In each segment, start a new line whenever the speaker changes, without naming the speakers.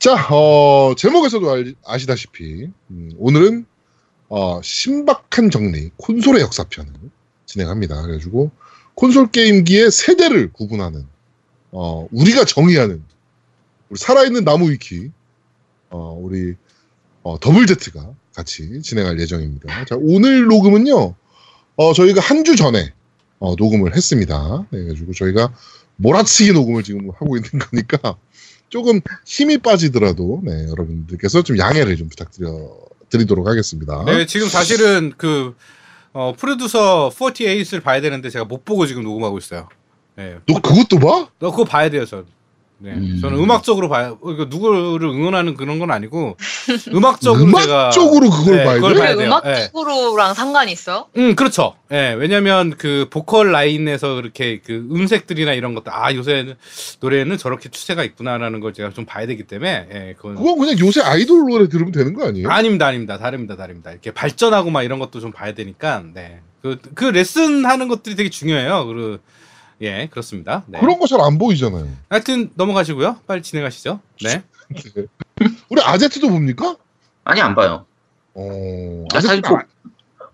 자, 어, 제목에서도 알, 아시다시피 음, 오늘은 어, 신박한 정리 콘솔의 역사편을 진행합니다. 그래가지고 콘솔 게임기의 세대를 구분하는 어, 우리가 정의하는 우리 살아있는 나무 위키 어, 우리 어, 더블 제트가 같이 진행할 예정입니다. 자, 오늘 녹음은요. 어, 저희가 한 주 전에 어, 녹음을 했습니다. 네, 그래가지고 저희가 몰아치기 녹음을 지금 하고 있는 거니까 조금 힘이 빠지더라도 네, 여러분들께서 좀 양해를 좀 부탁드려 드리도록 하겠습니다.
네, 지금 사실은 그 어, 프로듀서 48을 봐야 되는데 제가 못 보고 지금 녹음하고 있어요. 네.
너 그것도 봐?
너 그거 봐야 돼요, 전. 네.
음.
저는 음악적으로 봐요. 이거 누구를 응원하는 그런 건 아니고 음악적으로
음악적으로 그걸
네,
봐야
그걸
돼?
봐야
왜
돼요. 네.
음악적으로랑 상관이 있어요?
음, 그렇죠. 예, 왜냐면 그 보컬 라인에서 그렇게 그 음색들이나 이런 것도 아, 요새 노래에는 저렇게 추세가 있구나라는 걸 제가 좀 봐야 되기 때문에 예, 그건
그건 그냥 요새 아이돌 노래 들으면 되는 거 아니에요?
아닙니다, 아닙니다. 다릅니다, 다릅니다. 이렇게 발전하고 막 이런 것도 좀 봐야 되니까, 네. 그, 그 레슨 하는 것들이 되게 중요해요. 그, 예, 그렇습니다. 네.
그런 거 잘 안 보이잖아요.
하여튼 넘어가시고요. 빨리 진행하시죠. 네.
우리 아제트도 봅니까?
아니 안 봐요.
어,
아, 사실 보,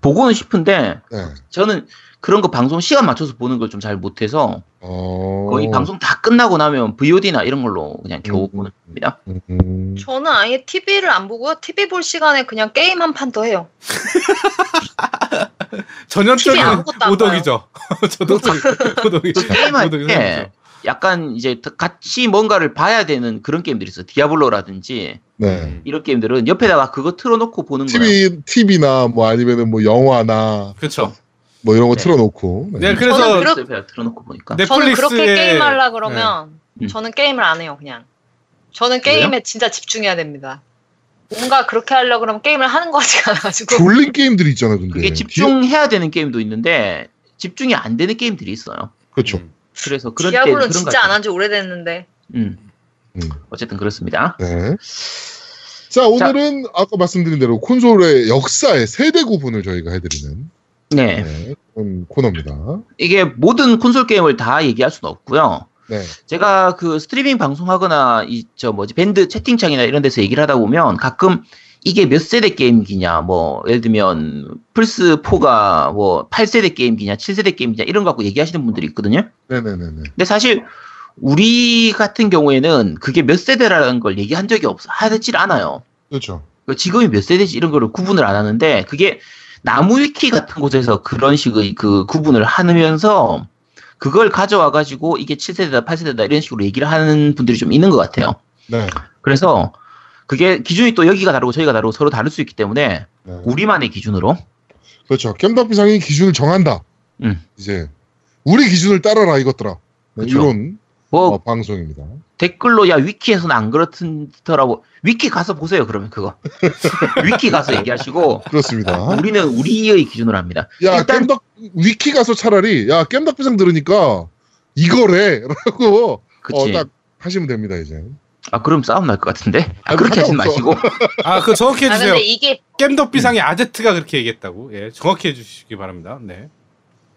보고는 싶은데
네.
저는 그런 거 방송 시간 맞춰서 보는 걸 좀 잘 못해서
어...
거의 방송 다 끝나고 나면 VOD나 이런 걸로 그냥 겨우
음.
보는 겁니다.
음,
저는 아예 TV를 안 보고요. TV 볼 시간에 그냥 게임 한 판 더 해요.
전형적인
아무것도 안
오덕이죠. 저도 오덕이죠.
그 게임할
오덕이
때
생겼죠.
약간 이제 같이 뭔가를 봐야 되는 그런 게임들이 있어. 디아블로라든지
네.
음.
이런 게임들은 옆에다가 그거 틀어놓고 보는 거예요.
TV, TV나 뭐 아니면은 뭐 영화나
그렇죠.
뭐 이런 거
네.
틀어놓고. 네.
네, 그래서
저는 그렇-
틀어놓고 보니까.
저는 그렇게
넷플릭스에
게임 하려 그러면
네. 음.
저는 게임을 안 해요, 그냥. 저는 게임에 진짜 집중해야 됩니다. 뭔가 그렇게 하려 그러면 게임을 하는 거 같지가 않아가지고.
졸린 게임들이 있잖아, 근데.
그게 집중해야 되는 게임도 있는데 집중이 안 되는 게임들이 있어요.
디- 그렇죠.
음.
그래서 그런 때
디아블로는
그런
진짜 거안한 지 오래됐는데.
음.
음.
어쨌든 그렇습니다.
네. 자, 오늘은 아까 말씀드린 대로 콘솔의 역사의 세대 구분을 저희가 해드리는
네.
네, 코너입니다.
이게 모든 콘솔 게임을 다 얘기할 수는 없고요.
네.
제가 그 스트리밍 방송하거나 이 저 뭐지 밴드 채팅창이나 이런 데서 얘기를 하다 보면 가끔 이게 몇 세대 게임기냐 뭐 예를 들면 플스 4가 뭐 8세대 게임기냐 7세대 게임기냐 이런 거 갖고 얘기하시는 분들이 있거든요.
네네네네.
근데 사실 우리 같은 경우에는 그게 몇 세대라는 걸 얘기한 적이 없어 하질 않아요.
그렇죠.
그 지금이 몇 세대지 이런 거를 구분을 안 하는데 그게 나무 위키 같은 곳에서 그런 식의 그 구분을 하면서 그걸 가져와 가지고 이게 7세대다 8세대다 이런 식으로 얘기를 하는 분들이 좀 있는 것 같아요.
네.
그래서 그게 기준이 또 여기가 다르고 저희가 다르고 서로 다를 수 있기 때문에
네.
우리만의 기준으로
그렇죠. 겜덕비상이 기준을 정한다.
음.
이제 우리 기준을 따라라 이것들아. 네,
그쵸.
이런
뭐
어, 방송입니다.
댓글로 야 위키에서는 안 그렇더라고 위키 가서 보세요 그러면 그거 위키 가서 얘기하시고
그렇습니다.
우리는 우리의 기준으로 합니다.
야,
일단-
겜덕 위키 가서 차라리 야 겜덕비상 들으니까 이거래라고
그치.
어, 딱 하시면 됩니다 이제.
아 그럼 싸움 날 것 같은데 아,
아,
그렇게 하지. 마시고
아, 그 정확히
아,
해주세요.
근데 이게,
겜덕 비상의 아제트가 그렇게 얘기했다고. 예, 정확히 해주시기 바랍니다. 네.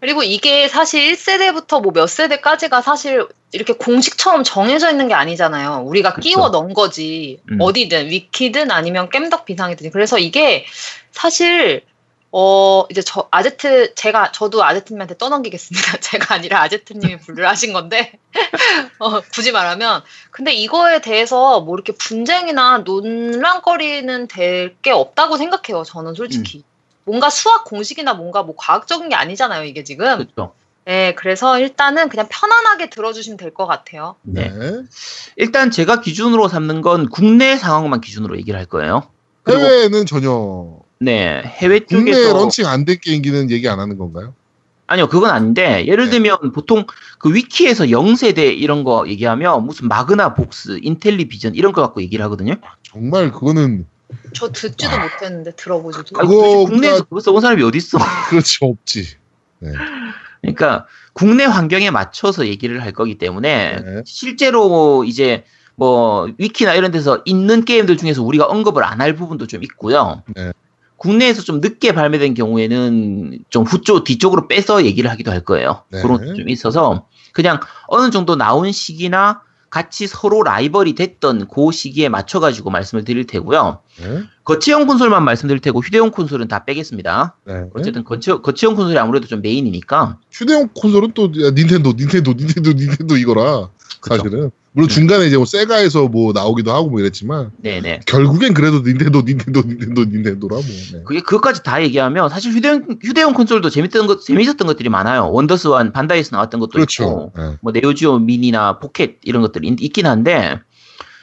그리고 이게 사실 1세대부터 뭐 몇 세대까지가 사실 이렇게 공식처럼 정해져 있는 게 아니잖아요. 우리가
그쵸.
끼워 넣은 거지.
음.
어디든, 위키든 아니면 겜덕 비상이든. 그래서 이게 사실, 어, 이제 저, 아제트, 제가, 저도 아제트님한테 떠넘기겠습니다. 제가 아니라 아제트님이 분류를 하신 건데, 어, 굳이 말하면. 근데 이거에 대해서 뭐 이렇게 분쟁이나 논란거리는 될 게 없다고 생각해요. 저는 솔직히. 뭔가 수학 공식이나 뭔가 뭐 과학적인 게 아니잖아요, 이게 지금.
그렇죠.
네, 그래서 일단은 그냥 편안하게 들어주시면 될 것 같아요.
네.
네. 일단 제가 기준으로 삼는 건 국내 상황만 기준으로 얘기를 할 거예요.
해외는 전혀
네 해외
국내
쪽에서
런칭 안 된 게임기는 얘기 안 하는 건가요?
아니요 그건 아닌데 예를
네.
들면 보통 그 위키에서 0세대 이런 거 얘기하면 무슨 마그나 복스, 인텔리비전 이런 거 갖고 얘기를 하거든요.
정말 그거는
저 듣지도 못했는데 들어보지도.
아니,
그거
국내에서 그거 써본 사람이 어디 있어?
그렇지 없지. 네.
그러니까 국내 환경에 맞춰서 얘기를 할 거기 때문에
네.
실제로 이제 뭐 위키나 이런 데서 있는 게임들 중에서 우리가 언급을 안 할 부분도 좀 있고요.
네.
국내에서 좀 늦게 발매된 경우에는 좀 후쪽 뒤쪽으로 빼서 얘기를 하기도 할 거예요.
네.
그런 것도 좀 있어서 그냥 어느 정도 나온 시기나 같이 서로 라이벌이 됐던 그 시기에 맞춰가지고 말씀을 드릴 테고요.
네.
거치형 콘솔만 말씀드릴 테고 휴대용 콘솔은 다 빼겠습니다.
네.
어쨌든 거치, 거치형 콘솔이 아무래도 좀 메인이니까.
휴대용 콘솔은 또 야, 닌텐도, 닌텐도, 닌텐도, 닌텐도 이거라
그쵸.
사실은 물론
네.
중간에 이제 뭐 세가에서 뭐 나오기도 하고 뭐 이랬지만
네네.
결국엔 그래도 닌텐도, 닌텐도, 닌텐도, 닌텐도라 뭐. 네.
그게 그것까지 다 얘기하면 사실 휴대용 휴대용 콘솔도 재밌던 것 재밌었던 것들이 많아요. 원더스완 반다이에서 나왔던 것도 있고,
그렇죠. 네.
뭐 네오지오 미니나 포켓 이런 것들이 있- 있긴 한데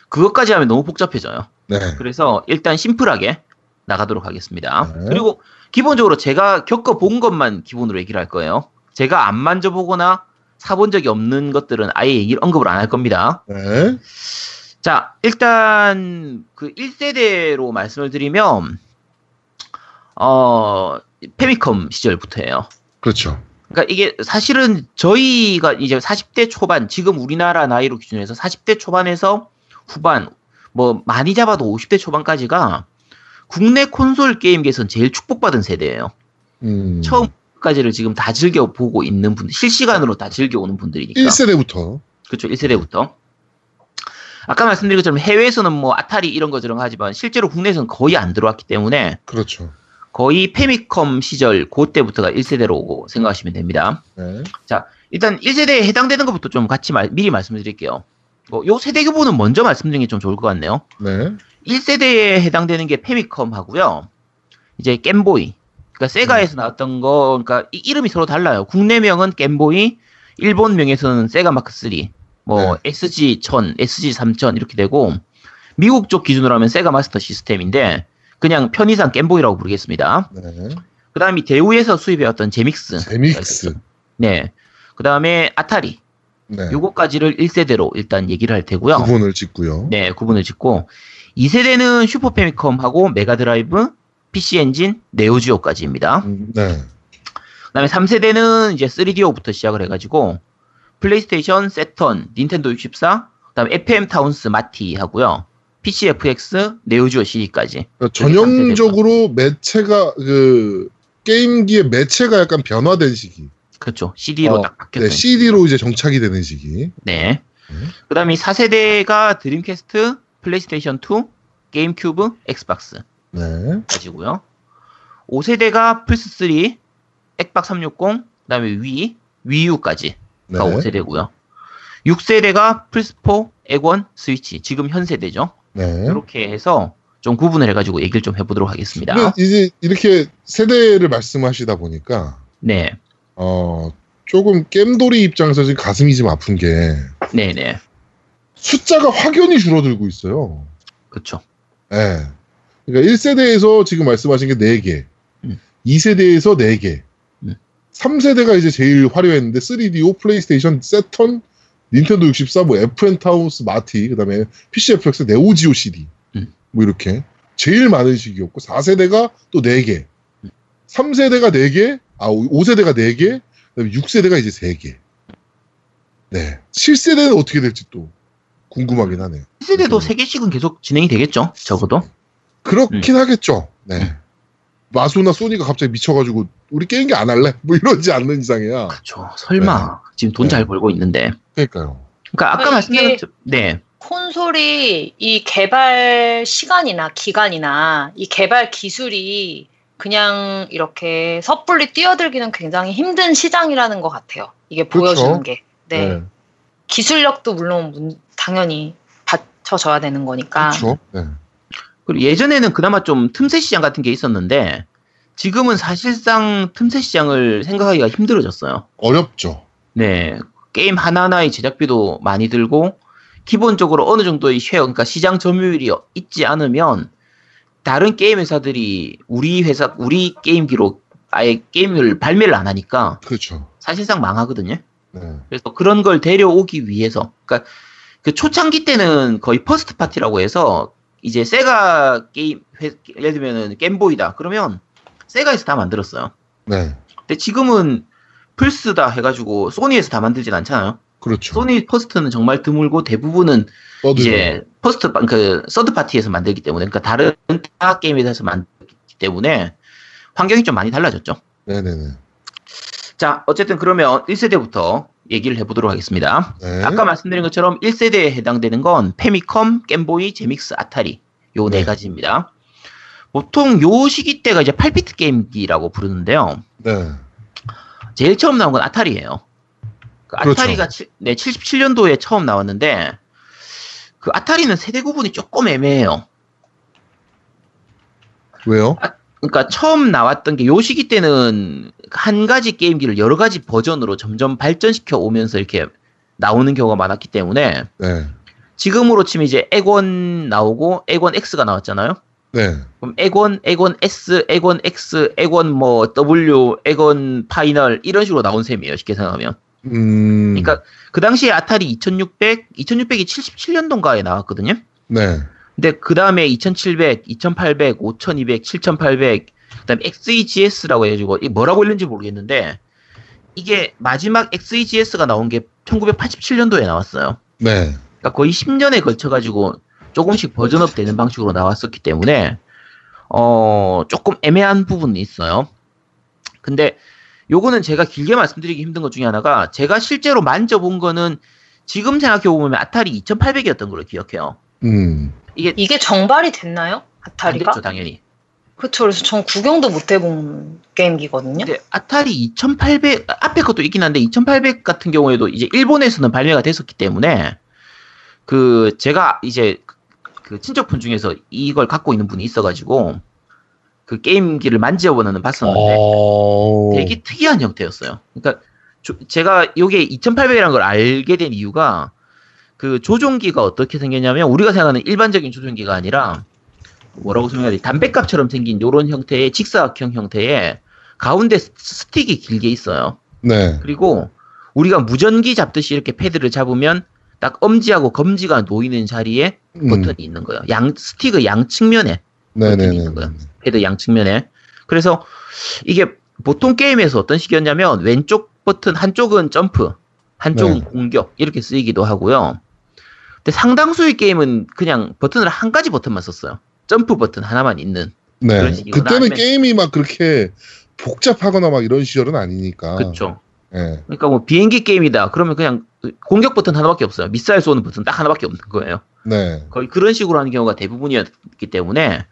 그것까지 하면 너무 복잡해져요.
네.
그래서 일단 심플하게 나가도록 하겠습니다.
네.
그리고 기본적으로 제가 겪어본 것만 기본으로 얘기를 할 거예요. 제가 안 만져보거나 사본 적이 없는 것들은 아예 얘기를 언급을 안 할 겁니다.
네.
자, 일단 그 1세대로 말씀을 드리면 어 페미컴 시절부터예요.
그렇죠.
그러니까 이게 사실은 저희가 이제 40대 초반, 지금 우리나라 나이로 기준해서 40대 초반에서 후반, 뭐 많이 잡아도 50대 초반까지가 국내 콘솔 게임계에서는 제일 축복받은 세대예요.
음.
처음 까지를 지금 다 즐겨 보고 있는 분들, 실시간으로 다 즐겨 오는 분들이니까.
1세대부터.
그렇죠. 1세대부터. 아까 말씀드린 것처럼 해외에서는 뭐 아타리 이런 거 들어가지만 실제로 국내에서는 거의 안 들어왔기 때문에
그렇죠.
거의 페미컴 시절 그때부터가 1세대로 오고 생각하시면 됩니다.
네.
일단 1세대에 해당되는 것부터 좀 같이 말- 미리 말씀을 드릴게요. 어, 요 세대 규모는 먼저 말씀드리는 게 좀 좋을 것 같네요.
네.
1세대에 해당되는 게 페미컴 하고요. 이제 겜보이. 그러니까 세가에서 나왔던 거, 그러니까 이 이름이 서로 달라요. 국내명은 겜보이, 일본명에서는 세가 마크 3, 뭐 SG 1000, SG 3000 이렇게 되고 미국 쪽 기준으로 하면 세가 마스터 시스템인데 그냥 편의상 겜보이라고 부르겠습니다.
네.
그다음이 대우에서 수입해왔던 제믹스.
제믹스.
네. 그다음에 아타리.
네.
요거까지를 1세대로 일단 얘기를 할 테고요.
구분을 짓고요.
네, 구분을 짓고 2세대는 슈퍼 패미컴하고 메가드라이브, PC 엔진, 네오지오까지입니다.
음, 네.
그 다음에 3세대는 이제 3DO부터 시작을 해가지고 플레이스테이션, 새턴, 닌텐도 64, 그 다음에 FM 타운스 마티 하고요. PC FX, 네오지오 CD까지.
그러니까 전형적으로 매체가 그 게임기의 매체가 약간 변화된 시기.
그렇죠. CD로
어,
딱 바뀌었어요.
네, CD로 이제 정착이 되는 시기.
네.
음.
그 다음에 4세대가 드림캐스트, 플레이스테이션 2, 게임 큐브, 엑스박스
네.
가지고요. 5세대가 플스3, 액박 360, 그 다음에 위, 위유까지가
네.
5세대고요. 6세대가 플스4, 액원, 스위치, 지금 현 세대죠.
네.
이렇게 해서 좀 구분을 해가지고 얘기를 좀 해보도록 하겠습니다.
이제 이렇게 세대를 말씀하시다 보니까
네,
어 조금 겜돌이 입장에서 지금 가슴이 좀 아픈 게
네, 네,
숫자가 확연히 줄어들고 있어요.
그렇죠.
예. 그러니까 1세대에서 지금 말씀하신 게 4개,
음.
2세대에서 4개,
음.
3세대가 이제 제일 화려했는데 3DO, 플레이스테이션, 새턴, 닌텐도 64, 뭐 FM 타운스, 마티, 그다음에 PC FX, 네오지오 CD,
음.
뭐 이렇게 제일 많은 시기였고 4세대가 또 4개, 3세대가 4개, 아 5세대가 4개, 그다음에 6세대가 이제 3개. 네. 7세대는 어떻게 될지 또 궁금하긴 하네요.
1세대도
음.
3개씩은 계속 진행이 되겠죠. 적어도.
그렇긴 하겠죠. 네.
음.
마소나 소니가 갑자기 미쳐가지고 우리 게임기 안 할래? 뭐 이러지 않는 이상이야.
그렇죠. 설마 지금 돈
네.
잘 벌고 있는데.
그러니까요.
그러니까 아까 말씀드린 네,
콘솔이 이 개발 시간이나 기간이나 이 개발 기술이 그냥 이렇게 섣불리 뛰어들기는 굉장히 힘든 시장이라는 것 같아요. 이게
그렇죠.
보여주는 게. 네. 기술력도 물론 문- 당연히 받쳐져야 되는 거니까.
그렇죠. 네.
그리고 예전에는 그나마 좀 틈새 시장 같은 게 있었는데 지금은 사실상 틈새 시장을 생각하기가 힘들어졌어요.
어렵죠.
네, 게임 하나하나의 제작비도 많이 들고 기본적으로 어느 정도의 share, 그러니까 시장 점유율이 있지 않으면 다른 게임 회사들이 우리 회사, 우리 게임기로 아예 게임을 발매를 안 하니까
그렇죠.
사실상 망하거든요.
네.
그래서 그런 걸 데려오기 위해서, 그러니까 그 초창기 때는 거의 first party라고 해서 이제 세가 게임, 회- 예를 들면은 겜보이다. 그러면 세가에서 다 만들었어요.
네.
근데 지금은 플스다 해가지고 소니에서 다 만들진 않잖아요.
그렇죠.
소니 first는 정말 드물고 대부분은
third고.
이제 first, 파- 그 서드 파티에서 만들기 때문에, 그러니까 다른 타 게임 회사에서 만들기 때문에 환경이 좀 많이 달라졌죠.
네네네.
자, 어쨌든 그러면 1세대부터 얘기를 해보도록 하겠습니다.
네.
아까 말씀드린 것처럼 1세대에 해당되는 건 페미컴, 겜보이, 제믹스, 아타리 요네
네.
가지입니다. 보통 요 시기 때가 이제 8비트 게임기라고 부르는데요.
네.
제일 처음 나온 건 아타리예요. 그
그렇죠.
아타리가 칠- 네, 77년도에 처음 나왔는데 그 아타리는 세대 구분이 조금 애매해요.
왜요?
그러니까 처음 나왔던 게 요 시기 때는 한 가지 게임기를 여러 가지 버전으로 점점 발전시켜 오면서 이렇게 나오는 경우가 많았기 때문에
네.
지금으로 치면 이제 엑원 나오고 엑원 X가 나왔잖아요.
네.
그럼 엑원, 엑원 S, 엑원 X, 엑원 뭐 W, 엑원 final 이런 식으로 나온 셈이에요. 쉽게 생각하면.
음.
그러니까 그 당시에 아타리 2600, 2600이 77년도인가에 나왔거든요.
네.
근데 그 다음에 2700, 2800, 5200, 7800, 그 다음에 XEGS라고 해가지고 이 뭐라고 읽는지 모르겠는데 이게 마지막 XEGS가 나온 게 1987년도에 나왔어요.
네.
그러니까 거의 10년에 걸쳐가지고 조금씩 버전업 되는 방식으로 나왔었기 때문에 어 조금 애매한 부분이 있어요. 근데 요거는 제가 길게 말씀드리기 힘든 것 중에 하나가 제가 실제로 만져본 거는 지금 생각해보면 아타리 2800이었던 걸로 기억해요.
음.
이게
이게 정발이 됐나요?
안
아타리가?
됐죠, 당연히.
그쵸. 그래서 전 구경도 못 해본 게임기거든요.
근데 아타리 2800 앞에 것도 있긴 한데 2800 같은 경우에도 이제 일본에서는 발매가 됐었기 때문에 그 제가 이제 그 친척분 중에서 이걸 갖고 있는 분이 있어가지고 그 게임기를 만져보는 봤었는데
어.
되게 특이한 형태였어요. 그러니까 조- 제가 요게 2800이라는 걸 알게 된 이유가 그 조종기가 어떻게 생겼냐면 우리가 생각하는 일반적인 조종기가 아니라 뭐라고 설명해야 돼? 담배갑처럼 생긴 요런 형태의 직사각형 형태의 가운데 스- 스틱이 길게 있어요.
네.
그리고 우리가 무전기 잡듯이 이렇게 패드를 잡으면 딱 엄지하고 검지가 놓이는 자리에
음.
버튼이 있는 거예요. 양 스틱의 양 측면에 버튼이
네네네.
있는 거야. 패드 양 측면에. 그래서 이게 보통 게임에서 어떤 식이었냐면 왼쪽 버튼 한쪽은 점프, 한쪽은
네.
공격 이렇게 쓰이기도 하고요. 근데 상당수의 게임은 그냥 버튼을 한 가지 버튼만 썼어요. 점프 버튼 하나만 있는.
네. 그때는 게임이 막 그렇게 복잡하거나 막 이런 시절은 아니니까.
그렇죠.
네.
그러니까 뭐 비행기 게임이다. 그러면 그냥 공격 버튼 하나밖에 없어요. 미사일 쏘는 버튼 딱 하나밖에 없는 거예요.
네.
거의 그런 식으로 하는 경우가 대부분이었기 때문에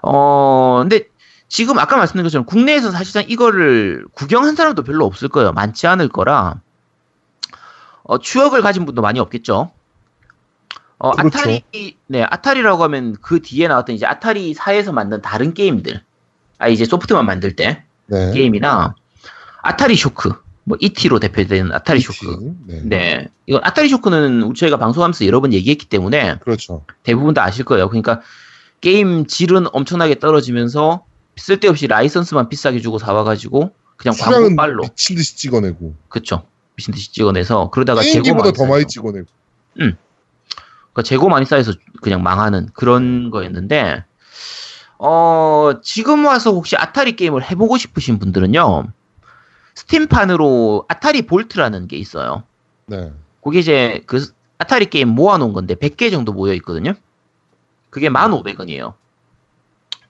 어 근데 지금 아까 말씀드린 것처럼 국내에서 사실상 이거를 구경한 사람도 별로 없을 거예요. 많지 않을 거라 어, 추억을 가진 분도 많이 없겠죠. 어,
그렇죠.
아타리 네 아타리라고 하면 그 뒤에 나왔던 이제 아타리 사에서 만든 다른 게임들 아 이제 소프트만 만들 때
네.
게임이나 아타리 쇼크 뭐 ET로 대표되는 아타리 쇼크
네.
네 이거 아타리 쇼크는 저희가 방송하면서 여러 번 얘기했기 때문에
그렇죠.
대부분 다 아실 거예요. 그러니까 게임 질은 엄청나게 떨어지면서 쓸데없이 라이선스만 비싸게 주고 사와가지고 그냥
수량은
광고 빨로
미친 듯이 찍어내고
그쵸 미친 듯이 찍어내서 그러다가 재고
게임기보다
많이
더 많이
쌓여서
찍어내고.
그러니까 재고 많이 쌓여서 그냥 망하는 그런 거였는데 어 지금 와서 혹시 아타리 게임을 해보고 싶으신 분들은요 스팀판으로 아타리 볼트라는 게 있어요.
네.
그게 이제 그 아타리 게임 모아놓은 건데 100개 정도 모여 있거든요. 그게 1,500원이에요.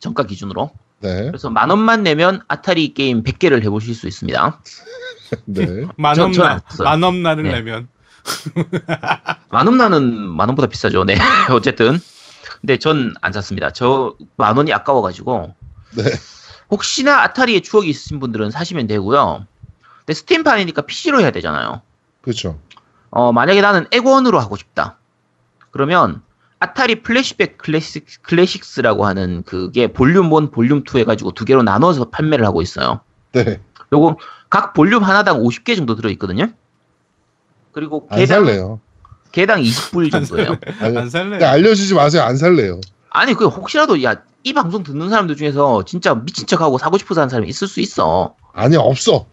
정가 기준으로.
네.
그래서 만 원만 내면 아타리 게임 100개를 해보실 수 있습니다.
네.
만원
안 썼어요.
만원 나를
네.
내면
만 원나는 만 원보다 비싸죠. 네. 어쨌든. 근데 전 안 샀습니다. 저 만 원이 아까워가지고.
네.
혹시나 아타리에 추억이 있으신 분들은 사시면 되고요. 근데 스팀판이니까 PC로 해야 되잖아요.
그렇죠.
어, 만약에 나는 엑원으로 하고 싶다. 그러면 아타리 플래시백 클래식, 클래식스라고 하는 그게 볼륨 1, 볼륨 2 해가지고 두 개로 나눠서 판매를 하고 있어요.
네.
요거 각 볼륨 하나당 50개 정도 들어있거든요. 그리고
안
개당,
살래요.
개당 20불 정도예요.
아니,
안 살래.
근데 알려주지 마세요. 안 살래요.
아니, 그 혹시라도 야, 이 방송 듣는 사람들 중에서 진짜 미친 척하고 사고 싶어서 하는 사람이 있을 수 있어.
아니 없어.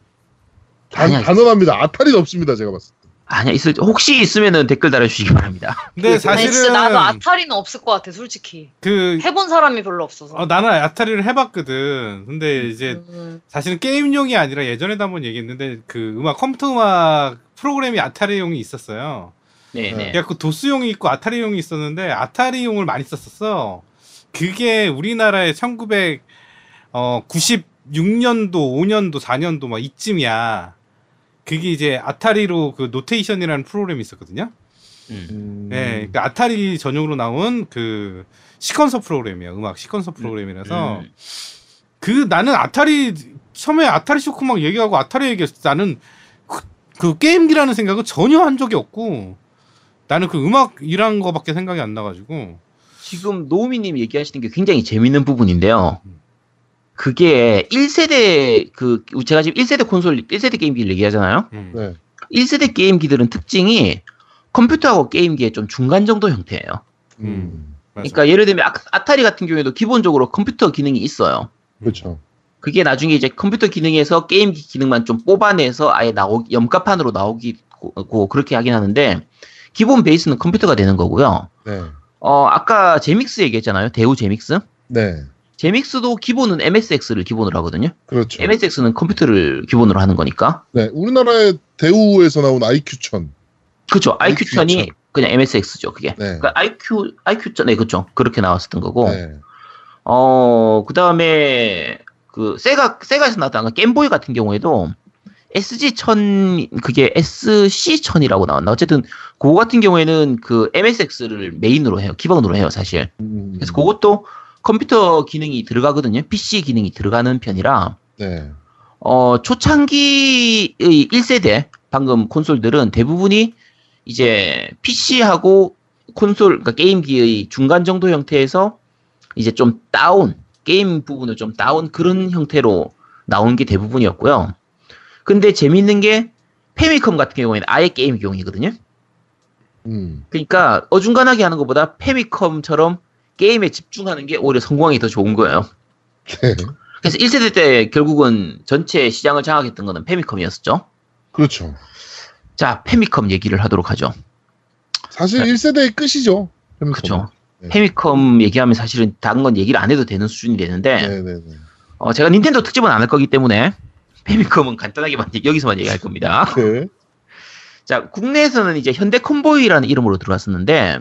단,
아니야,
단언합니다. 아타리는 없습니다. 제가 봤을 때.
아니야, 있을, 혹시 있으면은 댓글 달아주시기 바랍니다.
근데 사실은
나도 아타리는 없을 것 같아, 솔직히.
그
해본 사람이 별로 없어서.
어, 나는 아타리를 해봤거든. 근데 이제
음,
사실은 게임용이 아니라 예전에도 한번 얘기했는데 그 음악 컴퓨터 음악 프로그램이 아타리용이 있었어요.
네네.
그래갖고 도스용이 있고 아타리용이 있었는데 아타리용을 많이 썼었어. 그게 우리나라에 1990 6년도, 5년도, 4년도 막 이쯤이야. 그게 이제 아타리로 그 노테이션이라는 프로그램이 있었거든요.
음.
음,
예, 그 아타리 전용으로 나온 그 시퀀서 프로그램이에요. 음악 시퀀서 프로그램이라서
음.
그 나는 아타리 처음에 아타리 쇼크 막 얘기하고 아타리 얘기했을 때 나는 그, 그 게임기라는 생각은 전혀 한 적이 없고 나는 그 음악이란 거밖에 생각이 안 나가지고
지금 노우미님 얘기하시는 게 굉장히 재밌는 부분인데요. 그게 1세대 그 제가 지금 1세대 콘솔 1세대 게임기를 얘기하잖아요.
음.
네.
1세대 게임기들은 특징이 컴퓨터하고 게임기의 좀 중간 정도 형태예요.
음.
맞아.
그러니까 예를 들면 아- 아타리 같은 경우에도 기본적으로 컴퓨터 기능이 있어요.
그렇죠.
그게 나중에 이제 컴퓨터 기능에서 게임기 기능만 좀 뽑아내서 아예 나오 염가판으로 나오기고 그렇게 하긴 하는데 기본 베이스는 컴퓨터가 되는 거고요.
네.
어 아까 제믹스 얘기했잖아요. 대우 제믹스.
네.
제믹스도 기본은 MSX를 기본으로 하거든요.
그렇죠.
MSX는 컴퓨터를 기본으로 하는 거니까.
네. 우리나라의 대우에서 나온 IQ1000.
그죠.
IQ
IQ1000이
죠.
그냥 MSX죠. 그게.
네.
그러니까 IQ IQ10 네 그죠. 그렇게 나왔었던 거고.
네.
어, 그 다음에, 그, 세가, 세가에서 나왔던 그 게임보이 같은 경우에도, SG1000, 그게 SC1000이라고 나왔나? 어쨌든, 그거 같은 경우에는 그 MSX를 메인으로 해요. 기본으로 해요, 사실.
음,
그래서 그것도 컴퓨터 기능이 들어가거든요. PC 기능이 들어가는 편이라,
네.
어, 초창기의 1세대, 방금 콘솔들은 대부분이 이제 PC하고 콘솔, 그러니까 게임기의 중간 정도 형태에서 이제 좀 다운, 게임 부분을 좀 다운 그런 형태로 나온 게 대부분이었고요. 근데 재밌는 게 페미컴 같은 경우에는 아예 게임기용이거든요.
음.
그러니까 어중간하게 하는 것보다 페미컴처럼 게임에 집중하는 게 오히려 성공하기 더 좋은 거예요.
네.
그래서 1세대 때 결국은 전체 시장을 장악했던 거는 페미컴이었죠.
그렇죠.
자, 페미컴 얘기를 하도록 하죠.
사실
네.
1세대의 끝이죠. 페미컴은.
그죠.
네.
페미컴 얘기하면 사실은 다른 건 얘기를 안 해도 되는 수준이 되는데,
네, 네, 네.
어, 제가 닌텐도 특집은 안 할 거기 때문에, 페미컴은 간단하게만, 여기서만 얘기할 겁니다.
네.
자, 국내에서는 이제 현대 컴보이라는 이름으로 들어왔었는데,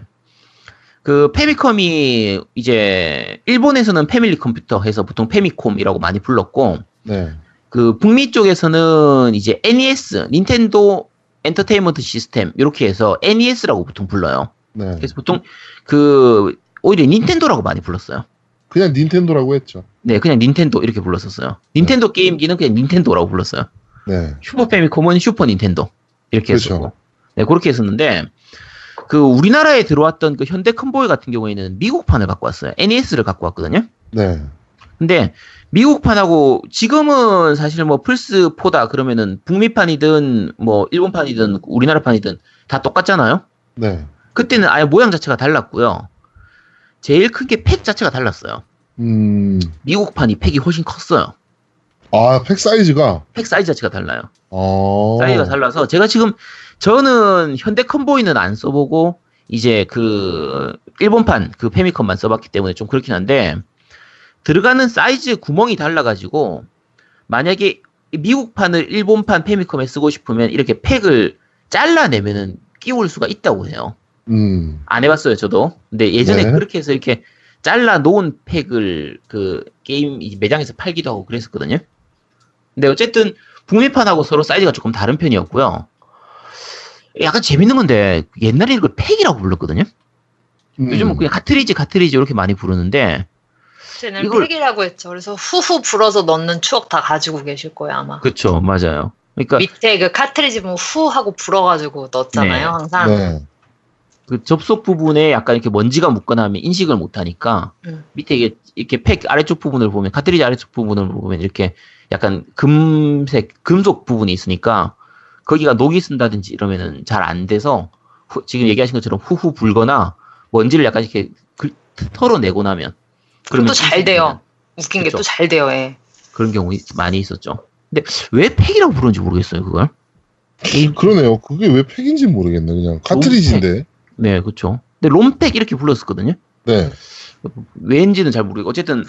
그 페미컴이 이제, 일본에서는 패밀리 컴퓨터 해서 보통 페미콤이라고 많이 불렀고,
네.
그 북미 쪽에서는 이제 NES, 닌텐도 엔터테인먼트 시스템, 이렇게 해서 NES라고 보통 불러요.
네.
그래서 보통 그 오히려 닌텐도라고 많이 불렀어요.
그냥 닌텐도라고 했죠.
네, 그냥 닌텐도 이렇게 불렀었어요. 닌텐도 게임기는 그냥 닌텐도라고 불렀어요.
네.
슈퍼 패미콤은 슈퍼 닌텐도 이렇게
그렇죠.
했었고, 네 그렇게 했었는데 그 우리나라에 들어왔던 그 현대 컴보이 같은 경우에는 미국판을 갖고 왔어요. NES를 갖고 왔거든요.
네.
근데 미국판하고 지금은 사실 뭐 플스 4다 그러면은 북미판이든 뭐 일본판이든 우리나라판이든 다 똑같잖아요.
네.
그때는 아예 모양 자체가 달랐고요. 제일 큰게팩 자체가 달랐어요.
음.
미국판이 팩이 훨씬 컸어요.
아, 팩 사이즈가.
팩 사이즈 자체가 달라요.
어.
사이즈가 달라서 제가 지금 저는 현대 컴보이는 안 써보고 이제 그 일본판 그 페미컴만 써봤기 때문에 좀 그렇긴 한데 들어가는 사이즈 구멍이 달라가지고 만약에 미국판을 일본판 페미컴에 쓰고 싶으면 이렇게 팩을 잘라내면은 끼울 수가 있다고 해요.
음.
안 해봤어요, 저도. 근데 예전에
네.
그렇게 해서 이렇게 잘라 놓은 팩을 그 게임 이 매장에서 팔기도 하고 그랬었거든요. 근데 어쨌든 북미판하고 서로 사이즈가 조금 다른 편이었고요. 약간 재밌는 건데 옛날에 이걸 팩이라고 불렀거든요.
음.
요즘은 그냥 카트리지 카트리지 이렇게 많이 부르는데
쟤는
이걸-
팩이라고 했죠. 그래서 후후 불어서 넣는 추억 다 가지고 계실 거예요 아마.
그쵸 맞아요. 그러니까
밑에 그 카트리지 보면 후 하고 불어가지고 넣었잖아요
네.
항상.
네.
그 접속 부분에 약간 이렇게 먼지가 묻거나 하면 인식을 못하니까
음.
밑에 이게 이렇게 팩 아래쪽 부분을 보면 카트리지 아래쪽 부분을 보면 이렇게 약간 금색 금속 부분이 있으니까 거기가 녹이 쓴다든지 이러면은 잘 안 돼서 후- 지금 얘기하신 것처럼 후후 불거나 먼지를 약간 이렇게 글- 털어내고 나면
그럼 또 잘 돼요. 웃긴 게. 또 잘 돼요. 예.
그런 경우 많이 있었죠. 근데 왜 팩이라고 부르는지 모르겠어요 그걸.
그러네요. 그게 왜 팩인지 모르겠네. 그냥 카트리지인데.
네 그렇죠. 근데 롬팩 이렇게 불렀었거든요.
네.
왠지는 잘 모르겠고 어쨌든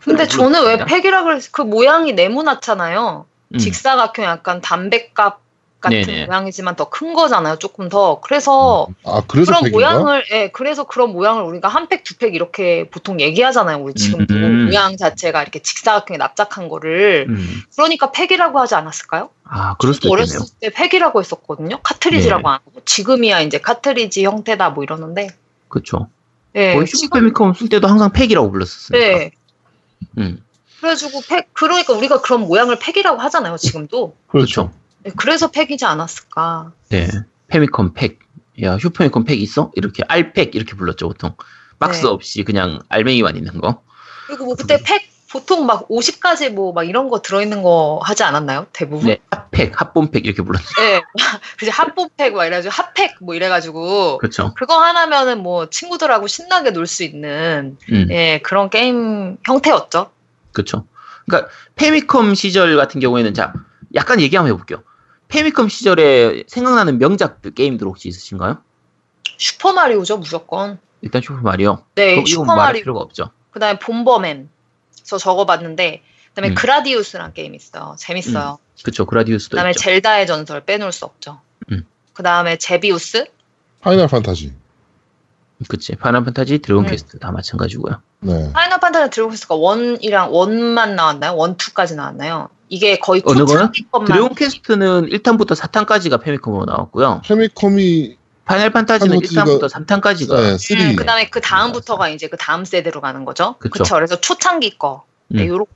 근데 저는 왜
불렀습니다.
팩이라 그랬어? 그 모양이 네모나잖아요.
음.
직사각형 약간 담배갑 같은
네네.
모양이지만 더 큰 거잖아요. 조금 더. 그래서
아 그래서
그런
백인가?
모양을 예, 그래서 그런 모양을 우리가 한 팩, 두 팩 이렇게 보통 얘기하잖아요. 우리 지금도
음.
모양 자체가 이렇게 직사각형에 납작한 거를
음.
그러니까 팩이라고 하지 않았을까요?
아, 그럴 수도 있겠네요.
어렸을 때 팩이라고 했었거든요. 카트리지라고
네.
안 하고 지금이야 이제 카트리지 형태다 뭐 이러는데
그렇죠.
예,
거의 슈퍼 패미컴 쓸 때도 항상 팩이라고 불렀었어요.
네.
음.
그래가지고 팩 그러니까 우리가 그런 모양을 팩이라고 하잖아요. 지금도.
그렇죠.
네, 그래서 팩이지 않았을까.
네. 페미컴 팩. 야, 슈퍼 패미컴 팩 있어? 이렇게 알팩 이렇게 불렀죠, 보통. 박스
네.
없이 그냥 알맹이만 있는 거.
그리고 뭐 그때 팩 보통 막 50가지 뭐 막 이런 거 들어있는 거 하지 않았나요? 대부분.
네, 합팩, 합본팩 이렇게 불렀죠.
네. 그지 합본팩 막 이래가지고 합팩 뭐 이래가지고
그렇죠.
그거 하나면은 뭐 친구들하고 신나게 놀 수 있는
음.
예 그런 게임 형태였죠.
그렇죠. 그러니까 페미컴 시절 같은 경우에는 자 약간 얘기 한번 해볼게요. 페미컴 시절에 생각나는 명작들 게임들 혹시 있으신가요?
슈퍼 마리오죠 무조건.
일단 슈퍼 마리오.
네,
그럼 이건
슈퍼
말할
마리오.
필요가 없죠.
그 다음에 bomberman. 저 적어봤는데 그 다음에
음.
그라디우스란 게임 있어요. 재밌어요.
그렇죠. 그라디우스도
그 다음에
있죠.
젤다의 전설 빼놓을 수 없죠.
음.
그 다음에 제비우스.
파이널 판타지.
그치. 파이널 판타지, 드래곤
음.
퀘스트 다 마찬가지고요.
네.
파이널 판타지 드래곤 퀘스트가 one이랑 one만 나왔나요? one two까지 나왔나요? 이게 거의
어느
것만.
드래곤 퀘스트는 1탄부터 4탄까지가 페미컴으로 나왔고요.
페미컴이
파이널 판타지는
파이널
1탄부터 3탄까지가
네, 3.
음, 그다음에 그 다음부터가 이제 그 다음 세대로 가는 거죠.
그쵸.
그렇죠. 그래서 초창기 거. 네,
음.
요렇.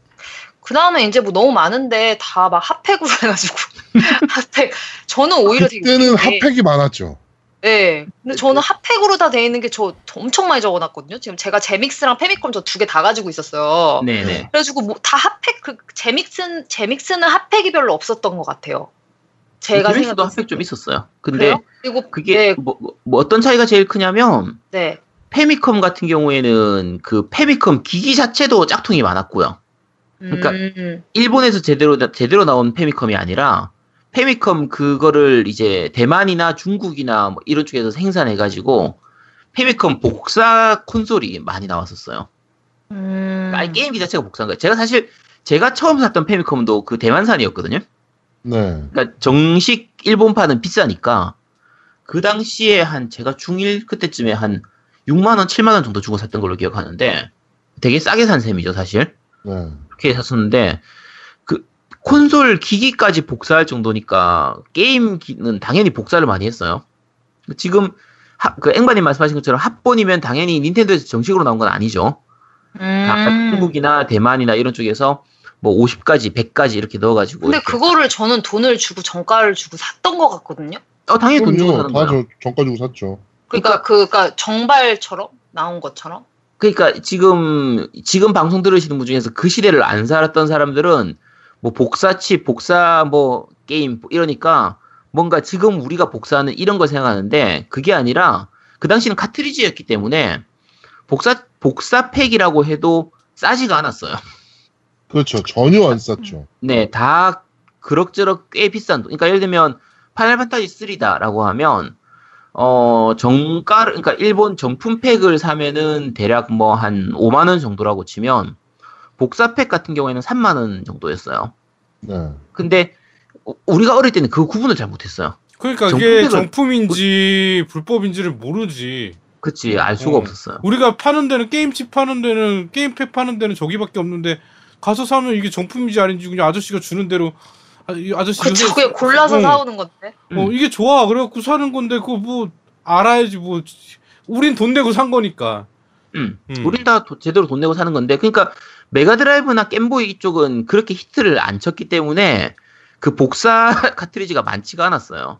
그 다음에 이제 뭐 너무 많은데 다 막 합팩으로 해가지고 합팩. 저는 오히려 되게
그때는
웃긴 게-
합팩이 많았죠.
네. 근데 저는 합팩으로 다 돼 있는 게 저 엄청 많이 적어놨거든요. 지금 제가 제믹스랑 페미컴 저 두 개 다 가지고 있었어요.
네네.
그래가지고 뭐 다 합팩 그 제믹스 제믹스는 합팩이 별로 없었던 것 같아요. 제가 생각했을
합팩 좀
때.
있었어요. 근데
그래요? 그리고
그게
네,
뭐, 뭐- 뭐 어떤 차이가 제일 크냐면
네.
페미컴 같은 경우에는 그 페미컴 기기 자체도 짝퉁이 많았고요. 그러니까
음,
일본에서 제대로 제대로 나온 페미컴이 아니라 페미컴 그거를 이제 대만이나 중국이나 뭐 이런 쪽에서 생산해 가지고 페미컴 복사 콘솔이 많이 나왔었어요.
음,
아니 게임기 자체가 복사한 거예요. 제가 사실 제가 처음 샀던 페미컴도 그 대만산이었거든요.
네.
그러니까 정식 일본판은 비싸니까 그 당시에 한 제가 중1 그때쯤에 한 6만 원, 7만 원 정도 주고 샀던 걸로 기억하는데 되게 싸게 산 셈이죠, 사실.
네.
그렇게 샀었는데 그 콘솔 기기까지 복사할 정도니까 게임기는 당연히 복사를 많이 했어요. 지금 하- 그 앵바님 말씀하신 것처럼 합본이면 당연히 닌텐도에서 정식으로 나온 건 아니죠. 다
음.
중국이나 대만이나 이런 쪽에서 뭐 50까지, 100까지 이렇게 넣어가지고.
근데
이렇게.
그거를 저는 돈을 주고 정가를 주고 샀던 것 같거든요.
어, 당연히 돈 주고. 사는 거예요.
저, 정가 주고 샀죠.
그러니까 그 그러니까 정발처럼 나온 것처럼.
그러니까 지금 지금 방송 들으시는 분 중에서 그 시대를 안 살았던 사람들은 뭐 복사칩, 복사 뭐 게임 이러니까 뭔가 지금 우리가 복사하는 이런 걸 생각하는데 그게 아니라 그 당시는 카트리지였기 때문에 복사 복사팩이라고 해도 싸지가 않았어요.
그렇죠. 전혀 안 쌌죠.
네, 다 그럭저럭 꽤 비싼 돈. 그러니까 예를 들면 파이널 판타지 3다라고 하면 어 정가를 그러니까 일본 정품팩을 사면은 대략 뭐 한 5만 원 정도라고 치면 복사팩 같은 경우에는 3만 원 정도였어요.
네.
근데 우- 우리가 어릴 때는 그 구분을 잘 못했어요.
그러니까 이게 정품인지 불법인지를 모르지.
그치 알 수가
어.
없었어요.
우리가 파는 데는 게임칩 파는 데는 게임팩 파는 데는 저기밖에 없는데 가서 사면 이게 정품인지 아닌지 그냥 아저씨가 주는 대로 아, 이 아저씨
그쵸,
요새-
그게 골라서
어,
사오는 건데.
음.
어, 이게 좋아 그래갖고 사는 건데 그거 뭐 알아야지 뭐 우린 돈 내고 산 거니까.
음.
음.
우린 다 도- 제대로 돈 내고 사는 건데, 그러니까 메가드라이브나 겜보이 이쪽은 그렇게 히트를 안 쳤기 때문에 그 복사 카트리지가 많지가 않았어요.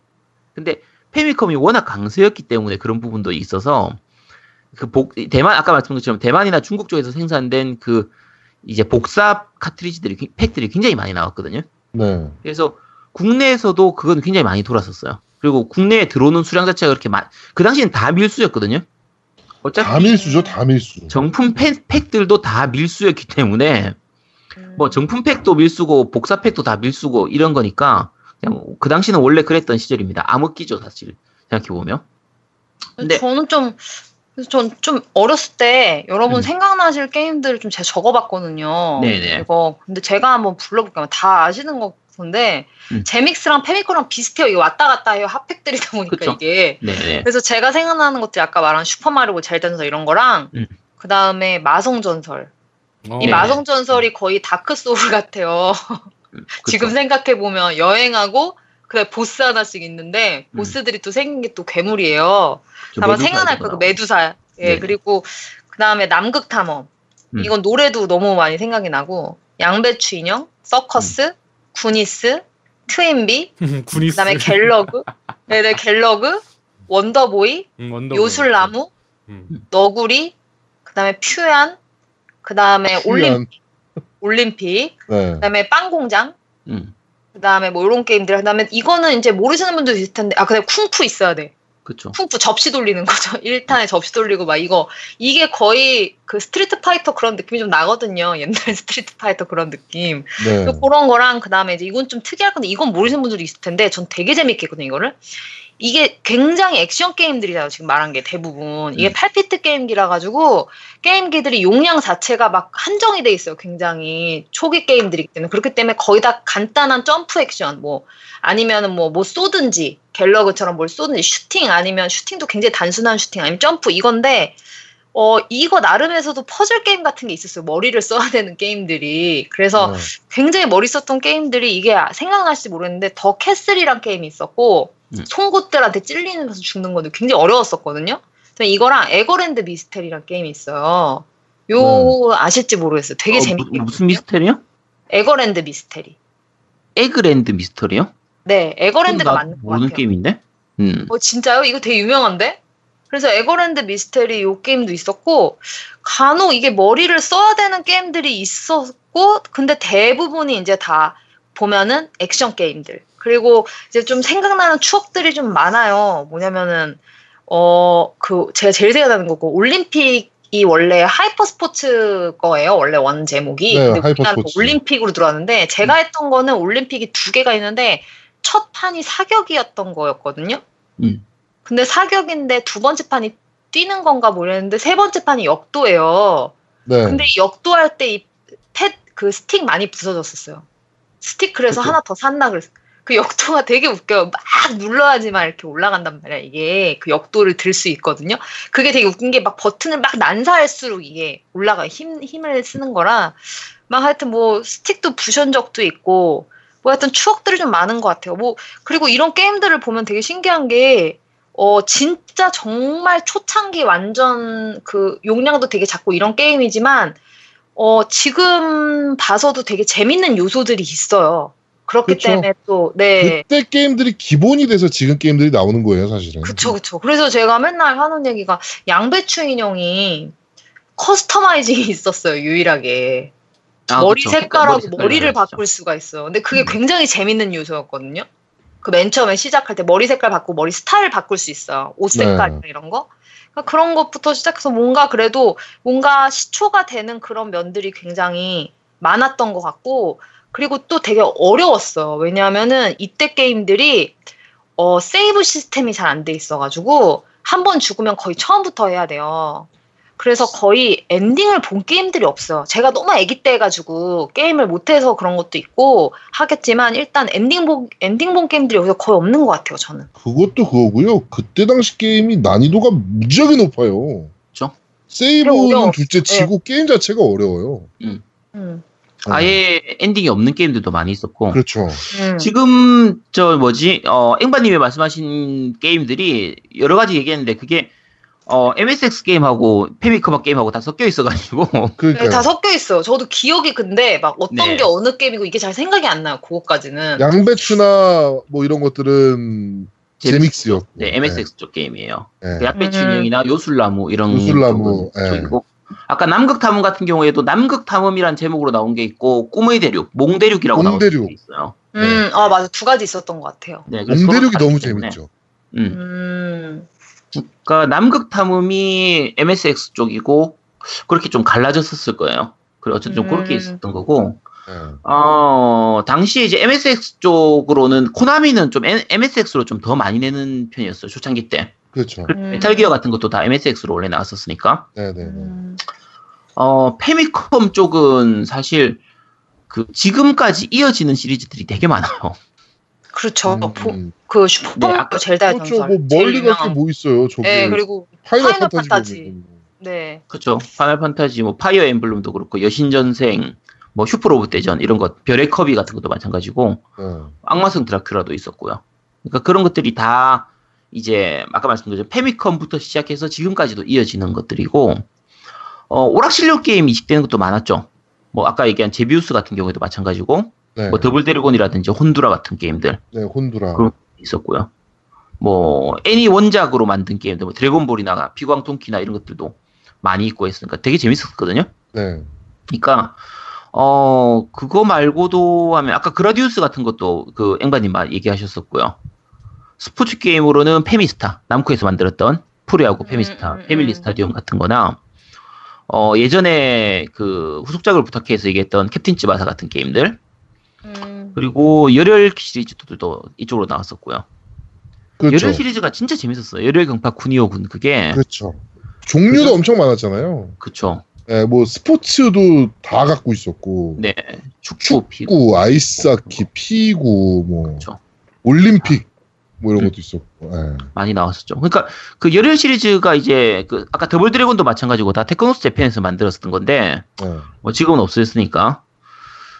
근데 페미컴이 워낙 강세였기 때문에 그런 부분도 있어서 그 복, 대만 아까 말씀드린 것처럼 대만이나 중국 쪽에서 생산된 그 이제 복사 카트리지들이 기- 팩들이 굉장히 많이 나왔거든요.
네.
그래서 국내에서도 그건 굉장히 많이 돌았었어요. 그리고 국내에 들어오는 수량 자체가 그렇게 많, 그 당시엔 다 밀수였거든요. 어차피
다 밀수죠. 다 밀수.
정품 팩, 팩들도 다 밀수였기 때문에
음.
뭐 정품 팩도 밀수고 복사 팩도 다 밀수고 이런 거니까 그냥 그 당시는 원래 그랬던 시절입니다. 암흑기죠 사실 생각해 보면. 근데
저는 좀 그래서 전좀 어렸을 때 여러분
음.
생각나실 게임들을 좀 제가 적어봤거든요.
네네.
이거 근데 제가 한번 불러볼게요. 다 아시는 거 소프인데
음.
제믹스랑 페미코랑 비슷해요. 이게 왔다 갔다 해요. 핫팩들이다 보니까
그쵸.
이게.
네.
그래서 제가 생각나는 것들이 아까 말한 슈퍼마리오 젤전설 이런 거랑
음.
그 다음에 마성전설.
어.
이
네.
마성전설이 거의 다크 소울 같아요. 지금 생각해 보면 여행하고 그다음에 보스 하나씩 있는데
음.
보스들이 또 생긴 게 또 괴물이에요. 아마 생각날 거예요. 그 메두사. 예,
네.
그리고 그 다음에 남극 탐험.
음.
이건 노래도 너무 많이 생각이 나고 양배추 인형, 서커스,
음.
구니스, 트윈비,
군이
그다음에 갤러그, 네네 갤러그, 원더보이,
음, 원더
요술나무,
음.
너구리, 그다음에 퓨안, 그다음에 올림 올림픽,
네.
그다음에 빵공장,
음,
그다음에 뭐 이런 게임들, 그다음에 이거는 이제 모르시는 분도 있을 텐데, 아 그다음에 쿵푸 있어야 돼.
그쵸.
쿵푸 접시 돌리는 거죠. 1탄에 접시 돌리고 막 이거 이게 거의 그 스트리트 파이터 그런 느낌이 좀 나거든요. 옛날 스트리트 파이터 그런 느낌.
네.
또 그런 거랑 그다음에 이제 이건 좀 특이할 건데 이건 모르시는 분들이 있을 텐데 전 되게 재밌게 했거든요, 이거를. 이게 굉장히 액션 게임들이잖아요, 지금 말한 게 대부분. 이게
음.
8비트 게임기라 가지고 게임기들이 용량 자체가 막 한정이 돼 있어요, 굉장히. 초기 게임들이기 때문에. 그렇기 때문에 거의 다 간단한 점프 액션, 뭐 아니면은 뭐, 뭐 쏘든지, 갤러그처럼 뭘 쏘든지, 슈팅 아니면 슈팅도 굉장히 단순한 슈팅 아니면 점프 이건데, 어, 이거 나름에서도 퍼즐 게임 같은 게 있었어요. 머리를 써야 되는 게임들이. 그래서
네.
굉장히 머리 썼던 게임들이 이게 생각날지 모르겠는데, 더 캐슬이란 게임이 있었고,
음.
송곳들한테 찔리면서 죽는 건데 굉장히 어려웠었거든요. 이거랑 에거랜드 미스테리란 게임이 있어요. 요 아실지 모르겠어요. 되게
어,
재밌게.
무, 무슨 미스테리요?
에거랜드 미스테리.
에그랜드 미스터리요?
네, 에거랜드가
나
맞는 것
모르는
같아요.
게임인데? 음.
어, 진짜요? 이거 되게 유명한데? 그래서 에거랜드 미스테리 요 게임도 있었고, 간혹 이게 머리를 써야 되는 게임들이 있었고, 근데 대부분이 이제 다 보면은 액션 게임들. 그리고 이제 좀 생각나는 추억들이 좀 많아요. 뭐냐면은, 어, 그, 제가 제일 생각나는 거고, 올림픽 이 원래 하이퍼 스포츠 거예요. 원래 원 제목이.
네,
근데 우리나라는
스포츠.
올림픽으로 들어왔는데, 제가 했던 거는 올림픽이 두 개가 있는데, 첫 판이 사격이었던 거였거든요.
음.
근데 사격인데 두 번째 판이 뛰는 건가 모르겠는데 세 번째 판이 역도예요.
네.
근데 이 역도 할 때 이 패 그 스틱 많이 부서졌었어요. 스틱 그래서
그쵸.
하나 더 샀나 그랬어. 그 역도가 되게 웃겨요. 막 눌러야지만 이렇게 올라간단 말이야. 이게 그 역도를 들 수 있거든요. 그게 되게 웃긴 게 막 버튼을 막 난사할수록 이게 올라가 힘 힘을 쓰는 거라 막 하여튼 뭐 스틱도 부션 적도 있고 뭐 하여튼 추억들이 좀 많은 것 같아요. 뭐 그리고 이런 게임들을 보면 되게 신기한 게 어, 진짜 정말 초창기 완전 그 용량도 되게 작고 이런 게임이지만, 어, 지금 봐서도 되게 재밌는 요소들이 있어요. 그렇기
그쵸.
때문에 또, 네.
그때 게임들이 기본이 돼서 지금 게임들이 나오는 거예요, 사실은.
그쵸, 그쵸. 그래서 제가 맨날 하는 얘기가 양배추 인형이 customizing이 있었어요, 유일하게.
아,
머리
그쵸.
색깔하고
색깔
머리를. 바꿀 수가 있어요. 근데 그게
음.
굉장히 재밌는 요소였거든요. 그 맨 처음에 시작할 때 머리 색깔 바꾸고 머리 스타일 바꿀 수 있어요. 옷
네.
색깔 이런 거. 그러니까 그런 것부터 시작해서 뭔가 그래도 뭔가 시초가 되는 그런 면들이 굉장히 많았던 것 같고 그리고 또 되게 어려웠어요. 왜냐하면은 이때 게임들이 어, 세이브 시스템이 잘 안 돼 있어가지고 한 번 죽으면 거의 처음부터 해야 돼요. 그래서 거의 엔딩을 본 게임들이 없어요. 제가 너무 아기 때 해가지고 게임을 못해서 그런 것도 있고 하겠지만 일단 엔딩 본, 엔딩 본 게임들이 여기서 거의 없는 것 같아요, 저는.
그것도 그거고요. 그때 당시 게임이 난이도가 무지하게 높아요.
그쵸.
세이브는. 둘째 치고 게임 자체가 어려워요.
음,
아예 엔딩이 없는 게임들도 많이 있었고.
그렇죠.
음.
지금 저 뭐지 어 앵바님이 말씀하신 게임들이 여러 가지 얘기했는데 그게 어 MSX 게임하고 페미컴 게임하고 다 섞여 있어가지고
네, 다 섞여 있어요. 저도 기억이 근데 막 어떤
네.
게 어느 게임이고 이게 잘 생각이 안 나요. 그거까지는.
양배추나 뭐 이런 것들은 제믹스였고.
네 MSX 쪽 게임이에요.
네.
그 양배추
음.
인형이나 요술나무 이런
요술나무.
쪽이고 아까 남극 탐험 같은 경우에도 남극 탐험이란 제목으로 나온 게 있고 꿈의 대륙, 몽대륙이라고 나온
몽대륙.
게 있어요.
음, 아 맞아 두 가지 있었던 것 같아요.
네,
몽대륙이 너무
때문에.
재밌죠.
음.
음,
그러니까 남극 탐험이 MSX 쪽이고 그렇게 좀 갈라졌었을 거예요. 그래 어쨌든 좀
음.
그렇게 있었던 거고
네.
어 당시 이제 MSX 쪽으로는 코나미는 좀 MSX로 좀 더 많이 내는 편이었어요 초창기 때.
그렇죠.
음.
메탈 기어 같은 것도 다 MSX로 원래 나왔었으니까.
네네네.
음.
어 페미컴 쪽은 사실 그 지금까지 이어지는 시리즈들이 되게 많아요.
그렇죠.
음,
보-
음.
그 슈퍼
네, 아까-
젤다의
그렇죠.
전설.
뭐 멀리 갈
유명한.
게뭐 있어요. 저기
네, 그리고
파이널
파이널
판타지.
판타지. 네.
그렇죠. 파이널 판타지, 뭐 파이어 엠블럼도 그렇고 여신전생, 뭐 슈퍼로봇 대전 이런 것, 별의 커비 같은 것도 마찬가지고
네.
악마성 드라큘라도 있었고요. 그러니까 그런 것들이 다 이제 아까 말씀드린 것처럼 페미컴부터 시작해서 지금까지도 이어지는 것들이고 어, 오락실용 게임 이식되는 것도 많았죠. 뭐 아까 얘기한 제비우스 같은 경우에도 마찬가지고
네.
뭐 더블 드래곤이라든지 혼두라 같은 게임들
네, 혼두라.
그럼- 있었고요. 뭐 애니 원작으로 만든 게임들, 뭐 드래곤볼이나 피구왕 통키나 이런 것들도 많이 있고 했으니까 되게 재밌었거든요.
네.
그러니까 어 그거 말고도 하면 아까 그라디우스 같은 것도 그 앵바님 말 얘기하셨었고요. 스포츠 게임으로는 페미스타 남코에서 만들었던 프로야구 페미스타
음, 음,
패밀리
음.
스타디움 같은 거나 어 예전에 그 후속작을 부탁해서 얘기했던 캡틴 츠바사 같은 게임들
음,
그리고 열혈 시리즈들도 이쪽으로 나왔었고요.
그렇죠.
열혈 시리즈가 진짜 재밌었어요. 열혈 경파 군이오 군 그게
그렇죠. 종류도
그죠?
엄청 많았잖아요.
그쵸.
네, 뭐 스포츠도 다 갖고 있었고.
네 축구 피
축구, 아이스하키, 피구, 뭐
그쵸.
올림픽 뭐 이런
음.
것도 있었고. 네.
많이 나왔었죠. 그러니까 그 열혈 시리즈가 이제 그 아까 더블 드래곤도 마찬가지고 다 테크노스 재팬에서 만들었던 건데
네.
뭐 지금은 없어졌으니까.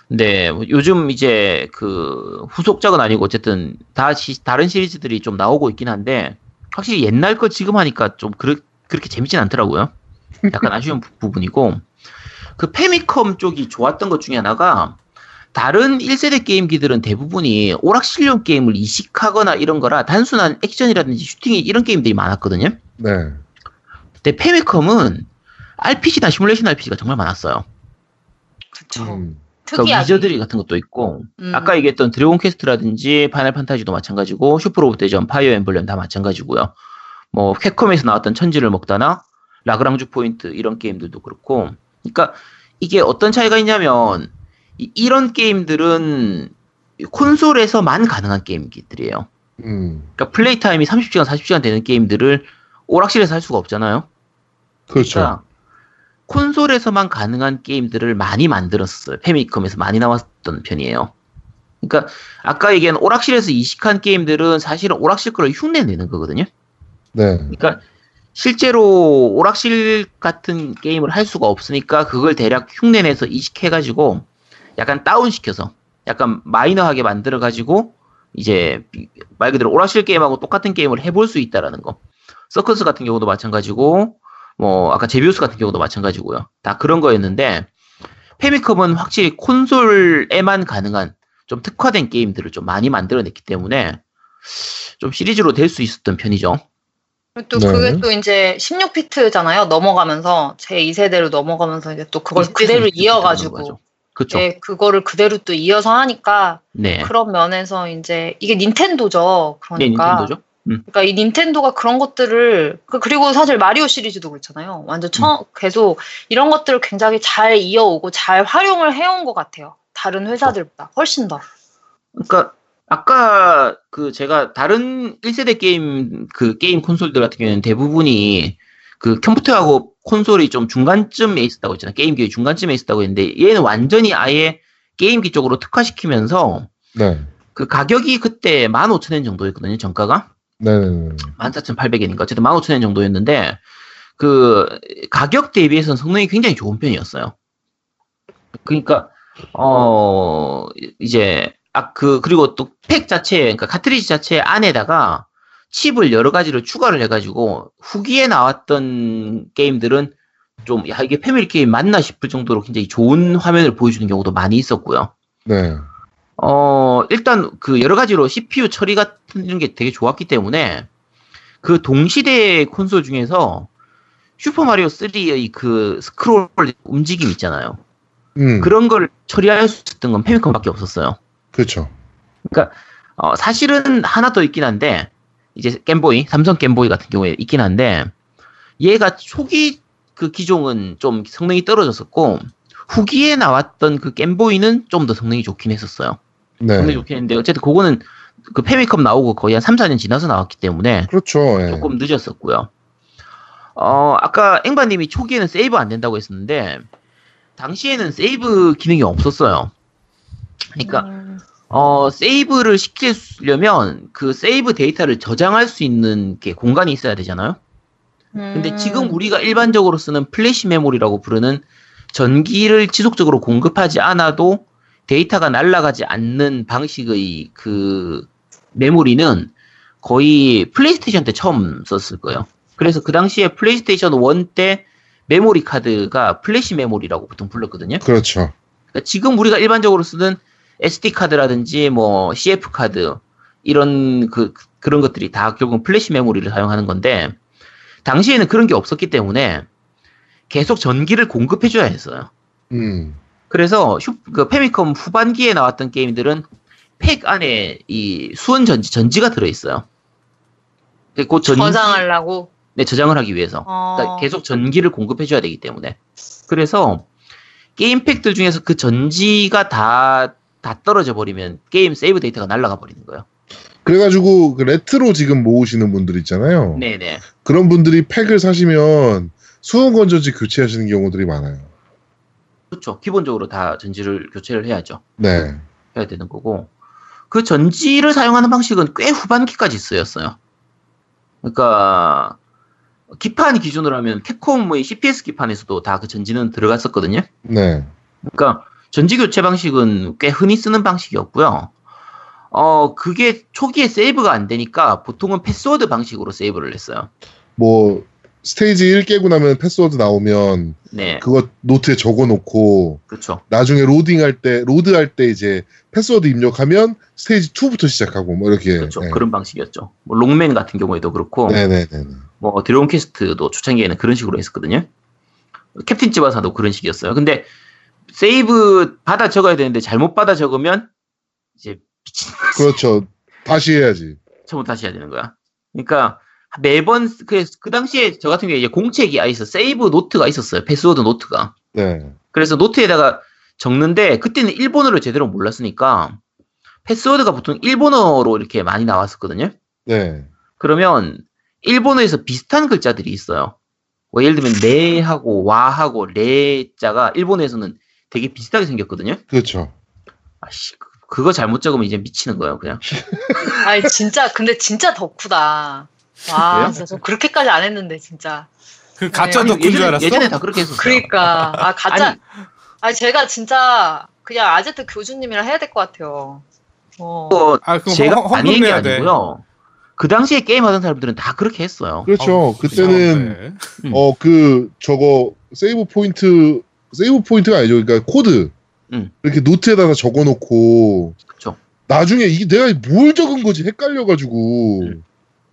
근데 뭐 요즘 이제 그 후속작은 아니고 어쨌든 다 시- 다른 시리즈들이 좀 나오고 있긴 한데 확실히 옛날 거 지금 하니까 좀 그르, 그렇게 재밌진 않더라고요. 약간 아쉬운 부- 부분이고 그 페미컴 쪽이 좋았던 것 중에 하나가 다른 1세대 게임기들은 대부분이 오락실용 게임을 이식하거나 이런 거라 단순한 액션이라든지 슈팅이 이런 게임들이 많았거든요.
네.
근데 페미컴은 RPG나 시뮬레이션 RPG가 정말 많았어요.
그쵸.
음.
그러니까. 위저드리 같은 것도 있고
음.
아까 얘기했던 드래곤 퀘스트라든지 파이널 판타지도 마찬가지고 슈퍼로봇 대전 파이어 엠블렘 다 마찬가지고요. 뭐 캡콤에서 나왔던 천지를 먹다나 라그랑주 포인트 이런 게임들도 그렇고 그러니까 이게 어떤 차이가 있냐면 이, 런 게임들은 콘솔에서만 가능한 게임기들이에요.
음.
그러니까 플레이 타임이 30시간 40시간 되는 게임들을 오락실에서 할 수가 없잖아요.
그렇죠.
그러니까 콘솔에서만 가능한 게임들을 많이 만들었어요. 페미컴에서 많이 나왔던 편이에요. 그러니까 아까 얘기한 오락실에서 이식한 게임들은 사실은 오락실 거를 흉내 내는 거거든요.
네.
그러니까 실제로 오락실 같은 게임을 할 수가 없으니까 그걸 대략 흉내내서 이식해가지고 약간 다운시켜서 약간 마이너하게 만들어가지고 이제 비- 말 그대로 오락실 게임하고 똑같은 게임을 해볼 수 있다라는 거. 서커스 같은 경우도 마찬가지고 뭐 아까 제비우스 같은 경우도 마찬가지고요. 다 그런 거였는데 페미컴은 확실히 콘솔에만 가능한 좀 특화된 게임들을 좀 많이 만들어냈기 때문에 좀 시리즈로 될 수 있었던 편이죠.
또
네.
그게 또 이제 16피트잖아요. 넘어가면서 제 2세대로 넘어가면서 이제 또 그걸
이때서
그대로 이어가지고.
그쵸.
네, 그거를 그대로 또 이어서 하니까
네.
그런 면에서 이제 이게 닌텐도죠.
네,
그러니까
닌텐도죠.
그러니까 이 닌텐도가 그런 것들을 그- 그리고 사실 마리오 시리즈도 그렇잖아요. 완전 처, 계속 이런 것들을 굉장히 잘 이어오고 잘 활용을 해온 것 같아요. 다른 회사들보다 훨씬 더.
그러니까 아까 그 제가 다른 1세대 게임 그 게임 콘솔들 같은 경우는 대부분이 그 컴퓨터하고 콘솔이 좀 중간쯤에 있었다고 했잖아요. 게임기의 중간쯤에 있었다고 했는데 얘는 완전히 아예 게임기 쪽으로 특화시키면서
네.
그 가격이 그때 15,000엔 정도였거든요. 정가가.
네. 네.
14,800엔인가 어쨌든 15,000엔 정도였는데 그 가격 대비해서는 성능이 굉장히 좋은 편이었어요. 그러니까 어 이제 아 그 그리고 또 팩 자체 그러니까 카트리지 자체 안에다가 칩을 여러 가지를 추가를 해가지고 후기에 나왔던 게임들은 좀 야 이게 패밀리 게임 맞나 싶을 정도로 굉장히 좋은 화면을 보여주는 경우도 많이 있었고요.
네.
어, 일단 그 여러 가지로 CPU 처리 같은 게 되게 좋았기 때문에 그 동시대 콘솔 중에서 슈퍼마리오 3의 그 스크롤 움직임 있잖아요.
음.
그런 걸 처리할 수 있었던 건 페미컴밖에 없었어요.
그렇죠.
어, 사실은 하나 더 있긴 한데 이제 겜보이, 삼성 겜보이 같은 경우에 있긴 한데 얘가 초기 그 기종은 좀 성능이 떨어졌었고 후기에 나왔던 그 겜보이는 좀 더 성능이 좋긴 했었어요.
네.
성능이 좋긴 했는데 어쨌든 그거는 그 페미컴 나오고 거의 한 3, 4년 지나서 나왔기 때문에
그렇죠. 예.
조금 늦었었고요. 어, 아까 앵바님이 초기에는 세이브 안 된다고 했었는데 당시에는 세이브 기능이 없었어요. 그러니까
음,
어 세이브를 시키려면 그 세이브 데이터를 저장할 수 있는 게 공간이 있어야 되잖아요. 근데
음.
지금 우리가 일반적으로 쓰는 플래시 메모리라고 부르는 전기를 지속적으로 공급하지 않아도 데이터가 날아가지 않는 방식의 그 메모리는 거의 플레이스테이션 때 처음 썼을 거예요. 그래서 그 당시에 플레이스테이션 1 때 메모리 카드가 플래시 메모리라고 보통 불렀거든요.
그렇죠.
그러니까 지금 우리가 일반적으로 쓰는 SD 카드라든지 뭐 CF 카드 이런 그 그런 것들이 다 결국 플래시 메모리를 사용하는 건데 당시에는 그런 게 없었기 때문에 계속 전기를 공급해 줘야 했어요.
음.
그래서 휴, 그 페미컴 후반기에 나왔던 게임들은 팩 안에 이 수은 전지 전지가 들어 있어요. 그 전지
저장하려고.
네, 저장을 하기 위해서.
어.
그러니까 계속 전기를 공급해줘야 되기 때문에. 그래서 게임 팩들 중에서 그 전지가 다, 다 떨어져 버리면 게임 세이브 데이터가 날아가 버리는 거예요.
그래가지고 그 레트로 지금 모으시는 분들 있잖아요.
네네.
그런 분들이 팩을 사시면 수은 건전지 교체하시는 경우들이 많아요.
그렇죠. 기본적으로 다 전지를 교체를 해야죠.
네.
해야 되는 거고. 그 전지를 사용하는 방식은 꽤 후반기까지 쓰였어요. 그러니까, 기판 기준으로 하면 캡콤의 CPS 기판에서도 다 그 전지는 들어갔었거든요.
네.
그러니까 전지 교체 방식은 꽤 흔히 쓰는 방식이었고요. 어, 그게 초기에 세이브가 안 되니까 보통은 패스워드 방식으로 세이브를 했어요.
뭐 스테이지 1 깨고 나면 패스워드 나오면
네.
그거 노트에 적어 놓고
그렇죠.
나중에 로딩 할 때 로드 할 때 이제 패스워드 입력하면 스테이지 2부터 시작하고 뭐 이렇게
그렇죠.
네.
그런 방식이었죠. 뭐 록맨 같은 경우에도 그렇고
네네네
뭐 드래곤 퀘스트도 초창기에는 그런 식으로 했었거든요. 캡틴 츠바사도 그런 식이었어요. 근데 세이브 받아 적어야 되는데 잘못 받아 적으면 이제
그렇죠 다시 해야지
처음부터 다시 해야 되는 거야. 그러니까 매번 그, 그 당시에 저 같은 경우에 이제 공책이 아 있어 세이브 노트가 있었어요. 패스워드 노트가.
네
그래서 노트에다가 적는데 그때는 일본어를 제대로 몰랐으니까 패스워드가 보통 일본어로 이렇게 많이 나왔었거든요.
네.
그러면 일본어에서 비슷한 글자들이 있어요. 뭐 예를 들면 네하고 와하고 레자가 일본어에서는 되게 비슷하게 생겼거든요.
그렇죠
아씨 그- 그거 잘못 적으면 이제 미치는 거예요, 그냥.
아니 진짜 근데 진짜 덕후다. 와
왜요?
진짜 저 그렇게까지 안 했는데 진짜.
그 가짜
아니,
덕후인 줄
예전에,
알았어?
예전에 다 그렇게 했었어요.
그러니까 아 가짜.
아니,
아니, 제가 진짜 그냥 아제트 교주님이랑 해야 될 것 같아요. 어.
뭐
아, 그럼
제가 많이
돼.
아니고요. 그 당시에 게임 하던 사람들은 다 그렇게 했어요.
그렇죠
아우,
그때는. 어 그 저거 세이브 포인트 세이브 포인트가 아니죠 그러니까 코드
음.
이렇게 노트에다가 적어놓고
그쵸.
나중에 이게 내가 뭘 적은 거지 헷갈려가지고
음.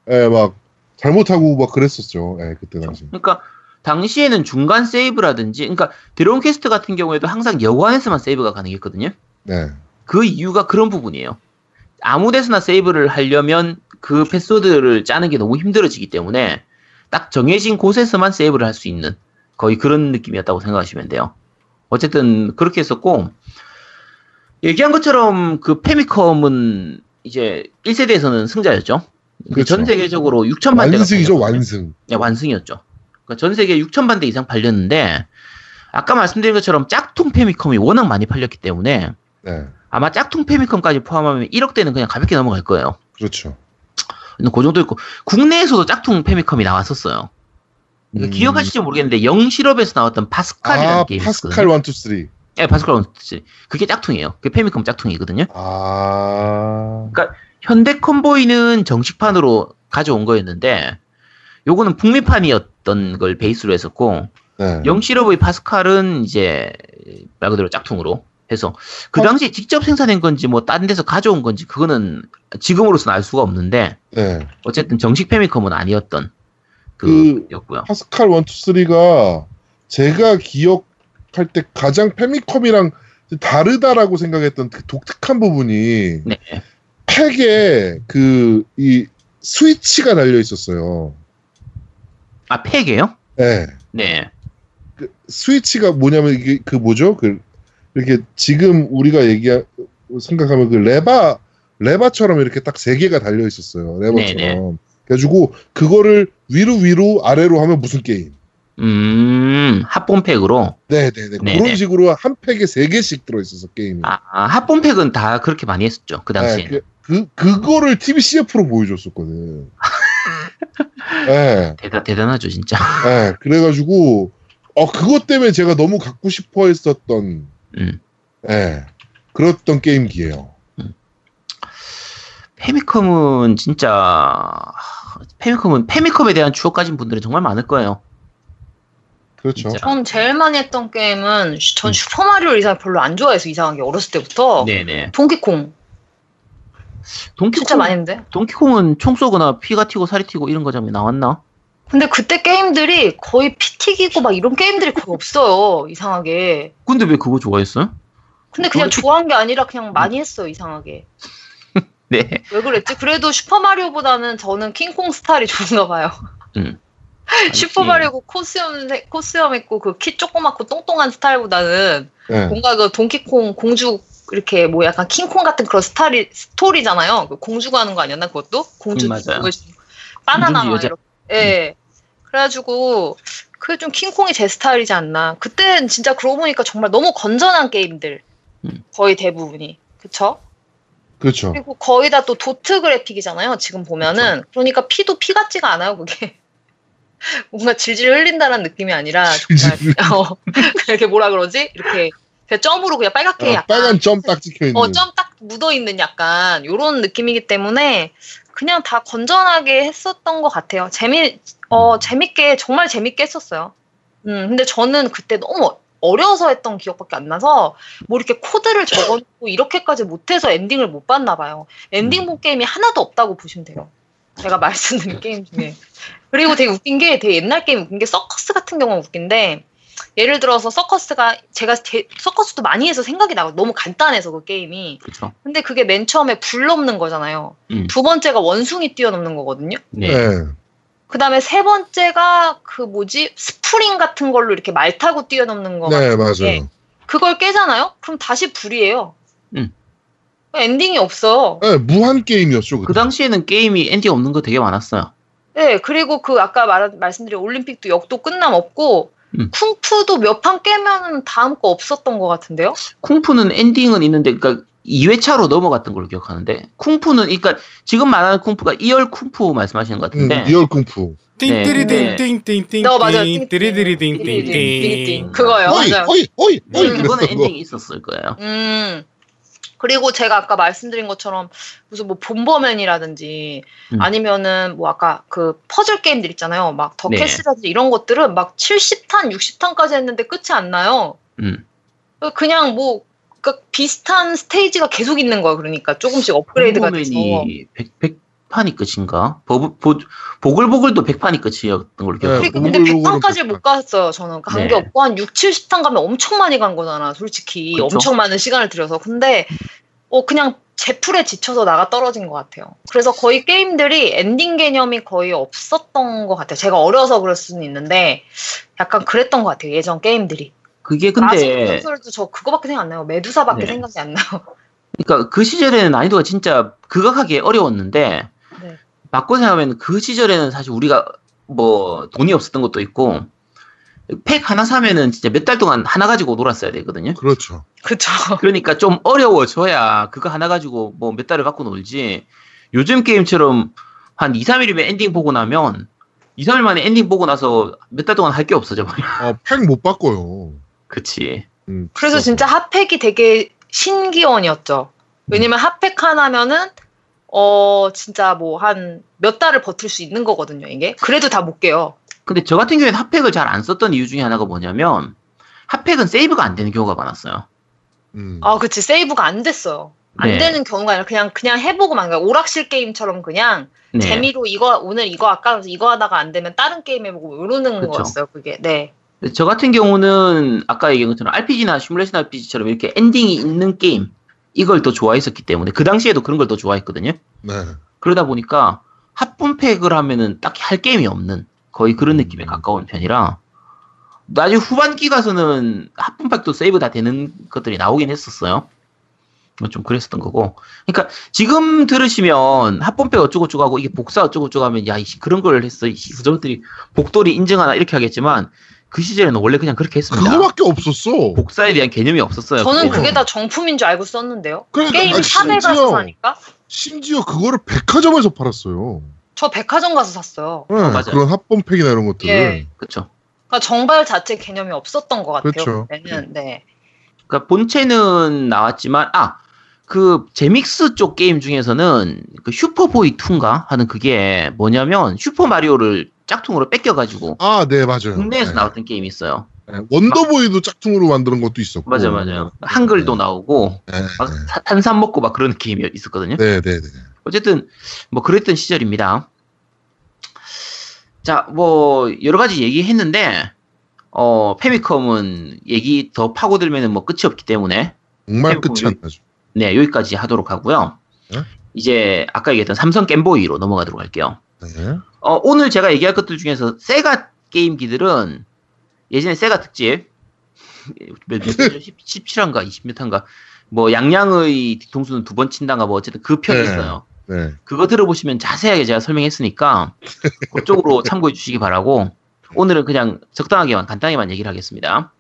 예 막 잘못하고 막 그랬었죠 예 그때 당시
그러니까 당시에는 중간 세이브라든지, 그러니까 드래곤 퀘스트 같은 경우에도 항상 여관에서만 세이브가 가능했거든요.
네
그 이유가 그런 부분이에요. 아무 데서나 세이브를 하려면 그 패스워드를 짜는 게 너무 힘들어지기 때문에 딱 정해진 곳에서만 세이브를 할 수 있는 거의 그런 느낌이었다고 생각하시면 돼요. 어쨌든 그렇게 했었고 얘기한 것처럼 그 페미컴은 이제 1세대에서는 승자였죠.
그렇죠.
전 세계적으로 6천만 대가
완승이죠. 완승
네, 완승이었죠. 그러니까 전 세계 6천만 대 이상 팔렸는데 아까 말씀드린 것처럼 짝퉁 패미컴이 워낙 많이 팔렸기 때문에
네
아마 짝퉁 패미컴까지 포함하면 1억 대는 그냥 가볍게 넘어갈 거예요.
그렇죠
그 정도 있고 국내에서도 짝퉁 패미컴이 나왔었어요. 그러니까
음.
기억하실지 모르겠는데 영실업에서 나왔던 파스칼이라는
아
게임이
파스칼
있었거든요.
1, 2, 3
네, 파스칼 one two 그게 짝퉁이에요. 그게 패미컴 짝퉁이거든요.
아
현대 컴보이는 정식판으로 가져온 거였는데 요거는 북미판이었던 걸 베이스로 했었고
네.
영실업의 파스칼은 이제 말 그대로 짝퉁으로 해서 그
어?
당시에 직접 생산한 건지 뭐 다른 데서 가져온 건지 그거는 지금으로서는 알 수가 없는데
네.
어쨌든 정식 페미컴은 아니었던
그-
그였고요.
파스칼 1, 2, 3가 제가 기억할 때 가장 페미컴이랑 다르다라고 생각했던 그 독특한 부분이
네.
팩에 그 이 스위치가 달려 있었어요.
아 팩이에요?
네.
네.
그 스위치가 뭐냐면 이게 그 뭐죠? 그 이렇게 지금 우리가 얘기 생각하면 그 레바 레바처럼 이렇게 딱 세 개가 달려 있었어요. 레버처럼.
네네.
그래가지고 그거를 위로 위로 아래로 하면 무슨 게임?
음, 합본팩으로.
네네네.
네네.
그런 식으로 한 팩에 세 개씩 들어있어서 게임이.
아, 아, 합본팩은 다 그렇게 많이 했었죠. 그 당시에.
네, 그, 그, 그거를 TV CF로 보여줬었거든. 네,
대단, 대단하죠, 진짜.
네. 그래가지고, 어, 그것 때문에 제가 너무 갖고 싶어 했었던,
음.
네. 그랬던 게임기예요
페미컴은 진짜, 페미컴은, 페미컴에 대한 추억 가진 분들은 정말 많을 거예요.
그렇죠.
진짜.
전 제일 많이 했던 게임은 전
음.
슈퍼 마리오 이상 별로 안 좋아해서 이상하게 어렸을 때부터
네네.
동키콩
동키콩,
진짜 많이 했는데
동키콩은 총 쏘거나 피가 튀고 살이 튀고 이런 거 장면 나왔나?
근데 그때 게임들이 거의 피 튀기고 막 이런 게임들이 거의 없어요 이상하게
근데 왜 그거 좋아했어요?
근데 그냥 좋아한 게 아니라 그냥 많이 했어요 이상하게
네.
왜 그랬지? 그래도 슈퍼마리오보다는 저는 킹콩 스타일이 좋은가 봐요
음.
슈퍼마리오 콧수염 콧수염 있고 그 키 조그맣고 똥똥한 스타일보다는
네.
뭔가 그 동키콩 공주 이렇게 뭐 약간 킹콩 같은 그런 스타리 스토리잖아요. 그 공주가 하는 거 아니었나 그것도? 공주
음, 맞아요.
그거 바나나
여자.
이렇게. 예. 그래가지고 그게 좀 킹콩이 제 스타일이지 않나. 그땐 진짜 그러고 보니까 정말 너무 건전한 게임들
음.
거의 대부분이 그쵸?
그렇죠.
그리고 거의 다 또 도트 그래픽이잖아요. 지금 보면은 그러니까 피도 피 같지가 않아요. 그게 뭔가 질질 흘린다는 느낌이 아니라 정말 어, 이렇게 뭐라 그러지? 이렇게 그냥 점으로 그냥 빨갛게
아,
약간
빨간 점 딱 찍혀 있는.
어, 점 딱 묻어 있는 약간 요런 느낌이기 때문에 그냥 다 건전하게 했었던 것 같아요. 재미 어 재밌게 정말 재밌게 했었어요. 음 근데 저는 그때 너무 어려서 했던 기억밖에 안 나서 뭐 이렇게 코드를 적어놓고 이렇게까지 못해서 엔딩을 못 봤나 봐요. 엔딩 본 게임이 하나도 없다고 보시면 돼요. 제가 말씀드린 게임 중에. 그리고 되게 웃긴 게 되게 옛날 게임 웃긴 게 서커스 같은 경우는 웃긴데 예를 들어서 서커스가 제가 제- 서커스도 많이 해서 생각이 나고 너무 간단해서 그 게임이
그렇죠.
근데 그게 맨 처음에 불 넘는 거잖아요.
음.
두 번째가 원숭이 뛰어넘는 거거든요.
네.
네.
그 다음에 세 번째가 그 뭐지 스프링 같은 걸로 이렇게 말 타고 뛰어넘는 거.
네, 맞아요.
게 그걸 깨잖아요. 그럼 다시 불이에요.
음.
엔딩이 없어.
네, 무한 게임이었죠.
그
그때.
당시에는 게임이 엔딩 없는 거 되게 많았어요.
네, 그리고 그 아까 말, 말씀드린 올림픽도 역도 끝남 없고
음.
쿵푸도 몇 판 깨면 다음 거 없었던 것 같은데요?
쿵푸는 엔딩은 있는데, 그러니까 2회차로 넘어갔던 걸로 기억하는데, 쿵푸는, 그러니까 지금 말하는 쿵푸가 이얼 쿵푸 말씀하시는 것
음,
같은데,
이얼 쿵푸.
띵띠리띵띵띵띵
어, 맞아요.
띠리디리띵띵띵
그거요, 맞아요.
호이, 호이, 호이.
음,
그거는. 엔딩이 있었을 거예요.
음. 그리고 제가 아까 말씀드린 것처럼 무슨 뭐 본버맨이라든지
음.
아니면은 뭐 아까 그 퍼즐 게임들 있잖아요. 막
네.
더캐스라든지 이런 것들은 막 70탄, 60탄까지 했는데 끝이 안 나요.
음.
그냥 뭐 그 비슷한 스테이지가 계속 있는 거예요. 그러니까 조금씩 업그레이드가 돼서.
100, 100판이 끝인가? 보, 보, 보글보글도 100판이 끝이었던 걸로 기억해요.
네.
근데
오글오글은
100탄까지
비슷한.
못 갔어요. 저는 간게
네.
없고 한 6, 70탄 가면 엄청 많이 간 거잖아. 솔직히
그쵸.
엄청 많은 시간을 들여서. 근데 어 그냥 제풀에 지쳐서 나가 떨어진 것 같아요. 그래서 거의 게임들이 엔딩 개념이 거의 없었던 것 같아요. 제가 어려서 그럴 수는 있는데 약간 그랬던 것 같아요. 예전 게임들이.
그게
근데 소설도 저 그거밖에 생각 안 나요. 메두사밖에
네.
생각이 안 나요.
그러니까 그 시절에는 난이도가 진짜 극악하게 어려웠는데,
네.
바꿔 생각하면 그 시절에는 사실 우리가 뭐 돈이 없었던 것도 있고, 팩 하나 사면은 진짜 몇 달 동안 하나 가지고 놀았어야 되거든요.
그렇죠.
그쵸.
그러니까 좀 어려워져야 그거 하나 가지고 뭐 몇 달을 갖고 놀지. 요즘 게임처럼 한 2, 3일이면 엔딩 보고 나면 2, 3일 만에 엔딩 보고 나서 몇 달 동안 할 게 없어져 버려.
어, 팩못 바꿔요.
그치.
음,
그래서 진짜 합팩이 되게 신기원이었죠. 왜냐면 합팩 하나면은 어 진짜 뭐 한 몇 달을 버틸 수 있는 거거든요. 이게 그래도 다 못 깨요.
근데 저 같은 경우에는 합팩을 잘 안 썼던 이유 중에 하나가 뭐냐면 합팩은 세이브가 안 되는 경우가 많았어요.
음.
아 그치 세이브가 안 됐어요. 안
네.
되는 경우가 아니라 그냥 그냥 해보고만 그냥 오락실 게임처럼 그냥
네.
재미로 이거 오늘 이거 아까 이거 하다가 안 되면 다른 게임 해보고 이러는
그쵸.
거였어요. 그게 네.
저 같은 경우는 아까 얘기한 것처럼 RPG나 시뮬레이션 RPG처럼 이렇게 엔딩이 있는 게임 이걸 더 좋아했었기 때문에 그 당시에도 그런 걸 더 좋아했거든요.
네.
그러다 보니까 합본팩을 하면은 딱히 할 게임이 없는 거의 그런 느낌에
음.
가까운 편이라 나중에 후반기 가서는 합본팩도 세이브 다 되는 것들이 나오긴 했었어요. 뭐좀 그랬었던 거고. 그러니까 지금 들으시면 합본팩 어쩌고저쩌고 하고 이게 복사 어쩌고저쩌고 하면 야, 그런 걸 했어. 이씨, 그저들이 복돌이 인증하나 이렇게 하겠지만 그 시절에는 원래 그냥 그렇게 했습니다.
그거밖에 없었어.
복사에 대한 개념이 없었어요.
저는. 그게 다 정품인 줄 알고 썼는데요.
그러니까
게임 샵에 가서 사니까
심지어 그거를 백화점에서 팔았어요.
저 백화점 가서 샀어요.
네,
맞아요.
그런 합본팩이나 이런 것들을.
예.
그쵸.
그러니까 정발 자체 개념이 없었던 것 같아요.
그렇죠.
그때는 네.
그러니까 본체는 나왔지만 아 그 제믹스 쪽 게임 중에서는 그 슈퍼보이 2인가 하는 그게 뭐냐면 슈퍼 마리오를 짝퉁으로 베껴가지고
아, 네, 맞아요.
국내에서
네.
나왔던 게임이 있어요.
네, 원더보이도 짝퉁으로 만드는 것도 있었고.
맞아요, 맞아요. 한글도 나오고
네,
막
네.
사- 탄산 먹고 막 그런 게임이 있었거든요.
네, 네, 네.
어쨌든 뭐 그랬던 시절입니다. 자, 뭐 여러 가지 얘기했는데 어 페미컴은 얘기 더 파고들면은 뭐 끝이 없기 때문에
정말
네,
끝이
뭐,
안 나죠.
네 여기까지 하도록 하고요.
네?
이제 아까 얘기했던 삼성 게임보이로 넘어가도록 할게요.
네.
어, 오늘 제가 얘기할 것들 중에서 세가 게임기들은 예전에 세가 특집 몇, 몇 17화인가 20몇화인가 뭐 양양의 뒤통수는 두 번 친다가 뭐 어쨌든 그 편이
네.
있어요.
네.
그거 들어보시면 자세하게 제가 설명했으니까 그쪽으로 참고해 주시기 바라고 오늘은 그냥 적당하게만 간단하게만 얘기를 하겠습니다.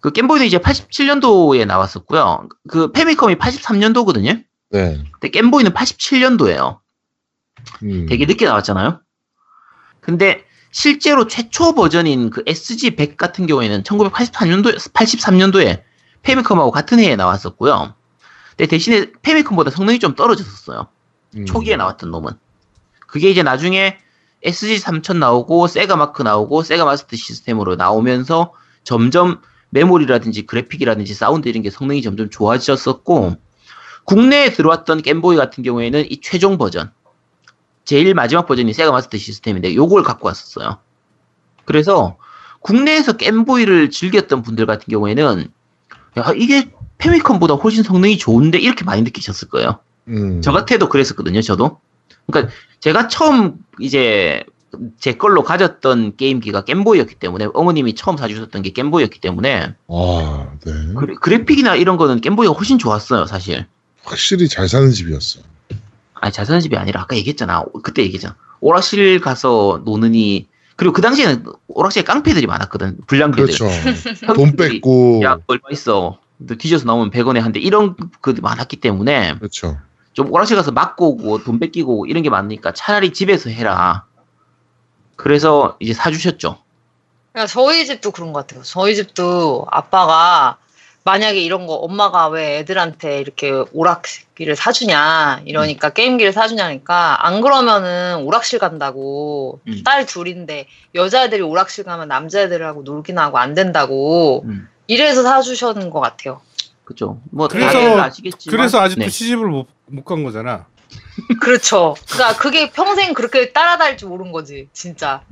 그 겜보이는 이제 87년도에 나왔었고요. 그 페미컴이 83년도거든요.
네.
근데 겜보이는 87년도예요.
음.
되게 늦게 나왔잖아요. 근데 실제로 최초 버전인 그 SG100 같은 경우에는 1983년도 83년도에 페미컴하고 같은 해에 나왔었고요. 근데 대신에 페미컴보다 성능이 좀 떨어졌었어요.
음.
초기에 나왔던 놈은. 그게 이제 나중에 SG3000 나오고 세가 마크 나오고 세가 마스터 시스템으로 나오면서 점점 메모리라든지 그래픽이라든지 사운드 이런 게 성능이 점점 좋아졌었고 국내에 들어왔던 겜보이 같은 경우에는 이 최종 버전 제일 마지막 버전이 세가 마스터 시스템인데 요걸 갖고 왔었어요. 그래서 국내에서 겜보이를 즐겼던 분들 같은 경우에는 야 이게 페미컴보다 훨씬 성능이 좋은데 이렇게 많이 느끼셨을 거예요.
음.
저 같아도 그랬었거든요, 저도. 그러니까 제가 처음 이제 제 걸로 가졌던 게임기가 겜보이였기 때문에 어머님이 처음 사주셨던 게 겜보이였기 때문에
아, 네.
그래- 그래픽이나 이런 거는 겜보이가 훨씬 좋았어요, 사실.
확실히 잘 사는 집이었어.
아니 잘 사는 집이 아니라 아까 얘기했잖아. 그때 얘기했잖아. 오락실 가서 노느니 그리고 그 당시에는 오락실에 깡패들이 많았거든. 불량배들.
그렇죠. 돈 뺏고.
야 얼마 있어. 너 뒤져서 나오면 100원에 한대 이런 그 많았기 때문에
그렇죠.
좀 오락실 가서 맞고 오고 돈 뺏기고 오고 이런 게 많으니까 차라리 집에서 해라. 그래서 이제 사주셨죠.
그러니까 저희 집도 그런 것 같아요. 저희 집도 아빠가 만약에 이런 거 엄마가 왜 애들한테 이렇게 오락기를 사주냐 이러니까 게임기를 사주냐니까 안 그러면은 오락실 간다고
음.
딸 둘인데 여자애들이 오락실 가면 남자애들하고 놀긴 하고 안 된다고
음.
이래서 사주셨는 것 같아요.
그죠. 뭐
그래서-
다들 아시겠지만
그래서 아직도
네.
시집을 못 못 간 거잖아.
그렇죠. 그러니까 그게 평생 그렇게 따라다닐 줄 모른 거지 진짜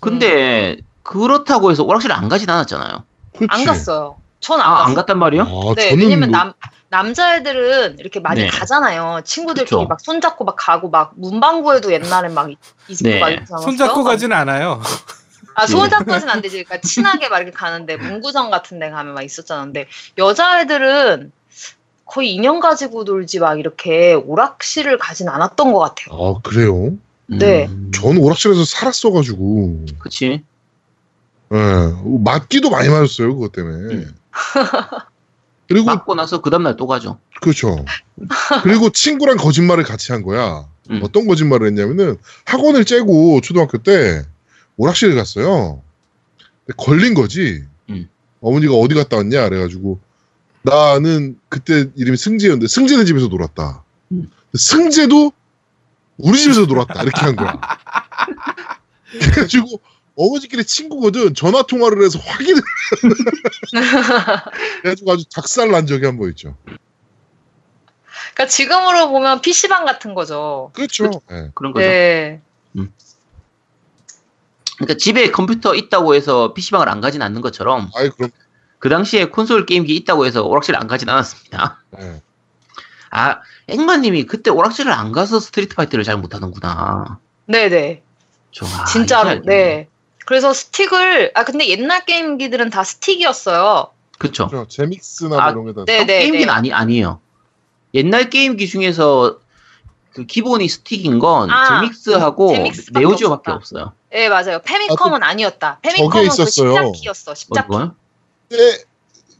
근데 그렇다고 해서 오락실을 안 가진 않았잖아요.
그렇지.
안 갔어요. 전안
아. 안 갔단 말이요?
아,
네,
저는
왜냐면
뭐-
남 남자애들은 이렇게 많이
네.
가잖아요. 친구들끼리
그쵸.
막 손잡고 막 가고 막 문방구에도 옛날에 막 이- 있고
네.
막 않았어요?
손잡고 가지는 않아요.
아 손잡고는 안 되지. 그러니까 친하게 막 이렇게 가는데 문구점 같은 데 가면 막 있었잖아. 근데 여자애들은 거의 인형 가지고 놀지 막 이렇게 오락실을 가진 않았던 것 같아요.
아, 그래요?
네.
음,
전 오락실에서 살았어가지고.
그치.
예. 맞기도 많이 맞았어요, 그것 때문에.
음.
그리고,
맞고 나서 그 다음날 또 가죠.
그렇죠. 그리고 친구랑 거짓말을 같이 한 거야.
음.
어떤 거짓말을 했냐면은 학원을 째고 초등학교 때 오락실에 갔어요. 걸린 거지.
음.
어머니가 어디 갔다 왔냐? 그래가지고 나는 그때 이름이 승재였는데 승재네 집에서 놀았다.
음.
승재도 우리 집에서 놀았다. 이렇게 한 거야. 그래가지고 어머니끼리 친구거든. 전화 통화를 해서 확인을. 그래가지고 아주 작살 난 적이 한 번 있죠.
그러니까 지금으로 보면 PC방 같은 거죠.
그렇죠. 예.
그런 거죠.
네.
그러니까 집에 컴퓨터 있다고 해서 PC방을 안 가진 않는 것처럼
아이 그럼.
그 당시에 콘솔 게임기 있다고 해서 오락실 안 가진 않았습니다.
예.
아, 앵마님이 그때 오락실을 안 가서 스트리트 파이터를 잘 못하는구나.
네네.
저, 아,
진짜로.
이제 알겠네.
네. 그래서 스틱을 아 근데 옛날 게임기들은 다 스틱이었어요.
그쵸.
그렇죠. 제믹스나
아,
뭐 이런 게다.
네, 네,
게임기는
네.
아니, 아니에요. 옛날 게임기 중에서 그 기본이 스틱인 건
아,
제믹스하고 네오지오밖에. 없어요.
예, 맞아요. 페미컴은 아 니었다. 페미컴은
저게
그
있었어요.
십자키였어. 십자키.
때,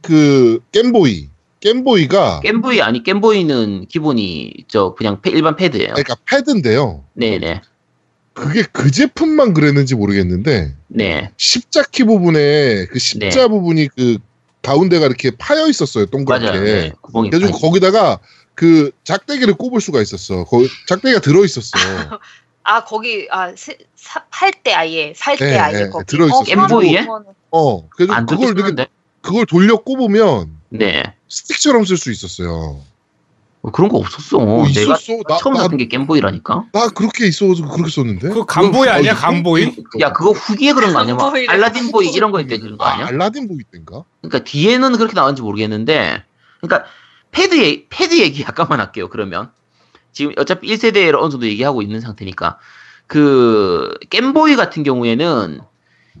그, 겜보이. 겜보이가,
겜보이 아니 겜보이는 기본이 저 그냥 패- 일반 패드예요.
그러니까 패드인데요.
네네
그게 그 제품만 그랬는지 모르겠는데,
네
십자키 부분에 그 십자
네.
부분이 그 가운데가 이렇게 파여 있었어요. 동그랗게.
맞아요. 네, 구멍이
그래가지고
파-
거기다가 그 작대기를 꼽을 수가 있었어. 거기 작대기가 들어 있었어.
아, 거기 아, 팔때 아예 살때
네,
아예
네,
거기.
들어 있었어요.
겜보이에?
그거는-
어. 그래서
안
그걸. 그걸 돌려 꼽으면
네
스틱처럼 쓸 수 있었어요.
어, 그런 거 없었어.
어,
내가
있었어. 나,
처음
나,
샀던 게 겜보이라니까.
나 그렇게 있어서 그렇게 썼는데.
그 간보이
그거-
아니야
어,
간보이?
야 그거 후기에 그런 거 아니야? 뭐. 알라딘 보이 이런 거일 때 그런 거
아,
아니야?
알라딘 보이 때인가?
그러니까 뒤에는 그렇게 나왔는지 모르겠는데, 그러니까 패드 얘- 패드 얘기 약간만 할게요. 그러면 지금 어차피 1세대를 어느 정도 얘기하고 있는 상태니까 그 겜보이 같은 경우에는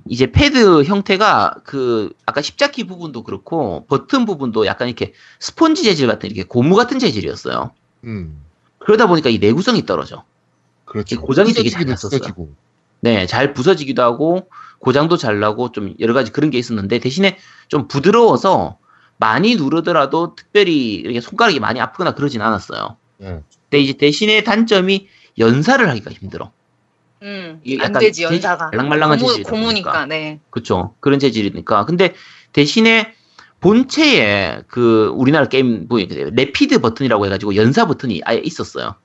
이제 패드 형태가 그 아까 십자키 부분도 그렇고 버튼 부분도 약간 이렇게 스폰지 재질 같은 이렇게 고무 같은 재질이었어요.
음.
그러다 보니까 이 내구성이 떨어져.
그렇죠.
고장이 되게 잘 났었어요.
부서지고.
네, 잘 부서지기도 하고 고장도 잘 나고 좀 여러 가지 그런 게 있었는데 대신에 좀 부드러워서 많이 누르더라도 특별히 이렇게 손가락이 많이 아프거나 그러진 않았어요.
네.
근데 이제 대신에 단점이 연사를 하기가 힘들어.
음, 안 되지 연사가.
말랑말랑한
고무,
재질이다
고무니까. 네.
그쵸. 그런 재질이니까. 근데 대신에 본체에 그 우리나라 게임 보이 레피드 버튼이라고 해가지고 연사 버튼이 아예 있었어요.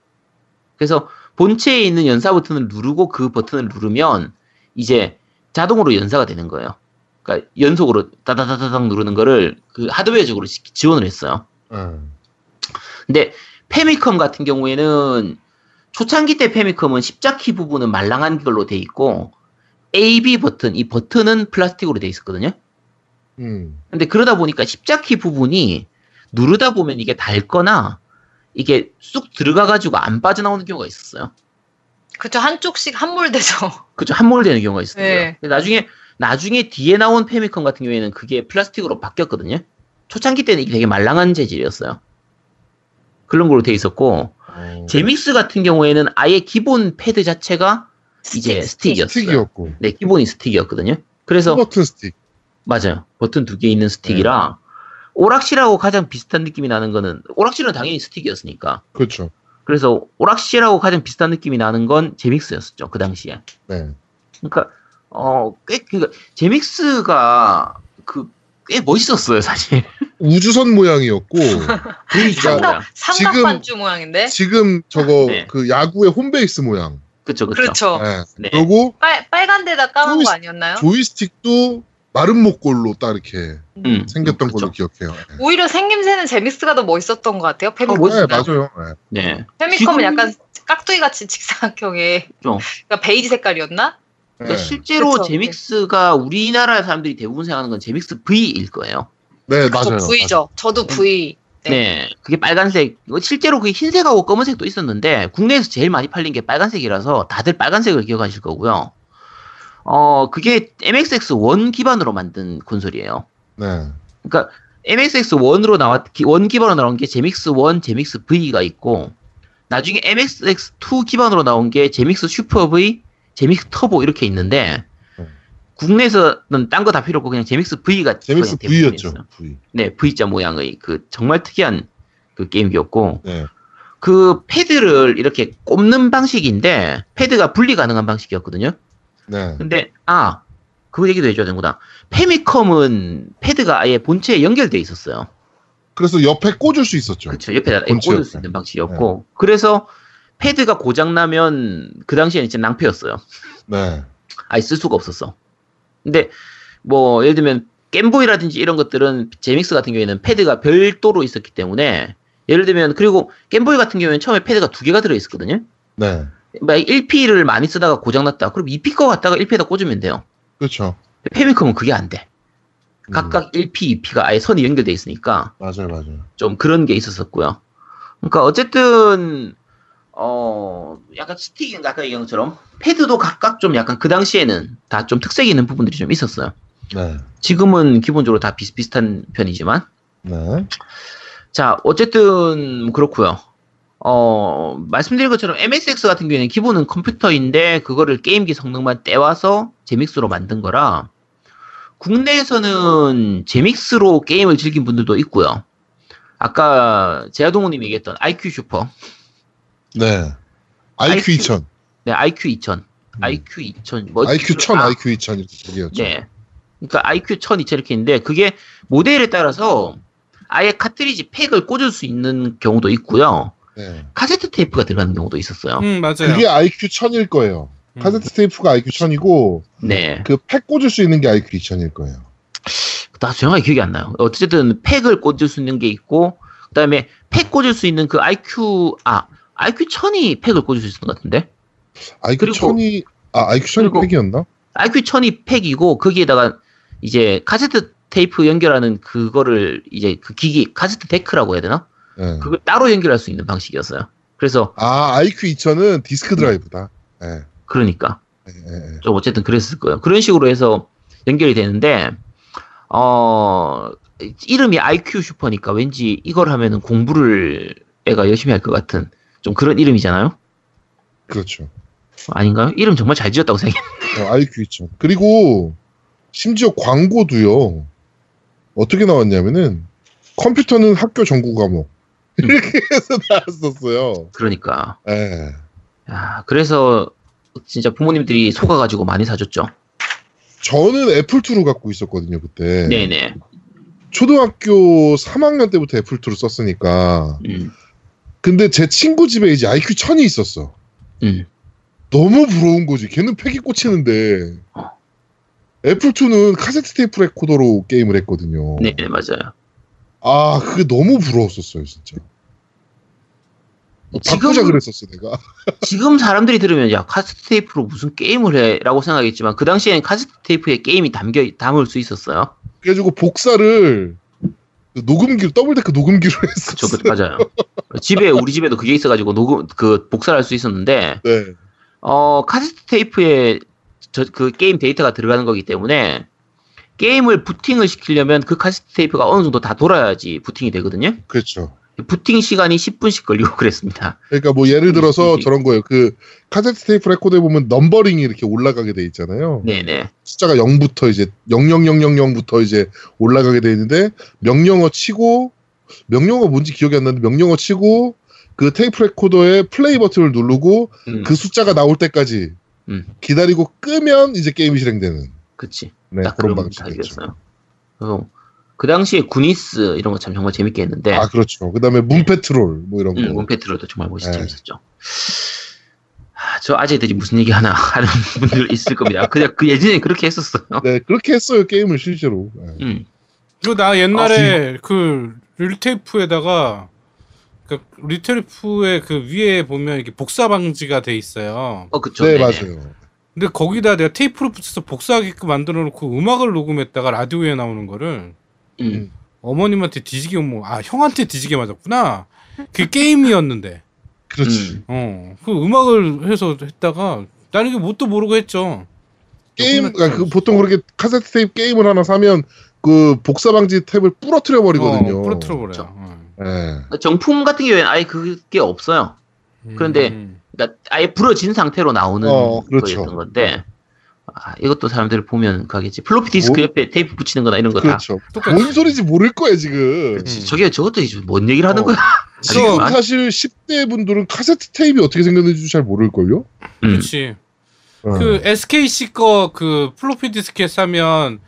그래서 본체에 있는 연사 버튼을 누르고 그 버튼을 누르면 이제 자동으로 연사가 되는 거예요. 그러니까 연속으로 따다다다닥 누르는 거를 그 하드웨어적으로 지- 지원을 했어요.
음.
근데 페미컴 같은 경우에는 초창기 때 페미컴은 십자키 부분은 말랑한 걸로 돼 있고 A, B 버튼 이 버튼은 플라스틱으로 돼 있었거든요.
음.
근데 그러다 보니까 십자키 부분이 누르다 보면 이게 닳거나 이게 쑥 들어가가지고 안 빠져나오는 경우가 있었어요.
그쵸 한쪽씩 함몰되죠.
그죠 함몰되는 경우가 있었어요.
네.
나중에 나중에 뒤에 나온 페미컴 같은 경우에는 그게 플라스틱으로 바뀌었거든요. 초창기 때는 이게 되게 말랑한 재질이었어요. 그런 걸로 돼 있었고
어,
제믹스 같은 경우에는 아예 기본 패드 자체가 이제
스틱,
스틱이었어요.
스틱이었고.
네, 기본이 스틱이었거든요. 그래서
버튼 스틱.
맞아요. 버튼 두 개 있는 스틱이라 오락실하고 가장 비슷한 느낌이 나는 거는 오락실은 당연히 스틱이었으니까.
그렇죠.
그래서 오락실하고 가장 비슷한 느낌이 나는 건 제믹스였었죠. 그 당시에.
네.
그러니까 어꽤 그러니까 제믹스가 그 꽤 멋있었어요, 사실.
우주선 모양이었고
그러니까
상당-
삼각반주 모양인데.
지금 저거
네.
그 야구의 홈베이스 모양.
그쵸, 그쵸.
그렇죠.
네.
네.
그리고
빨 빨간 데다 까만
조이스-
거 아니었나요?
조이스틱도 마름모꼴로 딱 이렇게
음,
생겼던
그쵸.
걸로 기억해요. 네.
오히려 생김새는 제믹스가 더 멋있었던 것 같아요. 페미컴.
어.
네, 맞아요. 네.
네.
페미컴은
지금-
약간 깍두기 같이 직사각형의
좀.
그러니까 베이지 색깔이었나?
그러니까
네.
실제로
그쵸.
제믹스가 우리나라 사람들이 대부분 생각하는 건 제믹스 V일 거예요.
네,
저
맞아요.
V죠. 저도 V.
네.
네.
그게 빨간색. 실제로 그게 흰색하고 검은색도 있었는데 국내에서 제일 많이 팔린 게 빨간색이라서 다들 빨간색을 기억하실 거고요. 어, 그게 MSX1 기반으로 만든 콘솔이에요.
네.
그러니까 MSX1으로 나왔 one 기반으로 나온 게 제믹스 1, 제믹스 V가 있고 나중에 MSX2 기반으로 나온 게 제믹스 슈퍼 V, 제믹스 터보 이렇게 있는데
음.
국내에서는 딴 거 다 필요 없고 그냥 제믹스 V가
제믹스. V였죠. V.
네, V자 모양의 그 정말 특이한 그 게임기였고
네.
그 패드를 이렇게 꼽는 방식인데 패드가 분리 가능한 방식이었거든요.
네.
근데 아, 그 얘기도 해줘야 되는구나. 페미컴은 패드가 아예 본체에 연결돼 있었어요.
그래서 옆에 꽂을 수 있었죠.
그렇죠. 옆에다
본체
꽂을
옆에.
수 있는 방식이었고 그래서 패드가 고장 나면 그 당시에는 진짜 낭패였어요.
네.
아예 쓸 수가 없었어. 근데 뭐 예를 들면 겜보이라든지 이런 것들은 제믹스 같은 경우에는 패드가 별도로 있었기 때문에 예를 들면 그리고 겜보이 같은 경우에는 처음에 패드가 두 개가 들어 있었거든요.
네.
막 1P를 많이 쓰다가 고장 났다. 그럼 2P 거 갖다가 1P에다 꽂으면 돼요.
그렇죠.
페미컴은 그게 안 돼.
음,
각각 1P, 2P가 아예 선이 연결돼 있으니까
맞아요, 맞아요.
좀 그런 게 있었었고요. 그러니까 어쨌든 어 약간 스틱인 아까 얘기한 것처럼 패드도 각각 좀 약간 그 당시에는 다 좀 특색이 있는 부분들이 좀 있었어요.
네.
지금은 기본적으로 다 비슷비슷한 편이지만
네.
자, 어쨌든 그렇고요. 어, 말씀드린 것처럼 MSX 같은 경우에는 기본은 컴퓨터인데 그거를 게임기 성능만 떼와서 제믹스로 만든 거라 국내에서는 제믹스로 게임을 즐긴 분들도 있고요. 아까 제아동우님이 얘기했던 IQ 슈퍼,
네. IQ 2000.
네, IQ 2000, IQ 2000, 뭐
IQ 1000,
아,
IQ 2000 이렇게 두 개였죠.
네. 그러니까 IQ 1000, 2000 이렇게 있는데 그게 모델에 따라서 아예 카트리지 팩을 꽂을 수 있는 경우도 있고요.
네.
카세트 테이프가 들어가는 경우도 있었어요.
음 맞아요.
그게 IQ 1000일 거예요.
음.
카세트 테이프가 IQ 1000이고
네.
그 팩 꽂을 수 있는 게 IQ 2000일 거예요.
나 정확히 기억이 안 나요. 어쨌든 팩을 꽂을 수 있는 게 있고 그다음에 팩 꽂을 수 있는 그 IQ 아 IQ 1000이 팩을 꽂을 수 있었던 것 같은데
IQ
그리고-
1000이 아 IQ 1000이
그리고-
팩이었나?
IQ 1000이 팩이고 거기에다가 이제 카세트 테이프 연결하는 그거를 이제 그 기기 카세트 데크라고 해야 되나?
네.
그걸 따로 연결할 수 있는 방식이었어요. 그래서
아 IQ 2000은 디스크 드라이브다. 네.
그러니까
네.
좀 어쨌든 그랬을 거예요. 그런 식으로 해서 연결이 되는데 어 이름이 IQ 슈퍼니까 왠지 이걸 하면은 공부를 애가 열심히 할 것 같은 좀 그런 이름이잖아요.
그렇죠.
아닌가요? 이름 정말 잘 지었다고 생각해요.
어, IQ 2000. 그리고 심지어 광고도요. 어떻게 나왔냐면은 컴퓨터는 학교 전국 과목 이렇게 해서 나왔었어요.
그러니까
예.
야, 그래서 진짜 부모님들이 속아가지고 많이 사줬죠.
저는 애플 2를 갖고 있었거든요 그때.
네네.
초등학교 3학년 때부터 애플 2를 썼으니까.
음,
근데 제 친구 집에 이제 IQ 1000이 있었어.
음.
너무 부러운 거지. 걔는 팩이 꽂히는데.
어.
애플 2는 카세트 테이프 레코더로 게임을 했거든요.
네, 네, 맞아요.
아, 그게 너무 부러웠었어요, 진짜. 뭐
지금,
바꾸자 그랬었어, 내가.
지금 사람들이 들으면, 야, 카세트 테이프로 무슨 게임을 해? 라고 생각했지만, 그 당시에는 카세트 테이프에 게임이 담겨, 담을 수 있었어요.
그래가지고 복사를 그 녹음기로, 더블데크 녹음기로 했었어.
저, 그, 맞아요. 집에, 우리 집에도 그게 있어가지고, 녹음, 그, 복사를 할 수 있었는데,
네.
어, 카세트 테이프에 저, 그 게임 데이터가 들어가는 거기 때문에, 게임을 부팅을 시키려면 그 카세트 테이프가 어느 정도 다 돌아야지 부팅이 되거든요.
그렇죠.
부팅 시간이 10분씩 걸리고 그랬습니다.
그러니까 뭐 예를 들어서
음.
저런 거예요. 그 카세트 테이프 레코더에 보면 넘버링이 이렇게 올라가게 돼 있잖아요.
네네.
숫자가 0부터 이제 00000부터 이제 올라가게 돼 있는데 명령어 치고 명령어 뭔지 기억이 안 나는데 명령어 치고 그 테이프 레코더의 플레이 버튼을 누르고
음,
그 숫자가 나올 때까지
음.
기다리고 끄면 이제 게임이 실행되는
그치.
네,
딱
그런.
방식이었어요. 그래서 그 당시에 구니스 이런 거 참 정말 재밌게 했는데,
아 그렇죠. 그 다음에 문페트롤 뭐 이런 거.
음, 문페트로도 정말 멋있
네.
재밌었죠. 아, 저 아재들이 무슨 얘기 하나 하는 분들 있을 겁니다. 그냥 그 예전에 그렇게 했었어요.
네 그렇게 했어요 게임을 실제로. 네.
음,
그리고 나 옛날에 그 릴테이프에다가 그 릴테이프의 그 위에 보면 이렇게 복사 방지가 돼 있어요.
어 그쵸.
네
네네.
맞아요.
근데 거기다 내가 테이프를 붙여서 복사하게끔 만들어 놓고 음악을 녹음했다가 라디오에 나오는 거를
음,
어머님한테 뒤지게 뭐, 아, 형한테 뒤지게 맞았구나. 그 게임이었는데.
그렇지.
음.
어. 그 음악을 해서 했다가 나는 이게 뭣도 모르고 했죠.
게임 그러니까 그 보통 그렇게 카세트 테이프 게임을 하나 사면 그 복사 방지 탭을 부러뜨려 버리거든요.
어, 부러뜨려 버려요.
그렇죠.
네.
정품 같은 경우에는 아예 그게 없어요. 그런데
음.
그러니까 아예 부러진 상태로 나오는
어, 그렇죠.
거였던 건데, 아, 이것도 사람들이 보면 가겠지. 플로피 디스크
뭐?
옆에 테이프 붙이는 거나 이런 거 다.
그렇죠. 뭔 소리인지 모를 거야 지금.
음.
저게 저것도 이제 뭔 얘기를 하는
어.
거야?
지금. 사실 10대 분들은 카세트 테이프 어떻게 생겼는지 잘 모를걸요?
음.
그렇지.
어.
그 SKC 거 그 플로피 디스크에 사면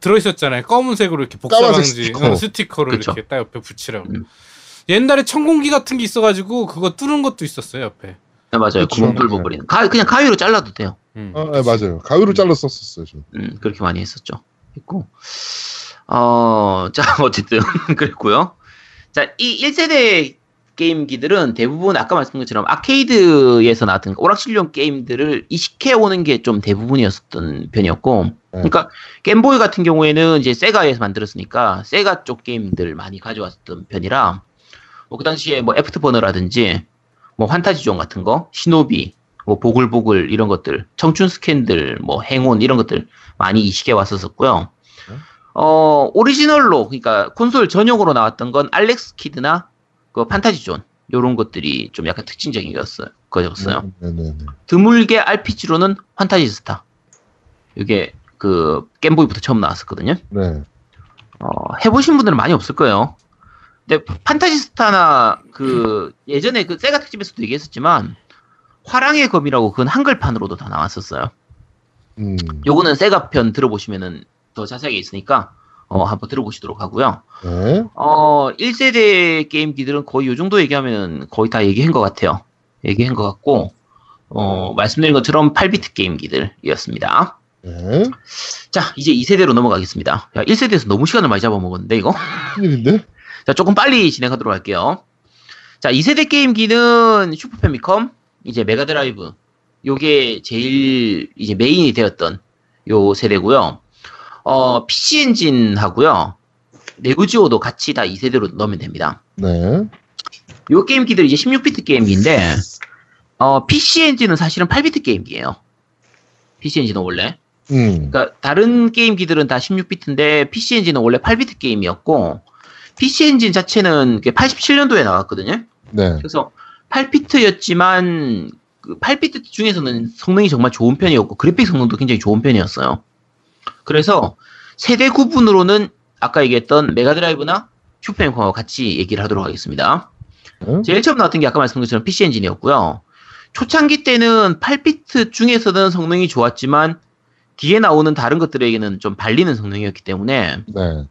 들어있었잖아요. 검은색으로 이렇게 복사
까만색
방지
스티커.
어, 스티커를
그쵸.
이렇게 딱 옆에 붙이라고.
음.
옛날에 천공기 같은 게 있어가지고 그거 뚫은 것도 있었어요 옆에.
네, 맞아요.
그렇죠.
구멍 뚫어 버리는. 가, 그냥 가위로 잘라도 돼요.
음.
아, 네, 맞아요. 가위로 잘라 썼었어요. 저.
음, 그렇게 많이 했었죠. 했고. 어, 자, 어쨌든, 그랬고요. 자, 이 1세대 게임기들은 대부분 아까 말씀드린 것처럼 아케이드에서 나왔던 오락실용 게임들을 이식해 오는 게 좀 대부분이었던 편이었고, 그러니까 게임보이 같은 경우에는 이제 세가에서 만들었으니까 세가 쪽 게임들 많이 가져왔던 편이라, 뭐 그 당시에 뭐 애프터버너라든지, 뭐 환타지존 같은 거, 시노비, 뭐 보글보글 이런 것들, 청춘 스캔들, 뭐 행운 이런 것들 많이 이식해 왔었었고요. 어, 오리지널로, 그러니까 콘솔 전용으로 나왔던 건 알렉스 키드나 그 판타지 존, 요런 것들이 좀 약간 특징적인 거였어요. 거였어요.
네네네.
드물게 RPG로는 판타지 스타. 이게 그 게임보이부터 처음 나왔었거든요.
네.
어, 해보신 분들은 많이 없을 거예요. 근데 판타지 스타나 그 예전에 그 세가 특집에서도 얘기했었지만 화랑의 검이라고 그건 한글판으로도 다 나왔었어요.
음.
요거는 세가 편 들어보시면은 더 자세하게 있으니까 어, 한번 들어보시도록 하고요.
네.
어, 1세대 게임기들은 거의 요 정도 얘기하면 거의 다 얘기한 것 같아요. 얘기한 것 같고, 어, 말씀드린 것처럼 8비트 게임기들이었습니다.
네.
자, 이제 2세대로 넘어가겠습니다. 야, 1세대에서 너무 시간을 많이 잡아먹었는데, 이거?
큰일인데?
자, 조금 빨리 진행하도록 할게요. 자, 2세대 게임기는 슈퍼 패미컴, 이제 메가드라이브, 요게 제일 이제 메인이 되었던 요 세대고요. 어, PC 엔진하고요. 네오지오도 같이 다 2세대로 넣으면 됩니다.
네.
요 게임기들 이제 16비트 게임기인데 어, PC 엔진은 사실은 8비트 게임기예요. PC 엔진은 원래.
음.
그러니까 다른 게임기들은 다 16비트인데 PC 엔진은 원래 8비트 게임이었고 PC 엔진 자체는 87년도에 나왔거든요.
네.
그래서 8비트였지만 그 8비트 중에서는 성능이 정말 좋은 편이었고 그래픽 성능도 굉장히 좋은 편이었어요. 그래서 세대 구분으로는 아까 얘기했던 메가드라이브나 슈퍼패미컴하고 같이 얘기를 하도록 하겠습니다.
네.
제일 처음 나왔던 게 아까 말씀드린 것처럼 PC 엔진이었고요. 초창기 때는 8비트 중에서는 성능이 좋았지만 뒤에 나오는 다른 것들에게는 좀 발리는 성능이었기 때문에
네.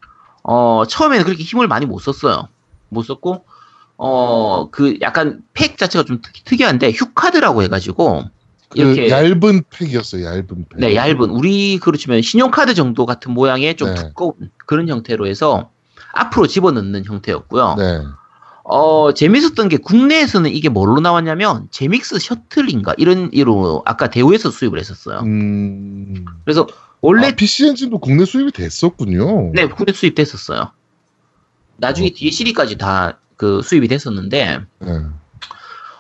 어, 처음에는 그렇게 힘을 많이 못 썼어요. 못 썼고 어, 그 약간 팩 자체가 좀 특, 특이한데 휴카드라고 해가지고
그
이렇게
얇은 팩이었어요. 얇은 팩.
네, 얇은 우리 그렇지만 신용카드 정도 같은 모양의 좀
네.
두꺼운 그런 형태로 해서 앞으로 집어넣는 형태였고요.
네.
어, 재밌었던 게 국내에서는 이게 뭘로 나왔냐면 제믹스 셔틀인가 이런 이로 아까 대우에서 수입을 했었어요.
음.
그래서 원래
아, PC 엔진도 국내 수입이 됐었군요.
네, 국내 수입됐었어요. 나중에
어.
시리까지 다 그 수입이 됐었는데
네.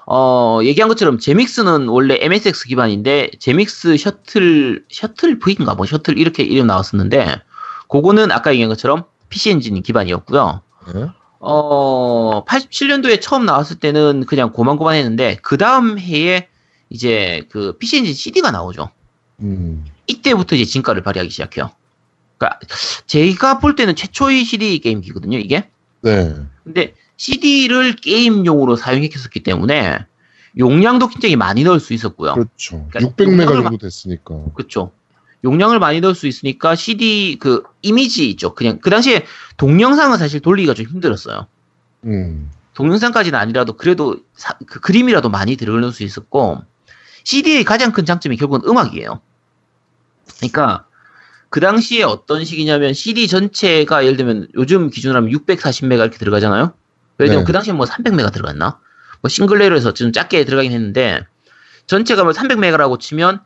어, 얘기한 것처럼 제믹스는 원래 MSX 기반인데 제믹스 셔틀 셔틀 V인가 뭐 셔틀 이렇게 이름 나왔었는데 그거는 아까 얘기한 것처럼 PC 엔진 기반이었고요.
네.
어, 87년도에 처음 나왔을 때는 그냥 고만고만했는데 그 다음 해에 이제 그 PC 엔진 CD가 나오죠.
음.
이때부터 이제 진가를 발휘하기 시작해요. 그러니까 제가 볼 때는 최초의 CD 게임기거든요, 이게.
네.
근데 CD를 게임용으로 사용했었기 때문에 용량도 굉장히 많이 넣을 수 있었고요.
그렇죠.
그러니까
600메가
용량을
정도 됐으니까.
그렇죠. 용량을 많이 넣을 수 있으니까 CD 그 이미지 있죠. 그냥 그 당시에 동영상은 사실 돌리기가 좀 힘들었어요.
음.
동영상까지는 아니라도 그래도 사- 그 그림이라도 많이 들어갈 수 있었고 CD의 가장 큰 장점이 결국은 음악이에요. 그러니까 그 당시에 어떤 식이냐면 CD 전체가 예를 들면 요즘 기준으로 하면 640메가 이렇게 들어가잖아요. 들면
네.
그 당시에 뭐 300메가 들어갔나? 뭐 싱글레이로 해서 좀 작게 들어가긴 했는데 전체가 뭐 300메가라고 치면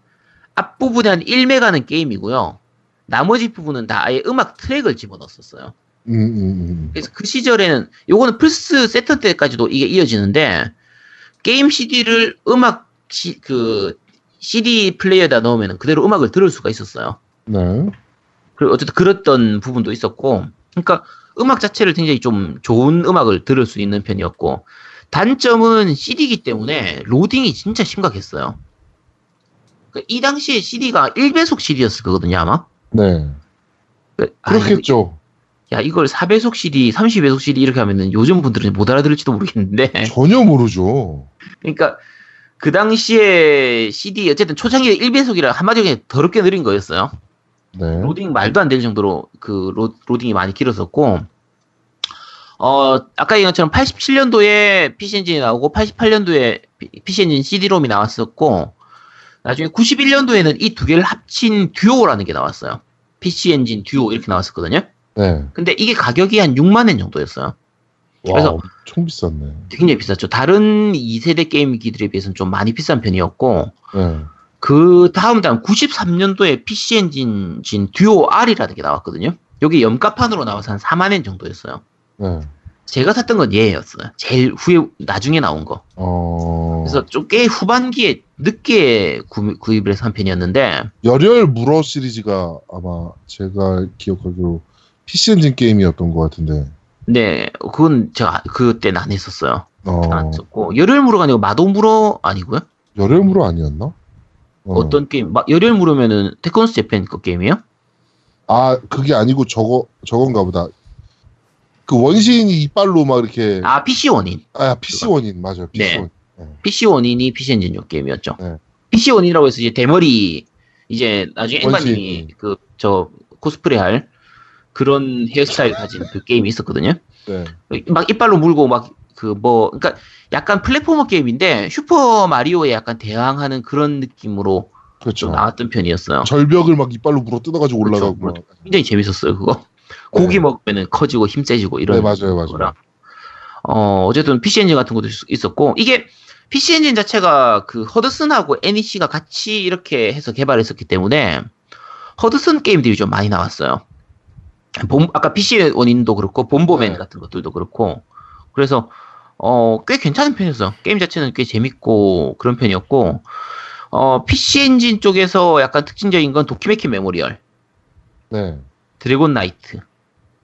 앞부분에 한 1메가는 게임이고요. 나머지 부분은 다 아예 음악 트랙을 집어넣었었어요.
음, 음, 음.
그래서 그 시절에는 요거는 플스 세터 때까지도 이게 이어지는데 게임 CD를 음악 시, 그 CD 플레이어에다 넣으면 그대로 음악을 들을 수가 있었어요.
네.
그리고 어쨌든 그랬던 부분도 있었고 그러니까 음악 자체를 굉장히 좀 좋은 음악을 들을 수 있는 편이었고 단점은 CD이기 때문에 로딩이 진짜 심각했어요. 그이 당시에 CD가 1배속 CD였을 거거든요 아마.
네.
그- 아,
그렇겠죠.
야 이걸 4배속 CD, 30배속 CD 이렇게 하면은 요즘 분들은 못 알아들을지도 모르겠는데.
전혀 모르죠.
그러니까 그 당시에 CD 어쨌든 초창기에 1배속이라 한마디로 그냥 더럽게 느린 거였어요.
네.
로딩 말도 안 될 정도로 그 로, 로딩이 많이 길었었고 어 아까 얘기한 것처럼 87년도에 PC 엔진이 나오고 88년도에 PC 엔진 CD-롬이 나왔었고 나중에 91년도에는 이 두 개를 합친 듀오라는 게 나왔어요. PC 엔진 듀오 이렇게 나왔었거든요.
네.
근데 이게 가격이 한 6만 엔 정도였어요.
와,
그래서-
엄청 비쌌네.
굉장히 비쌌죠. 다른 2세대 게임기들에 비해서는 좀 많이 비싼 편이었고
네.
그 다음 달 93년도에 PC 엔진 진 듀오 R이라는 게 나왔거든요. 여기 염가판으로 나와서 한 4만 엔 정도였어요.
네.
제가 샀던 건 얘였어요. 제일 후에 나중에 나온 거.
어.
그래서 좀 꽤 후반기에 늦게 구, 구입을 해서 한 편이었는데
열혈 물어 시리즈가 아마 제가 기억하기로 PC 엔진 게임이었던 것 같은데.
네, 그건 제가 그때는 안 했었어요.
어,
안 했었고 열혈무로가 아니고 마도무로 아니고요?
열혈무로 아니었나? 어.
어. 떤 게임? 막 열혈무로면은 테크노스 재팬 그 게임이에요?
아 그게 아니고 저거 저건가 보다. 그 원시인이 이빨로 막 이렇게
아 PC 원인.
아 PC 원인 맞아요. PC
네.
원인.
PC 원인이 PC 엔진용 게임이었죠.
네.
PC 원인이라고 해서 이제 대머리 이제 나중에. 앵바님이 그 저 코스프레 할 그런 헤어스타일 가진 그 게임이 있었거든요.
네.
막 이빨로 물고 막 그 뭐 그러니까 약간 platformer 게임인데 슈퍼 마리오에 약간 대항하는 그런 느낌으로
그렇죠.
좀 나왔던 편이었어요.
절벽을 막 이빨로 물어 뜯어가지고
그렇죠.
올라가고. 막.
굉장히 재밌었어요 그거. 고기
네.
먹으면은 커지고 힘 세지고 이런
네 맞아요 맞아요.
거라. 어 어쨌든 PC 엔진 같은 것도 있- 있었고 이게 PC 엔진 자체가 그 허드슨하고 NEC가 같이 이렇게 해서 개발했었기 때문에 허드슨 게임들이 좀 많이 나왔어요. 본- 아까 PC 원인도 그렇고 봄버맨
네.
같은 것들도 그렇고 그래서 어 꽤 괜찮은 편이었어요. 게임 자체는 꽤 재밌고 그런 편이었고 어 PC 엔진 쪽에서 약간 특징적인 건 도키메키 메모리얼,
네.
드래곤 나이트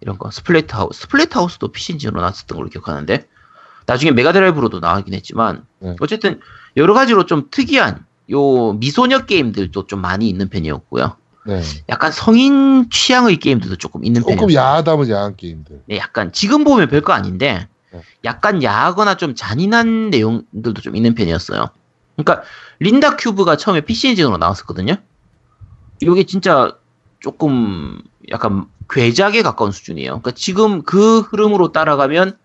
이런 거 스플래터 하우스 스플래터 하우스도 PC 엔진으로 나왔었던 걸로 기억하는데 나중에 메가드라이브로도 나가긴 했지만
네.
어쨌든 여러 가지로 좀 특이한 요 미소녀 게임들도 좀 많이 있는 편이었고요.
네.
약간 성인 취향의 게임들도 조금 있는
조금
편이었어요.
야하다면 야한 게임들.
네, 약간 지금 보면 별거 아닌데
네.
약간 야하거나 좀 잔인한 내용들도 좀 있는 편이었어요. 그러니까 린다 큐브가 처음에 PC 엔진으로 나왔었거든요. 이게 진짜 조금 약간 괴작에 가까운 수준이에요. 그러니까 지금 그 흐름으로 따라가면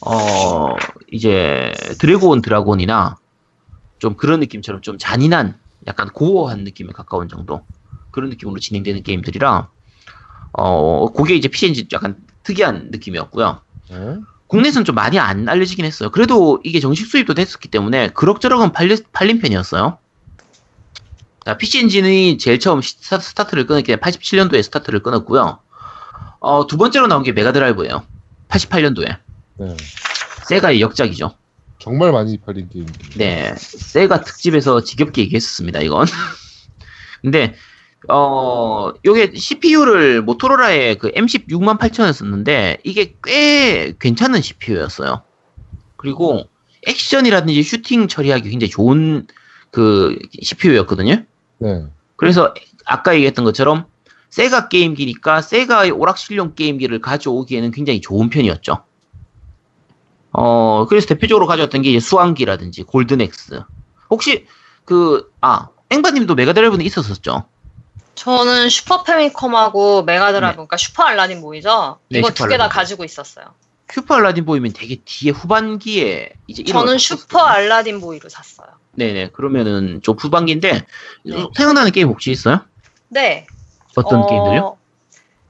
어 이제 드래곤 드라곤이나 좀 그런 느낌처럼 좀 잔인한 약간 고어한 느낌에 가까운 정도 그런 느낌으로 진행되는 게임들이라 어 그게 이제 PC 엔진 약간 특이한 느낌이었고요.
네.
국내에서는 좀 많이 안 알려지긴 했어요. 그래도 이게 정식 수입도 됐었기 때문에 그럭저럭은 팔리, 팔린 편이었어요. 자, PC 엔진이 제일 처음 스타, 스타트를 끊었기 때문에 87년도에 스타트를 끊었고요. 어, 두 번째로 나온 게 메가드라이브예요. 88년도에.
네.
세가의 역작이죠.
정말 많이 팔린 게임.
네, 세가 특집에서 지겹게 얘기했었습니다, 이건. 근데, 어, 요게 CPU를 모토로라의 그 MC 68,000을 썼는데, 이게 꽤 괜찮은 CPU였어요. 그리고, 액션이라든지 슈팅 처리하기 굉장히 좋은 그 CPU였거든요.
네.
그래서 아까 얘기했던 것처럼, 세가 게임기니까 세가의 오락실용 게임기를 가져오기에는 굉장히 좋은 편이었죠. 어, 그래서 대표적으로 가져왔던 게 이제 수왕기라든지 골든엑스. 혹시 그, 아, 앵바님도 메가드라이브는 있었었죠?
저는 슈퍼 패미컴하고 메가드라이브, 그러니까 슈퍼 알라딘 보이죠?
네,
이거 두 개 다. 가지고 있었어요.
슈퍼 알라딘 보이면 되게 뒤에 후반기에 이제
저는. 슈퍼 알라딘 보이로 샀어요.
네네. 그러면은 좀 후반기인데,
네.
생각나는 게임 혹시 있어요?
네.
어떤
어,
게임들요?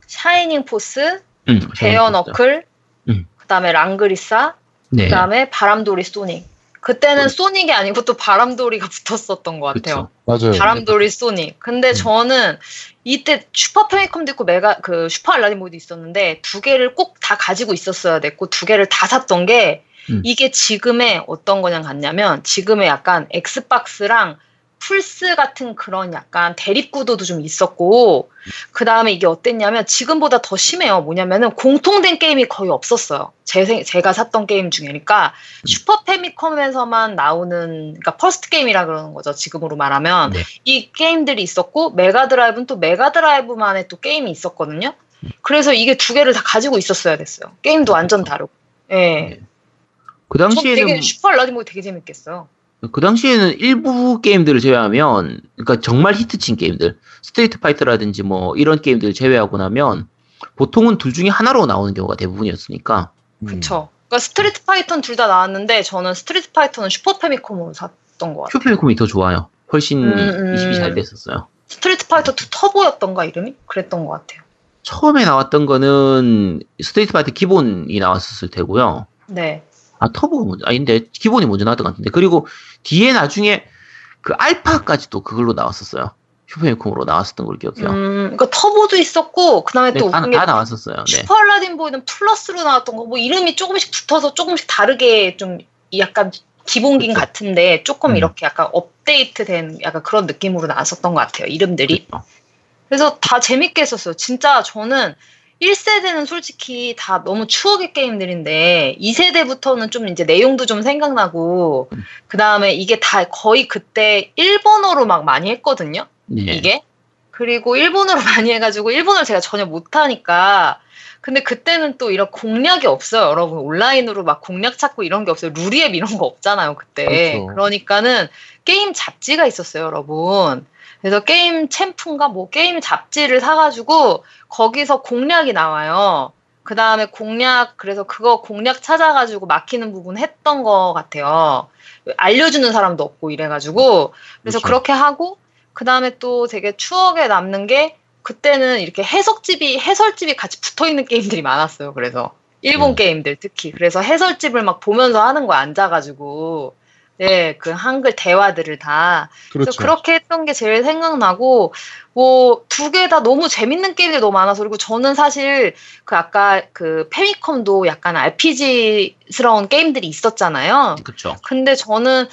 샤이닝 포스,
응,
베어 너클,
음.
그다음에 랑그릿사,
네.
그다음에 바람돌이 소닉. 그때는
음.
소닉이 아니고 또 바람돌이가 붙었었던 것 같아요.
그쵸.
맞아요.
바람돌이 소닉. 근데
음.
저는 이때 슈퍼 패미컴도 있고 메가 그 슈퍼 알라딘 보이도 있었는데 두 개를 꼭 다 가지고 있었어야 됐고 두 개를 다 샀던 게
음.
이게 지금의 어떤 거냐 같냐면 지금의 약간 엑스박스랑 플스 같은 그런 약간 대립 구도도 좀 있었고 그 다음에 이게 어땠냐면 지금보다 더 심해요. 뭐냐면은 공통된 게임이 거의 없었어요. 제, 생- 제가 샀던 게임 중에. 그러니까 슈퍼 패미컴에서만 나오는 그러니까 first 게임이라 그러는 거죠. 지금으로 말하면
네.
이 게임들이 있었고 메가드라이브는 또 메가드라이브만의 또 게임이 있었거든요. 그래서 이게 두 개를 다 가지고 있었어야 됐어요. 게임도 완전 다르고. 예.
네.
그전
당시에는
되게 슈퍼 알라딘 보이 되게 재밌겠어요.
그 당시에는 일부 게임들을 제외하면, 그러니까 정말 히트친 게임들, 스트리트 파이터라든지 뭐 이런 게임들을 제외하고 나면 보통은 둘 중에 하나로 나오는 경우가 대부분이었으니까.
음.
그쵸. 그러니까 스트리트 파이터는 둘 다 나왔는데 저는 스트리트 파이터는 슈퍼 패미컴으로 샀던 것 같아요.
슈퍼 패미콤이 더 좋아요. 훨씬
음, 음.
이식이 잘 됐었어요.
스트리트 파이터 2 터보였던가 이름이? 그랬던 것 같아요.
처음에 나왔던 거는 스트리트 파이터 기본이 나왔었을 테고요.
네.
아 터보가 먼저 아닌데 기본이 먼저 나왔던 것 같은데 그리고 뒤에 나중에 그 알파까지도 그걸로 나왔었어요. 슈퍼미콤으로 나왔었던 걸 기억해요.
음, 그러니까 터보도 있었고 그다음에
네,
또
다, 다 나왔었어요. 네.
슈퍼 알라딘 보이는 플러스로 나왔던 거 뭐 이름이 조금씩 붙어서 조금씩 다르게 좀 약간 기본긴
그쵸.
같은데 조금
음.
이렇게 약간 업데이트된 약간 그런 느낌으로 나왔었던 것 같아요. 이름들이.
그렇죠.
그래서 다 재밌게 했었어요. 진짜 저는 1세대는 솔직히 다 너무 추억의 게임들인데 2세대부터는 좀 이제 내용도 좀 생각나고
음.
그 다음에 이게 다 거의 그때 일본어로 막 많이 했거든요.
네.
이게 그리고 일본어로 많이 해가지고 일본어를 제가 전혀 못하니까 근데 그때는 또 이런 공략이 없어요 여러분 온라인으로 막 공략 찾고 이런 게 없어요 루리앱 이런 거 없잖아요 그때
그렇죠.
그러니까는 게임 잡지가 있었어요 여러분 그래서 게임 챔프인가 뭐 게임 잡지를 사가지고 거기서 공략이 나와요 그 다음에 공략 그래서 그거 공략 찾아가지고 막히는 부분 했던 거 같아요 알려주는 사람도 없고 이래가지고 그래서
그렇죠.
그렇게 하고 그 다음에 또 되게 추억에 남는 게 그때는 이렇게 해석집이 해설집이 같이 붙어 있는 게임들이 많았어요. 그래서 일본
음.
게임들 특히 그래서 해설집을 막 보면서 하는 거 앉아가지고 네 그 한글 대화들을 다
그렇죠.
그렇게 했던 게 제일 생각나고 뭐 두 개 다 너무 재밌는 게임들이 너무 많아서 그리고 저는 사실 그 아까 그 페미컴도 약간 RPG스러운 게임들이 있었잖아요.
그쵸.
근데 저는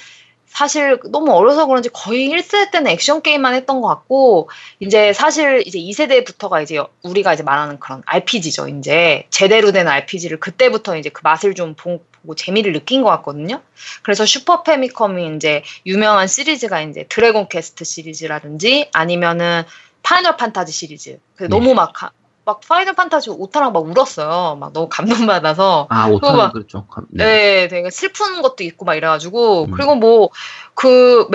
사실 너무 어려서 그런지 거의 1세대 때는 액션 게임만 했던 것 같고, 이제 사실 이제 2세대부터가 이제 우리가 이제 말하는 그런 RPG죠. 이제 제대로 된 RPG를 그때부터 이제 그 맛을 좀 보- 보고 재미를 느낀 것 같거든요. 그래서 슈퍼 패미컴이 이제 유명한 시리즈가 이제 드래곤 퀘스트 시리즈라든지 아니면은 파이널 판타지 시리즈.
네.
너무 막, 가- 막 파이널 판타지 5탄이랑 막 울었어요. 막 너무 감동받아서.
아,
그거
5탄은
봐.
그렇죠. 감-
네, 되게 슬픈 것도 있고 막 이래가지고
음.
그리고 뭐그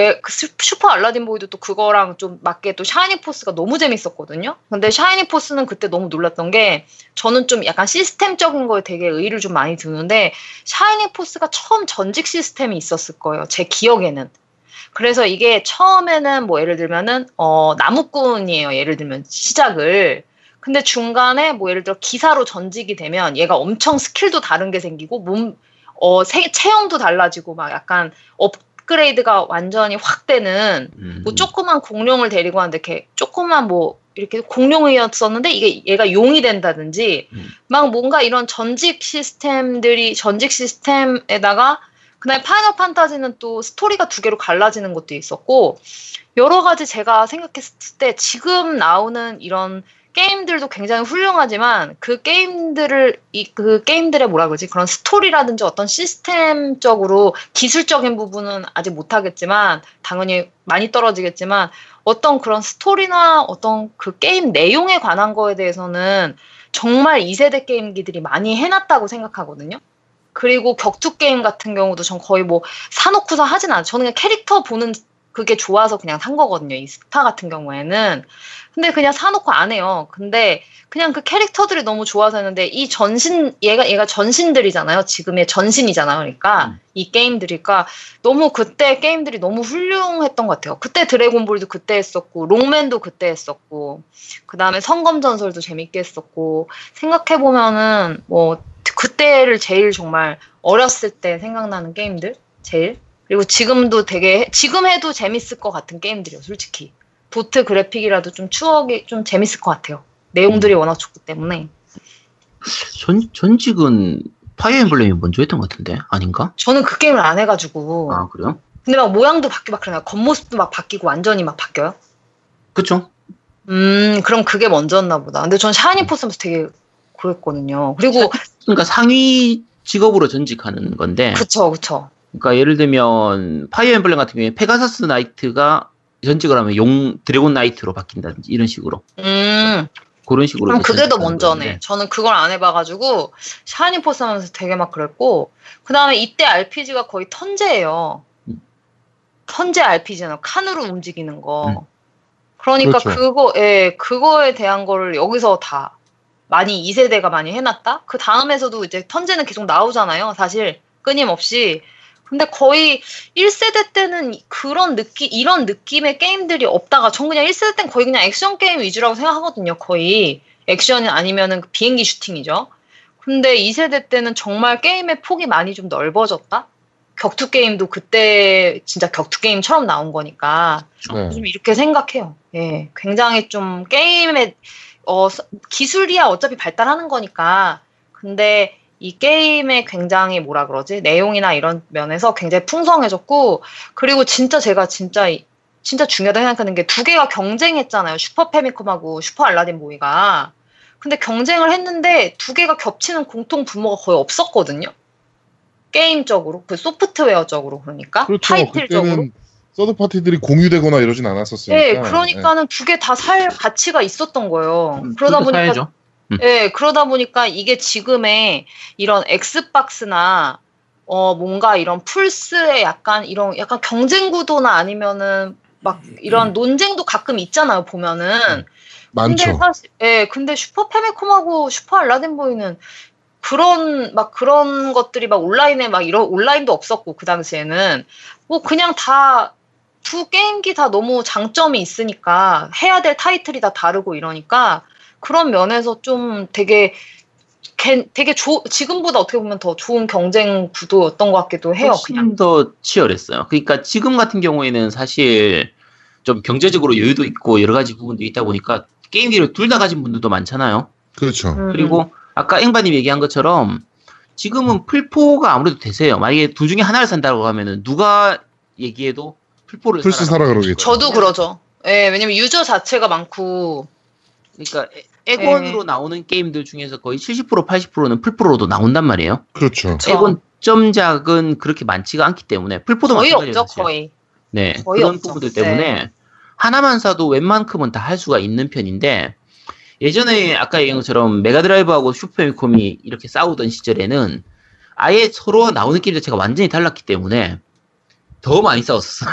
슈퍼 알라딘 보이도 또 그거랑 좀 맞게 또 샤이닝 포스가 너무 재밌었거든요. 근데 샤이닝 포스는 그때 너무 놀랐던 게 저는 좀 약간 시스템적인 거에 되게 의의를 좀 많이 두는데 샤이닝 포스가 처음 전직 시스템이 있었을 거예요. 제 기억에는. 그래서 이게 처음에는 뭐 예를 들면은 어 나무꾼이에요. 예를 들면 시작을 근데 중간에 뭐 예를 들어 기사로 전직이 되면 얘가 엄청 skill도 다른 게 생기고 몸, 어, 세- 체형도 달라지고 막 약간 업그레이드가 완전히 확 되는
음.
뭐 조그만 공룡을 데리고 왔는데 이렇게 조그만 뭐 이렇게 공룡이었었는데 이게 얘가 용이 된다든지
음.
막 뭔가 이런 전직 시스템들이 전직 시스템에다가 그다음에 파이널 판타지는 또 스토리가 두 개로 갈라지는 것도 있었고 여러 가지 제가 생각했을 때 지금 나오는 이런 게임들도 굉장히 훌륭하지만 그 게임들을 이 그 게임들의 뭐라 그러지 그런 스토리라든지 어떤 시스템적으로 기술적인 부분은 아직 못하겠지만 당연히 많이 떨어지겠지만 어떤 그런 스토리나 어떤 그 게임 내용에 관한 거에 대해서는 정말 2세대 게임기들이 많이 해놨다고 생각하거든요. 그리고 격투 게임 같은 경우도 전 거의 뭐 사놓고서 하진 않아요. 저는 그냥 캐릭터 보는 그게 좋아서 그냥 산 거거든요. 이 스타 같은 경우에는. 근데 그냥 사놓고 안 해요. 근데 그냥 그 캐릭터들이 너무 좋아서 했는데 이 전신 얘가 얘가 전신들이잖아요. 지금의 전신이잖아요. 그러니까
음.
이 게임들이니까 너무 그때 게임들이 너무 훌륭했던 것 같아요. 그때 드래곤볼도 그때 했었고 롱맨도 그때 했었고 그 다음에 성검전설도 재밌게 했었고 생각해 보면은 뭐 그때를 제일 정말 어렸을 때 생각나는 게임들 제일 그리고 지금도 되게 지금 해도 재밌을 것 같은 게임들이요. 솔직히 도트 그래픽이라도 좀 추억이 좀 재밌을 것 같아요. 내용들이 워낙 좋기 때문에
전, 전직은 파이어 엠블렘이 먼저 했던 것 같은데? 아닌가?
저는 그 게임을 안 해가지고
아, 그래요?
근데 막 모양도 바뀌고 막 그러나요? 겉모습도 막 바뀌고 완전히 막 바뀌어요?
그쵸?
음, 그럼 그게 먼저였나 보다. 근데 전 샤이닝 포스 하면서 되게 그랬거든요. 그리고
그러니까 상위 직업으로 전직하는 건데,
그쵸, 그쵸.
그러니까 예를 들면 파이어 엠블렘 같은 경우에 Pegasus Knight가 전직을 하면 용 Dragon Knight로 바뀐다든지 이런 식으로
음,
그런 식으로
그럼 그게 더 먼저네.
건데.
저는 그걸 안 해봐가지고 샤이닝 포스 하면서 되게 막 그랬고 그 다음에 이때 RPG가 거의 턴제예요.
음.
턴제 RPG잖아. 칸으로 움직이는 거.
음.
그러니까
그렇죠.
그거 예, 그거에 대한 거를 여기서 다 많이 2세대가 많이 해놨다? 그 다음에서도 이제 턴제는 계속 나오잖아요. 사실 끊임없이. 근데 거의 1세대 때는 그런 느낌, 이런 느낌의 게임들이 없다가 전 그냥 1세대 때는 거의 그냥 액션 게임 위주라고 생각하거든요. 거의. 액션이 아니면은 그 비행기 슈팅이죠. 근데 2세대 때는 정말 게임의 폭이 많이 좀 넓어졌다? 격투 게임도 그때 진짜 격투 게임처럼 나온 거니까
네.
좀 이렇게 생각해요. 예, 굉장히 좀 게임의 어, 서- 기술이야 어차피 발달하는 거니까. 근데 이 게임에 굉장히 뭐라 그러지 내용이나 이런 면에서 굉장히 풍성해졌고 그리고 진짜 제가 진짜 이- 진짜 중요하다 생각하는 게 두 개가 경쟁했잖아요. 슈퍼 패미컴하고 슈퍼 알라딘 보이가. 근데 경쟁을 했는데 두 개가 겹치는 공통 분모가 거의 없었거든요. 게임적으로 그 소프트웨어적으로 그러니까
그렇죠.
타이틀적으로.
서드 파티들이 공유되거나 이러진 않았었으니까.
네, 그러니까는 두개 다 살 가치가 있었던 거예요.
음,
그러다 보니까
사야죠.
예, 그러다 보니까 이게 지금의 이런 엑스박스나 어 뭔가 이런 플스의 약간 이런 약간 경쟁 구도나 아니면은 막 이런 논쟁도 가끔 있잖아요, 보면은. 근데
많죠.
사실 예, 근데 슈퍼 패미콤하고 슈퍼 알라딘 보이는 그런 막 그런 것들이 막 온라인에 막 이런 온라인도 없었고 그 당시에는 뭐 그냥 다 두 게임기 다 너무 장점이 있으니까 해야 될 타이틀이 다 다르고 이러니까 그런 면에서 좀 되게 개- 되게 조, 지금보다 어떻게 보면 더 좋은 경쟁 구도였던 것 같기도 해요. 그냥
훨씬 더 치열했어요. 그러니까 지금 같은 경우에는 사실 좀 경제적으로 여유도 있고 여러 가지 부분도 있다 보니까 게임기를 둘 다 가진 분들도 많잖아요.
그렇죠.
음,
그리고 아까 앵바님 얘기한 것처럼 지금은 풀포가 아무래도 대세예요. 만약에 둘 중에 하나를 산다고 하면은 누가 얘기해도 풀포를
플스
사라
그러겠죠.
저도 그러죠. 예, 왜냐면 유저 자체가 많고
그러니까 애- 액원으로 나오는 게임들 중에서 거의 70% 80%는 풀포로도 나온단 말이에요.
그렇죠.
액원 점작은 그렇게 많지가 않기 때문에 풀포도
거의. 없죠,
사실.
거의.
네,
거의
그런
없죠.
부분들 때문에 하나만 사도 웬만큼은 다 할 수가 있는 편인데 예전에 아까 얘기한 것처럼 메가드라이브하고 슈퍼 패미콤이 이렇게 싸우던 시절에는 아예 서로 나오는 게임 자체가 완전히 달랐기 때문에 더 많이 싸웠었어요.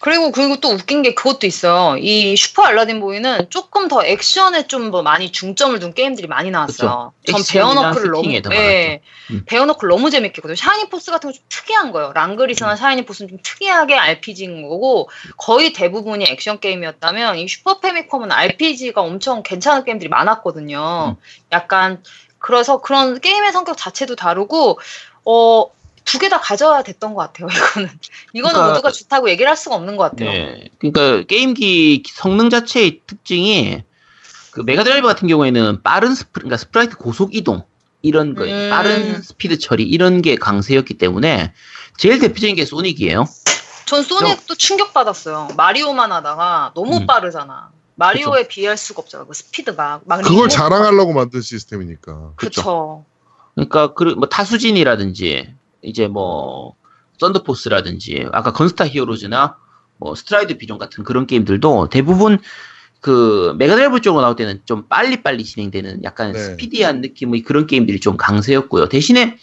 그리고 그리고 또 웃긴 게 그것도 있어요. 이 슈퍼 알라딘 보이는 조금 더 액션에 좀 뭐 많이 중점을 둔 게임들이 많이 나왔어요.
그쵸.
전 베어너클을 너무 예,
음.
베어너클 너무 재밌게 했거든요. 샤이닝 포스 같은 거 좀 특이한 거예요. 랑그릿사나
음.
샤이닝 포스는 좀 특이하게 RPG인 거고 거의 대부분이 액션 게임이었다면 이 슈퍼 패미컴은 RPG가 엄청 괜찮은 게임들이 많았거든요.
음.
약간 그래서 그런 게임의 성격 자체도 다르고 어. 두 개 다 가져야 됐던 것 같아요. 이거는 이거는
그러니까-
모두가 좋다고 얘기를 할 수가 없는 것 같아요.
네. 그러니까 게임기 성능 자체의 특징이 그 메가드라이브 같은 경우에는 빠른 스프, 그러니까 sprite 고속 이동 이런 거,
음.
빠른 스피드 처리 이런 게 강세였기 때문에 제일 대표적인 게 소닉이에요.
전 소닉도 충격 받았어요. 마리오만 하다가 너무
음.
빠르잖아. 마리오에 비할 수가 없잖아. 그 스피드가. 막
그걸 자랑하려고 만든 시스템이니까.
그쵸.
그러니까 그 뭐 타츠진이라든지 이제 뭐 썬더포스라든지 아까 건스타 히어로즈나 뭐 스트라이더 비룡 같은 그런 게임들도 대부분 그 메가드라이브 쪽으로 나올 때는 좀 빨리빨리 진행되는 약간
네.
스피디한 느낌의 그런 게임들이 좀 강세였고요. 대신에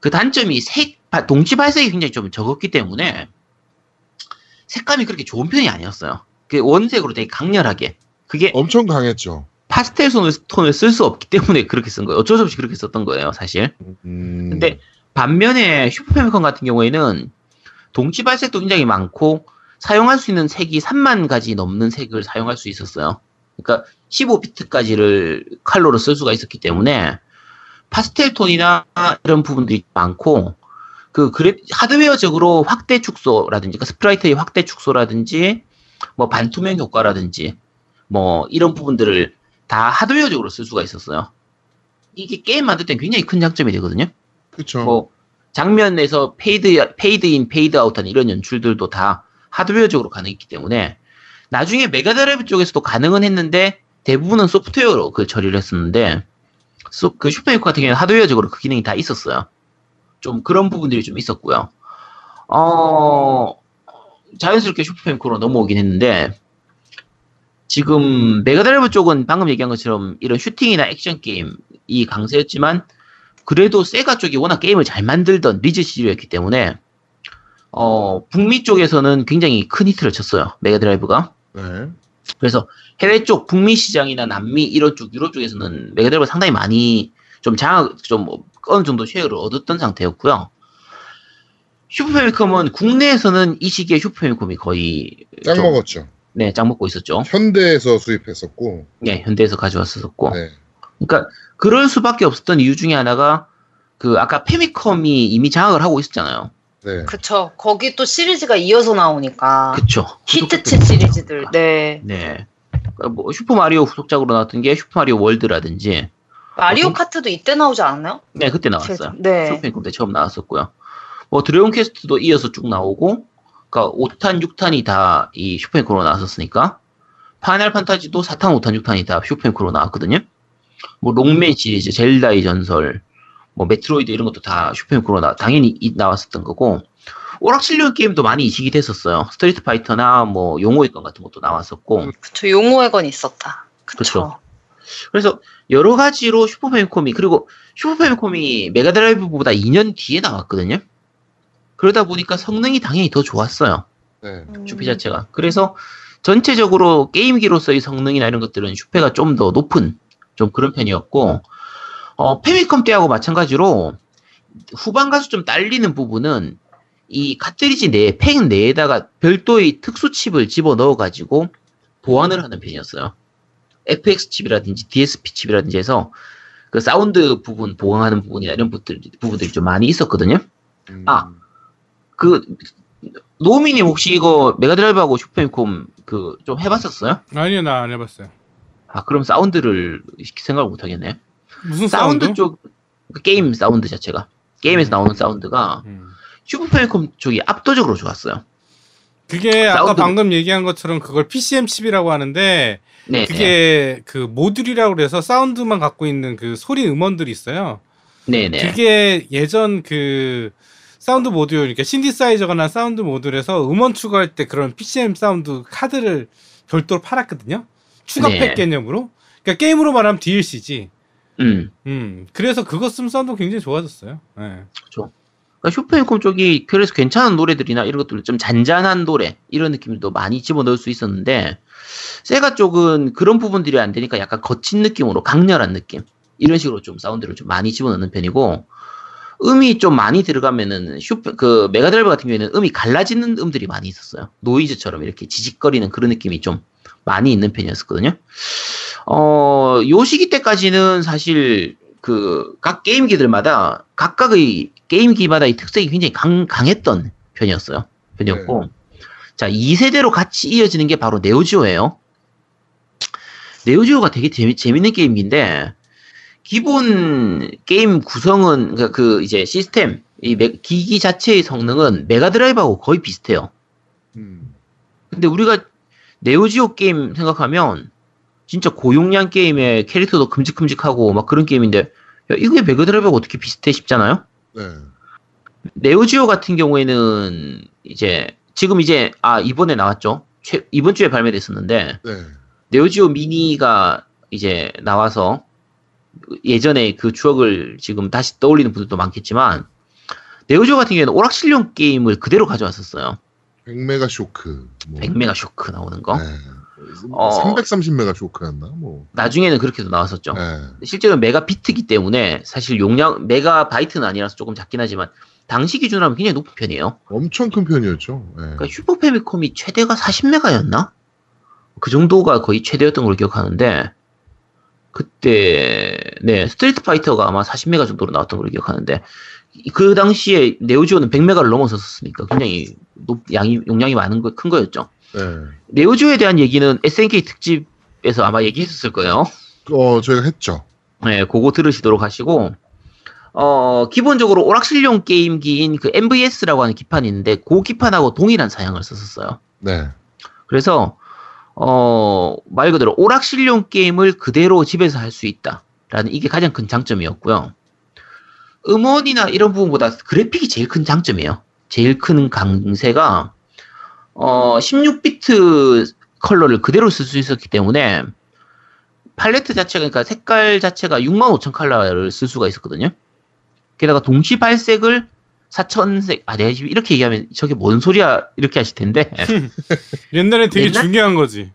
그 단점이 색 바- 동시 발색이 굉장히 좀 적었기 때문에 색감이 그렇게 좋은 편이 아니었어요. 그 원색으로 되게 강렬하게 그게
엄청 강했죠.
파스텔 톤을, 톤을 쓸 수 없기 때문에 그렇게 쓴 거예요. 어쩔 수 없이 그렇게 썼던 거예요, 사실.
음,
근데 반면에 슈퍼패미컴 같은 경우에는 동치 발색도 굉장히 많고 사용할 수 있는 색이 3만 가지 넘는 색을 사용할 수 있었어요. 그러니까 15비트까지를 칼로로 쓸 수가 있었기 때문에 파스텔 톤이나 이런 부분들이 많고 그 그래 하드웨어적으로 확대 축소라든지 그러니까 sprite의 확대 축소라든지 뭐 반투명 효과라든지 뭐 이런 부분들을 다 하드웨어적으로 쓸 수가 있었어요. 이게 게임 만들 땐 굉장히 큰 장점이 되거든요.
그쵸.
뭐 장면에서 페이드 페이드 인 페이드 아웃하는 이런 연출들도 다 하드웨어적으로 가능했기 때문에 나중에 메가드라이브 쪽에서도 가능은 했는데 대부분은 소프트웨어로 그 처리를 했었는데 소- 그 슈퍼패미컴 같은 경우는 하드웨어적으로 그 기능이 다 있었어요. 좀 그런 부분들이 좀 있었고요. 어 자연스럽게 슈퍼패미컴으로 넘어오긴 했는데 지금 메가드라이브 쪽은 방금 얘기한 것처럼 이런 슈팅이나 액션 게임이 강세였지만 그래도 세가 쪽이 워낙 게임을 잘 만들던 리즈 시리즈였기 때문에 어 북미 쪽에서는 굉장히 큰 히트를 쳤어요 메가드라이브가
네.
그래서 해외 쪽 북미 시장이나 남미 이런 쪽 유럽 쪽에서는 메가드라이브 상당히 많이 좀 장악 좀 어느 정도 share를 얻었던 상태였고요 슈퍼패미컴은 국내에서는 이 시기에 슈퍼패미컴이 거의
짱
좀,
먹었죠.
네, 짱 먹고 있었죠.
현대에서 수입했었고.
네, 현대에서 가져왔었고.
네.
그러니까 그럴 수밖에 없었던 이유 중에 하나가 그 아까 패미컴이 이미 장악을 하고 있었잖아요.
네.
그쵸. 거기 또 시리즈가 이어서 나오니까.
그쵸.
히트친 시리즈들. 네.
네. 그러니까 뭐 슈퍼 마리오 후속작으로 나왔던 게 슈퍼 마리오 월드라든지.
마리오
어,
카트도 이때 나오지 않았나요?
네, 그때 나왔어요.
제- 네.
슈퍼패미컴 때 처음 나왔었고요. 뭐 드래곤 퀘스트도 이어서 쭉 나오고, 그러니까 5탄, 6탄이 다 이 슈퍼패미컴으로 나왔었으니까. 파이널 판타지도 4탄, 5탄, 6탄이 다 슈퍼패미컴으로 나왔거든요. 뭐 록맨 시리즈, 젤다의 전설, 뭐 메트로이드 이런 것도 다 슈퍼패미콤으로 나, 당연히 이- 나왔었던 거고 오락실용 게임도 많이 이식이 됐었어요. 스트리트 파이터나 뭐 용호의 권 같은 것도 나왔었고
그쵸, 용호의 권 있었다. 그쵸.
그쵸. 그래서 여러 가지로 슈퍼 패미콤이 그리고 슈퍼 패미콤이 메가드라이브보다 2년 뒤에 나왔거든요. 그러다 보니까 성능이 당연히 더 좋았어요.
네.
음.
슈패 자체가. 그래서 전체적으로 게임기로서의 성능이나 이런 것들은 슈패가 좀 더 높은 좀 그런 편이었고 어, 패미컴 때하고 마찬가지로 후반 가서 좀 딸리는 부분은 이 카트리지 내, 팩 내에다가 별도의 특수 칩을 집어 넣어 가지고 보완을 하는 편이었어요. FX 칩이라든지 DSP 칩이라든지 해서 그 사운드 부분 보강하는 부분이나 이런 부분들이, 부분들이 좀 많이 있었거든요.
음,
아. 그 노미님 혹시 이거 메가드라이브하고 슈퍼패미콤 그 좀 해봤었어요?
아니요, 나 안 해봤어요.
아 그럼 사운드를 생각을 못 하겠네.
무슨
사운드,
사운드?
쪽그 게임 사운드 자체가 게임에서
음.
나오는 사운드가
음.
슈퍼패미콤 쪽이 압도적으로 좋았어요.
그게 아까
사운드-
방금 얘기한 것처럼 그걸 PCM 칩이라고 하는데
네,
그게 그 모듈이라고 그래서 사운드만 갖고 있는 그 소리 음원들이 있어요.
네, 네.
그게 예전 그 사운드 모듈, 그러니까 신디사이저거나 사운드 모듈에서 음원 추가할 때 그런 PCM 사운드 카드를 별도로 팔았거든요. 추가팩
네.
개념으로. 그러니까 게임으로 말하면 DLC지.
음,
음. 그래서 그거 쓰면 사운드 굉장히 좋아졌어요. 예.
그러니까 슈퍼패미콤 쪽이 그래서 괜찮은 노래들이나 이런 것들 좀 잔잔한 노래 이런 느낌도 많이 집어넣을 수 있었는데 세가 쪽은 그런 부분들이 안 되니까 약간 거친 느낌으로 강렬한 느낌 이런 식으로 좀 사운드를 좀 많이 집어넣는 편이고 음이 좀 많이 들어가면은 슈퍼 그 메가드라이브 같은 경우에는 음이 갈라지는 음들이 많이 있었어요 노이즈처럼 이렇게 지직거리는 그런 느낌이 좀 많이 있는 편이었었거든요 어 요 시기 때까지는 사실 그 각 게임기들마다 각각의 게임기마다의 특색이 굉장히 강, 강했던 편이었어요. 편이었고. 자, 2세대로 같이 이어지는 게 바로 네오지오예요. 네오지오가 되게 재미, 재밌는 게임기인데, 기본 게임 구성은, 그, 그 이제 시스템, 이 메- 기기 자체의 성능은 메가드라이브하고 거의 비슷해요.
음.
근데 우리가 네오지오 게임 생각하면 진짜 고용량 게임에 캐릭터도 큼직큼직하고 막 그런 게임인데 야, 이게 메가드라이브하고 어떻게 비슷해 싶잖아요?
네.
네오지오 같은 경우에는 이제 지금 이제 아 이번에 나왔죠. 최- 이번 주에 발매됐었는데
네.
네오지오 미니가 이제 나와서 예전에 그 추억을 지금 다시 떠올리는 분들도 많겠지만 네오지오 같은 경우에는 오락실용 게임을 그대로 가져왔었어요.
100메가 쇼크. 뭐.
100메가 쇼크 나오는 거.
네.
어.
330메가 쇼크였나? 뭐.
나중에는 그렇게도 나왔었죠.
네.
실제로 메가비트기 때문에 사실 용량 메가바이트는 아니라서 조금 작긴 하지만 당시 기준으로 하면 굉장히 높은 편이에요.
엄청 큰 편이었죠. 네.
그러니까 슈퍼 패미콤이 최대가 40메가였나? 그 정도가 거의 최대였던 걸로 기억하는데 그때 네 스트리트 파이터가 아마 40메가 정도로 나왔던 걸로 기억하는데 이- 그 당시에 네오지오는 100메가를 넘어섰으니까 굉장히 높, 양이 용량이 많은 거 큰 거였죠.
네.
네오지오에 대한 얘기는 SNK 특집에서 아마 얘기했었을 거예요.
어, 저희가 했죠.
네, 그거 들으시도록 하시고, 어, 기본적으로 오락실용 게임기인 그 MVS라고 하는 기판이 있는데, 그 기판하고 동일한 사양을 썼었어요.
네.
그래서, 어, 말 그대로 오락실용 게임을 그대로 집에서 할 수 있다. 라는 이게 가장 큰 장점이었고요. 음원이나 이런 부분보다 그래픽이 제일 큰 장점이에요. 제일 큰 강세가, 어, 16비트 컬러를 그대로 쓸 수 있었기 때문에, 팔레트 자체가, 그러니까 색깔 자체가 65,000 컬러를 쓸 수가 있었거든요. 게다가 동시 발색을 4,000색, 아, 내가 지금 이렇게 얘기하면 저게 뭔 소리야, 이렇게 하실 텐데.
옛날에 되게
옛날-
중요한 거지.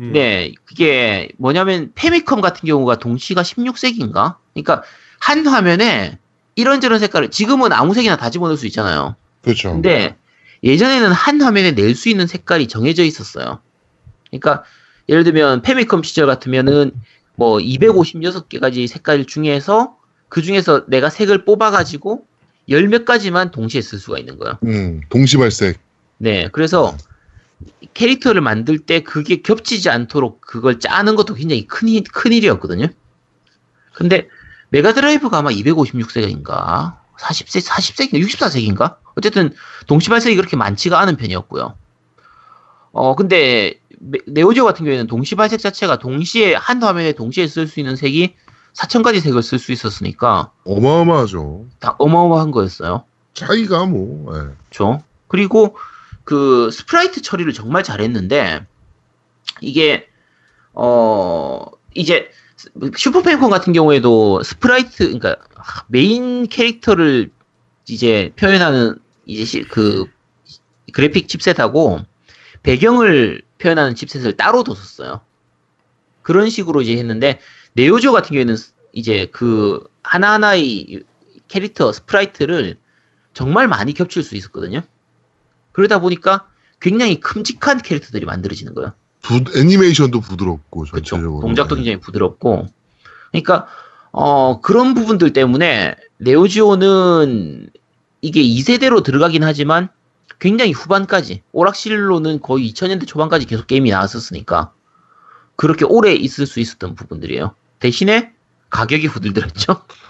음.
네, 그게 뭐냐면 페미컴 같은 경우가 동시가 16색인가? 그러니까 한 화면에 이런저런 색깔을 지금은 아무 색이나 다 집어넣을 수 있잖아요.
그렇죠.
근데 예전에는 한 화면에 낼 수 있는 색깔이 정해져 있었어요. 그러니까 예를 들면 페미컴 시절 같으면은 뭐 256개까지 색깔 중에서 그 중에서 내가 색을 뽑아가지고 열 몇 가지만 동시에 쓸 수가 있는 거예요.
음, 동시발색.
네, 그래서 캐릭터를 만들 때 그게 겹치지 않도록 그걸 짜는 것도 굉장히 큰, 일- 큰 일이었거든요. 근데 메가드라이브가 아마 256색인가? 40색, 40색인가? 64색인가? 어쨌든 동시 발색이 그렇게 많지가 않은 편이었고요. 어, 근데 메- 네오지오 같은 경우에는 동시 발색 자체가 동시에 한 화면에 동시에 쓸 수 있는 색이 4,000가지 색을 쓸 수 있었으니까
어마어마하죠.
다 어마어마한 거였어요.
차이가 뭐. 예.
그렇죠. 그리고 그 sprite 처리를 정말 잘했는데 이게 어 이제 슈퍼 패미콤 같은 경우에도 sprite 그러니까 메인 캐릭터를 이제 표현하는 이제 시- 그 그래픽 칩셋하고 배경을 표현하는 칩셋을 따로 뒀었어요. 그런 식으로 이제 했는데 네오지오 같은 경우에는 이제 그 하나하나의 캐릭터 sprite를 정말 많이 겹칠 수 있었거든요. 그러다 보니까 굉장히 큼직한 캐릭터들이 만들어지는 거예요.
부, 애니메이션도 부드럽고. 전체적으로.
동작도
예.
굉장히 부드럽고. 그러니까 어 그런 부분들 때문에 네오지오는 이게 2세대로 들어가긴 하지만 굉장히 후반까지 오락실로는 거의 2000년대 초반까지 계속 게임이 나왔었으니까 그렇게 오래 있을 수 있었던 부분들이에요. 대신에 가격이 후덜덜했죠.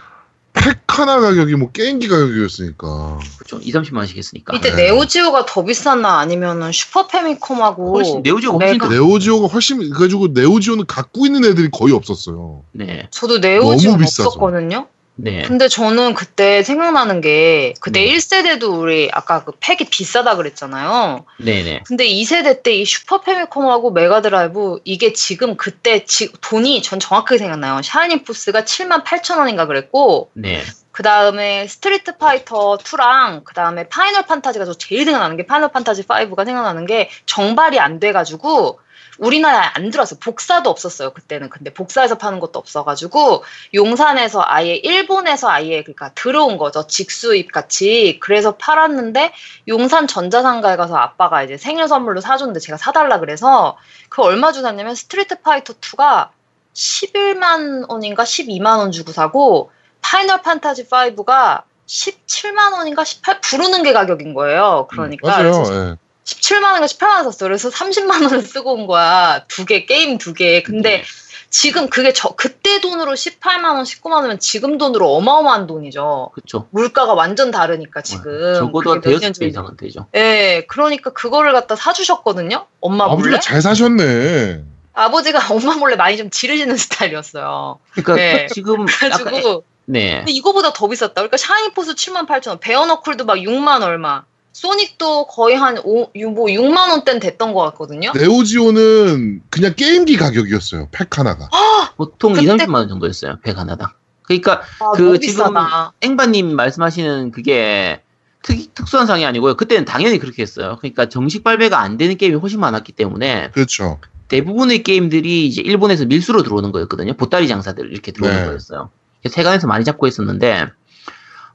팩 하나 가격이 뭐 게임기 가격이었으니까.
그렇죠. 2, 30만 원씩 했으니까.
이때
네.
네오지오가 더 비쌌나 아니면은 슈퍼 패미컴하고
훨씬 네오지오가 훨씬
메가-
더
네오지오가 훨씬 그래가지고 네오지오는 갖고 있는 애들이 거의 없었어요.
네.
저도 네오지오. 없었거든요.
네.
근데 저는 그때 생각나는 게 그때
음.
1세대도 우리 아까 그 팩이 비싸다 그랬잖아요.
네, 네.
근데 2세대 때 이 슈퍼 패미컴하고 메가드라이브 이게 지금 그때 지- 돈이 전 정확하게 생각나요. 샤이닝 포스가 7만 8천 원인가 그랬고
네.
그 다음에 스트리트 파이터 2랑 그 다음에 파이널 판타지가 저 제일 생각나는 게 파이널 판타지 5가 생각나는 게 정발이 안 돼가지고 우리나라에 안 들어왔어요. 복사도 없었어요. 그때는. 근데 복사해서 파는 것도 없어가지고 용산에서 아예 일본에서 아예 그러니까 들어온 거죠. 직수입 같이. 그래서 팔았는데 용산 전자상가에 가서 아빠가 이제 생일 선물로 사줬는데 제가 사달라 그래서 그 얼마 주고 샀냐면 스트리트 파이터 2가 11만 원인가 12만 원 주고 사고 파이널 판타지 5가 17만 원인가 18 부르는 게 가격인 거예요. 그러니까
맞아요.
그래서
예.
17만 원인가 18만 원 샀어요. 그래서 30만 원을 쓰고 온 거야. 두 개, 게임 두 개. 근데 지금 그게 저, 그때 돈으로 18만 원, 19만 원이면 지금 돈으로 어마어마한 돈이죠.
그렇죠.
물가가 완전 다르니까 지금.
적어도
그게 몇년
대여섯 배. 이상은 되죠.
예, 그러니까 그거를 갖다 사주셨거든요. 엄마 몰래.
아버지가 잘 사셨네.
아버지가 엄마 몰래 많이 좀 지르시는 스타일이었어요.
그러니까
네.
지금
그래가지고
약간- 네.
근데 이거보다 더 비쌌다. 그러니까 샤이닝 포스 7만 8천 원, 베어너클도 막 6만 얼마, 소닉도 거의 한 5, 뭐 6만 원대는 됐던 것 같거든요.
네오지오는 그냥 게임기 가격이었어요. 팩 하나가.
보통
그때-
2, 30만 원 정도였어요. 팩 하나당. 그러니까
아,
그 지금. 앵바님 말씀하시는 그게 특, 특수한 상황이 아니고요. 그때는 당연히 그렇게 했어요. 그러니까 정식 발매가 안 되는 게임이 훨씬 많았기 때문에
그렇죠.
대부분의 게임들이 이제 일본에서 밀수로 들어오는 거였거든요. 보따리 장사들 이렇게 들어오는
네.
거였어요. 세관에서 많이 잡고 있었는데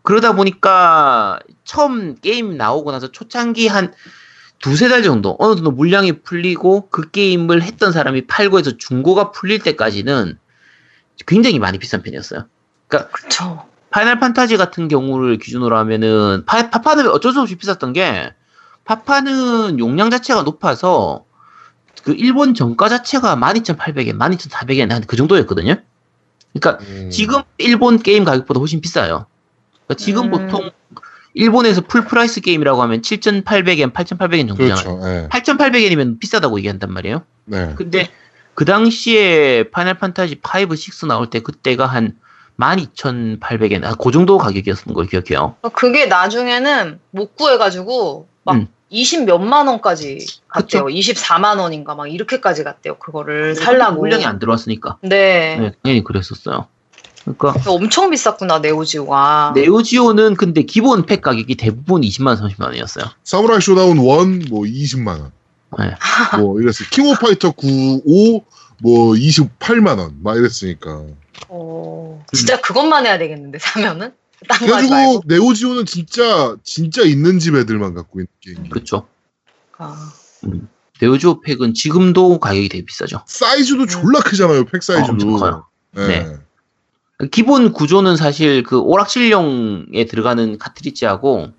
그러다 보니까 처음 게임 나오고 나서 초창기 한 두세 달 정도 어느 정도 물량이 풀리고 그 게임을 했던 사람이 팔고 해서 중고가 풀릴 때까지는 굉장히 많이 비싼 편이었어요.
그쵸.
파이널 판타지 같은 경우를 기준으로 하면은 파, 파판은 어쩔 수 없이 비쌌던 게 파판은 용량 자체가 높아서 그 일본 정가 자체가 12,800엔, 12,400엔 한 그 정도였거든요. 그러니까
음.
지금 일본 게임 가격보다 훨씬 비싸요. 그러니까 지금
음.
보통 일본에서 full price 게임이라고 하면 7,800엔, 8,800엔 정도잖아요.
그렇죠. 예.
8,800엔이면 비싸다고 얘기한단 말이에요.
네.
근데 그 당시에 파이널 판타지 5, 6 나올 때 그때가 한 12,800엔, 아, 그 정도 가격이었던 걸 기억해요.
그게 나중에는 못 구해가지고 막
음.
20 몇만 원까지 갔대요.
그쵸.
24만 원인가 막 이렇게까지 갔대요. 그거를 살라고.
물량이 안 들어왔으니까.
네.
네, 당연히 그랬었어요. 그러니까
엄청 비쌌구나 네오지오가.
네오지오는 근데 기본 팩 가격이 대부분 20만 30만 원이었어요.
사무라이 쇼다운 1, 뭐 20만 원.
네.
뭐 이랬어요. 킹 오브 파이터 9, 5, 뭐 28만 원. 막 이랬으니까.
어, 진짜 그것만 해야 되겠는데 사면은
그래가지고. 네오지오는 진짜 진짜 있는 집 애들만 갖고 있는 게임.
그렇죠.
아,
네오지오 팩은 지금도 가격이 되게 비싸죠.
사이즈도 졸라 크잖아요. 팩 사이즈도.
어, 엄청 커요.
예.
네. 기본 구조는 사실 그 오락실용에 들어가는 카트리지하고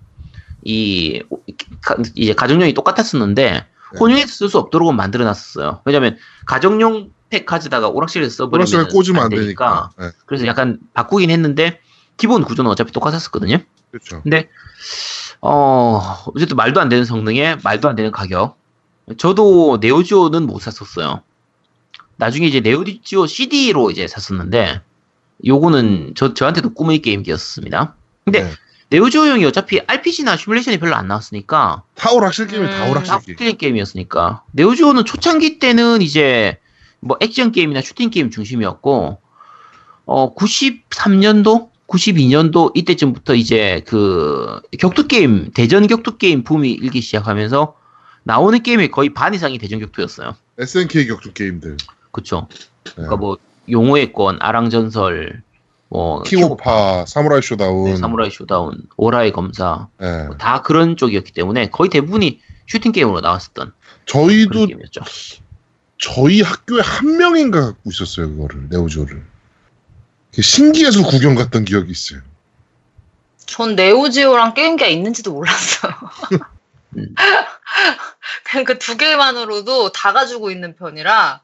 이 가- 이제 가정용이 똑같았었는데
네.
혼용해서 쓸 수 없도록 만들어 놨었어요. 왜냐면 가정용 팩 가져다가 오락실에서 써버리면
꽂으면 안 되니까. 예.
그래서 약간 바꾸긴 했는데 기본 구조는 어차피 똑같았었거든요.
그렇죠.
근데 어 어쨌든 말도 안 되는 성능에 말도 안 되는 가격. 저도 네오지오는 못 샀었어요. 나중에 이제 네오지오 CD로 이제 샀었는데 요거는 저 저한테도 꿈의 게임기였습니다. 근데
네.
네오지오용이 어차피 RPG나 시뮬레이션이 별로 안 나왔으니까
다 오락실 게임이
음.
다
오락실 게임.
게임이었으니까 네오지오는 초창기 때는 이제 뭐 액션 게임이나 슈팅 게임 중심이었고 어 93년도 92년도 이때쯤부터 이제 그 격투 게임 대전 격투 게임 붐이 일기 시작하면서 나오는 게임의 거의 반 이상이 대전 격투였어요.
SNK 격투 게임들.
그쵸?
네.
그러니까 뭐 용호의 권, 아랑전설, 뭐
킹오파, 사무라이 쇼다운.
네, 사무라이 쇼다운, 월화의 검사
예.
뭐 다 그런 쪽이었기 때문에 거의 대부분이 슈팅 게임으로 나왔었던
저희도
게임이었죠.
저희 학교에 한 명인가 갖고 있었어요 그거를 네오지오를. 그 신기해서 구경 갔던 기억이 있어요.
전 네오지오랑 게임기가 있는지도 몰랐어요.
음.
그냥 그두 개만으로도 다 가지고 있는 편이라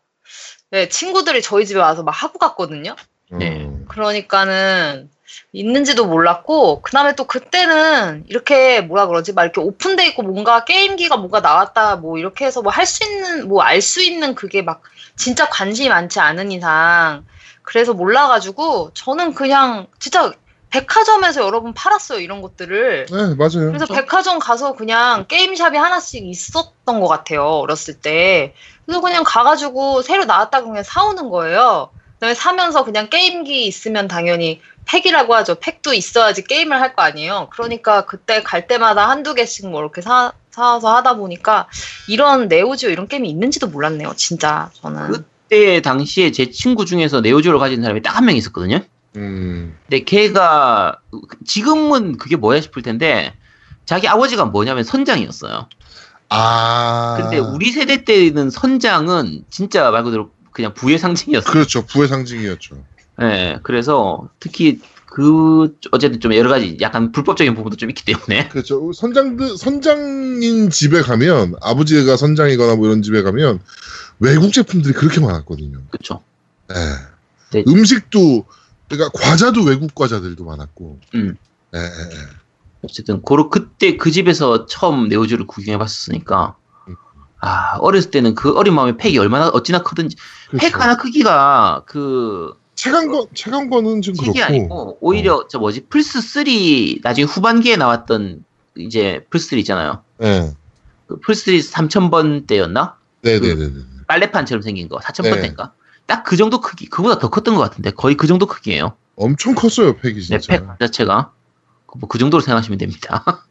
네, 친구들이 저희 집에 와서 막 하고 갔거든요.
네.
어.
그러니까는 있는지도 몰랐고 그다음에 또 그때는 이렇게 뭐라 그러지 막 이렇게 오픈돼 있고 뭔가 게임기가 뭐가 나왔다 뭐 이렇게 해서 뭐 할 수 있는 뭐 알 수 있는 그게 막 진짜 관심이 많지 않은 이상 그래서 몰라가지고 저는 그냥 진짜 백화점에서 여러 번 팔았어요 이런 것들을
네 맞아요.
그래서. 백화점 가서 그냥 게임샵이 하나씩 있었던 것 같아요 어렸을 때 그래서 그냥 가가지고 새로 나왔다고 그냥 사오는 거예요 그다음에 사면서 그냥 게임기 있으면 당연히 팩이라고 하죠 팩도 있어야지 게임을 할 거 아니에요 그러니까 그때 갈 때마다 한두 개씩 뭐 이렇게 사, 사와서 하다 보니까 이런 네오지오 이런 게임이 있는지도 몰랐네요 진짜 저는
그때 당시에 제 친구 중에서 네오지오를 가진 사람이 딱 한 명 있었거든요.
음.
근데 걔가 지금은 그게 뭐야 싶을 텐데 자기 아버지가 뭐냐면 선장이었어요.
아.
근데 우리 세대 때는 선장은 진짜 말 그대로 그냥 부의 상징이었어요.
그렇죠 부의 상징이었죠.
예, 그래서 특히 그 어쨌든 좀 여러 가지 약간 불법적인 부분도 좀 있기 때문에
그렇죠. 선장들 선장인 집에 가면 아버지가 선장이거나 뭐 이런 집에 가면 외국 제품들이 그렇게 많았거든요.
그렇죠.
예.
네.
음식도 그러니까 과자도 외국 과자들도 많았고.
음.
예.
어쨌든 고로 그 때 그 집에서 처음 네오지오를 구경해봤었으니까
음.
아 어렸을 때는 그 어린 마음에 팩이 얼마나 어찌나 크든지
그렇죠.
팩 하나 크기가 그
체감 거는 좀 그렇고.
아니고 오히려 저 뭐지 플스 3 나중에 후반기에 나왔던 이제 플스 3 있잖아요.
예.
그 플스 3 3000번 때였나?
네, 네, 네, 네.
빨래판처럼 생긴 거 4000번
네.
때인가? 딱그 정도 크기 그보다 더 컸던 것 같은데 거의 그 정도 크기예요.
엄청 컸어요 팩이
네,
진짜.
팩 자체가 뭐 그 정도로 생각하시면 됩니다.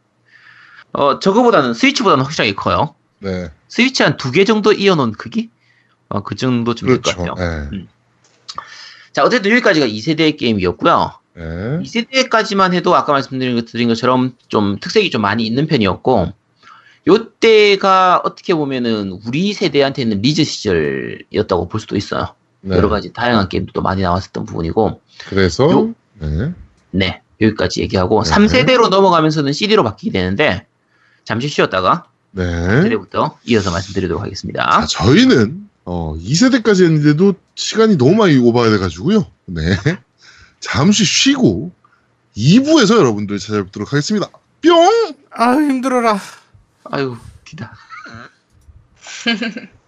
어 저거보다는 스위치보다는 확실하게 커요.
네,
스위치 한 두 개 정도 이어놓은 크기? 어, 그 정도쯤 될것
그렇죠.
같아요.
예.
자, 어쨌든 여기까지가 2세대의 게임이었고요.
예.
2세대까지만 해도 아까 말씀드린 드린 것처럼 좀 특색이 좀 많이 있는 편이었고, 요때가 어떻게 보면은 우리 세대한테는 리즈 시절이었다고 볼 수도 있어요.
네.
여러 가지 다양한 게임도 많이 나왔었던 부분이고,
그래서
요-
네.
네, 여기까지 얘기하고,
네.
3세대로 넘어가면서는 CD로 바뀌게 되는데, 잠시 쉬었다가
네.
3세대부터 이어서 말씀드리도록 하겠습니다.
자, 저희는 어, 2세대까지 했는데도 시간이 너무 많이 오버돼 가지고요. 네. 잠시 쉬고 2부에서 여러분들 찾아뵙도록 하겠습니다. 뿅!
아 힘들어라.
아유, 기다.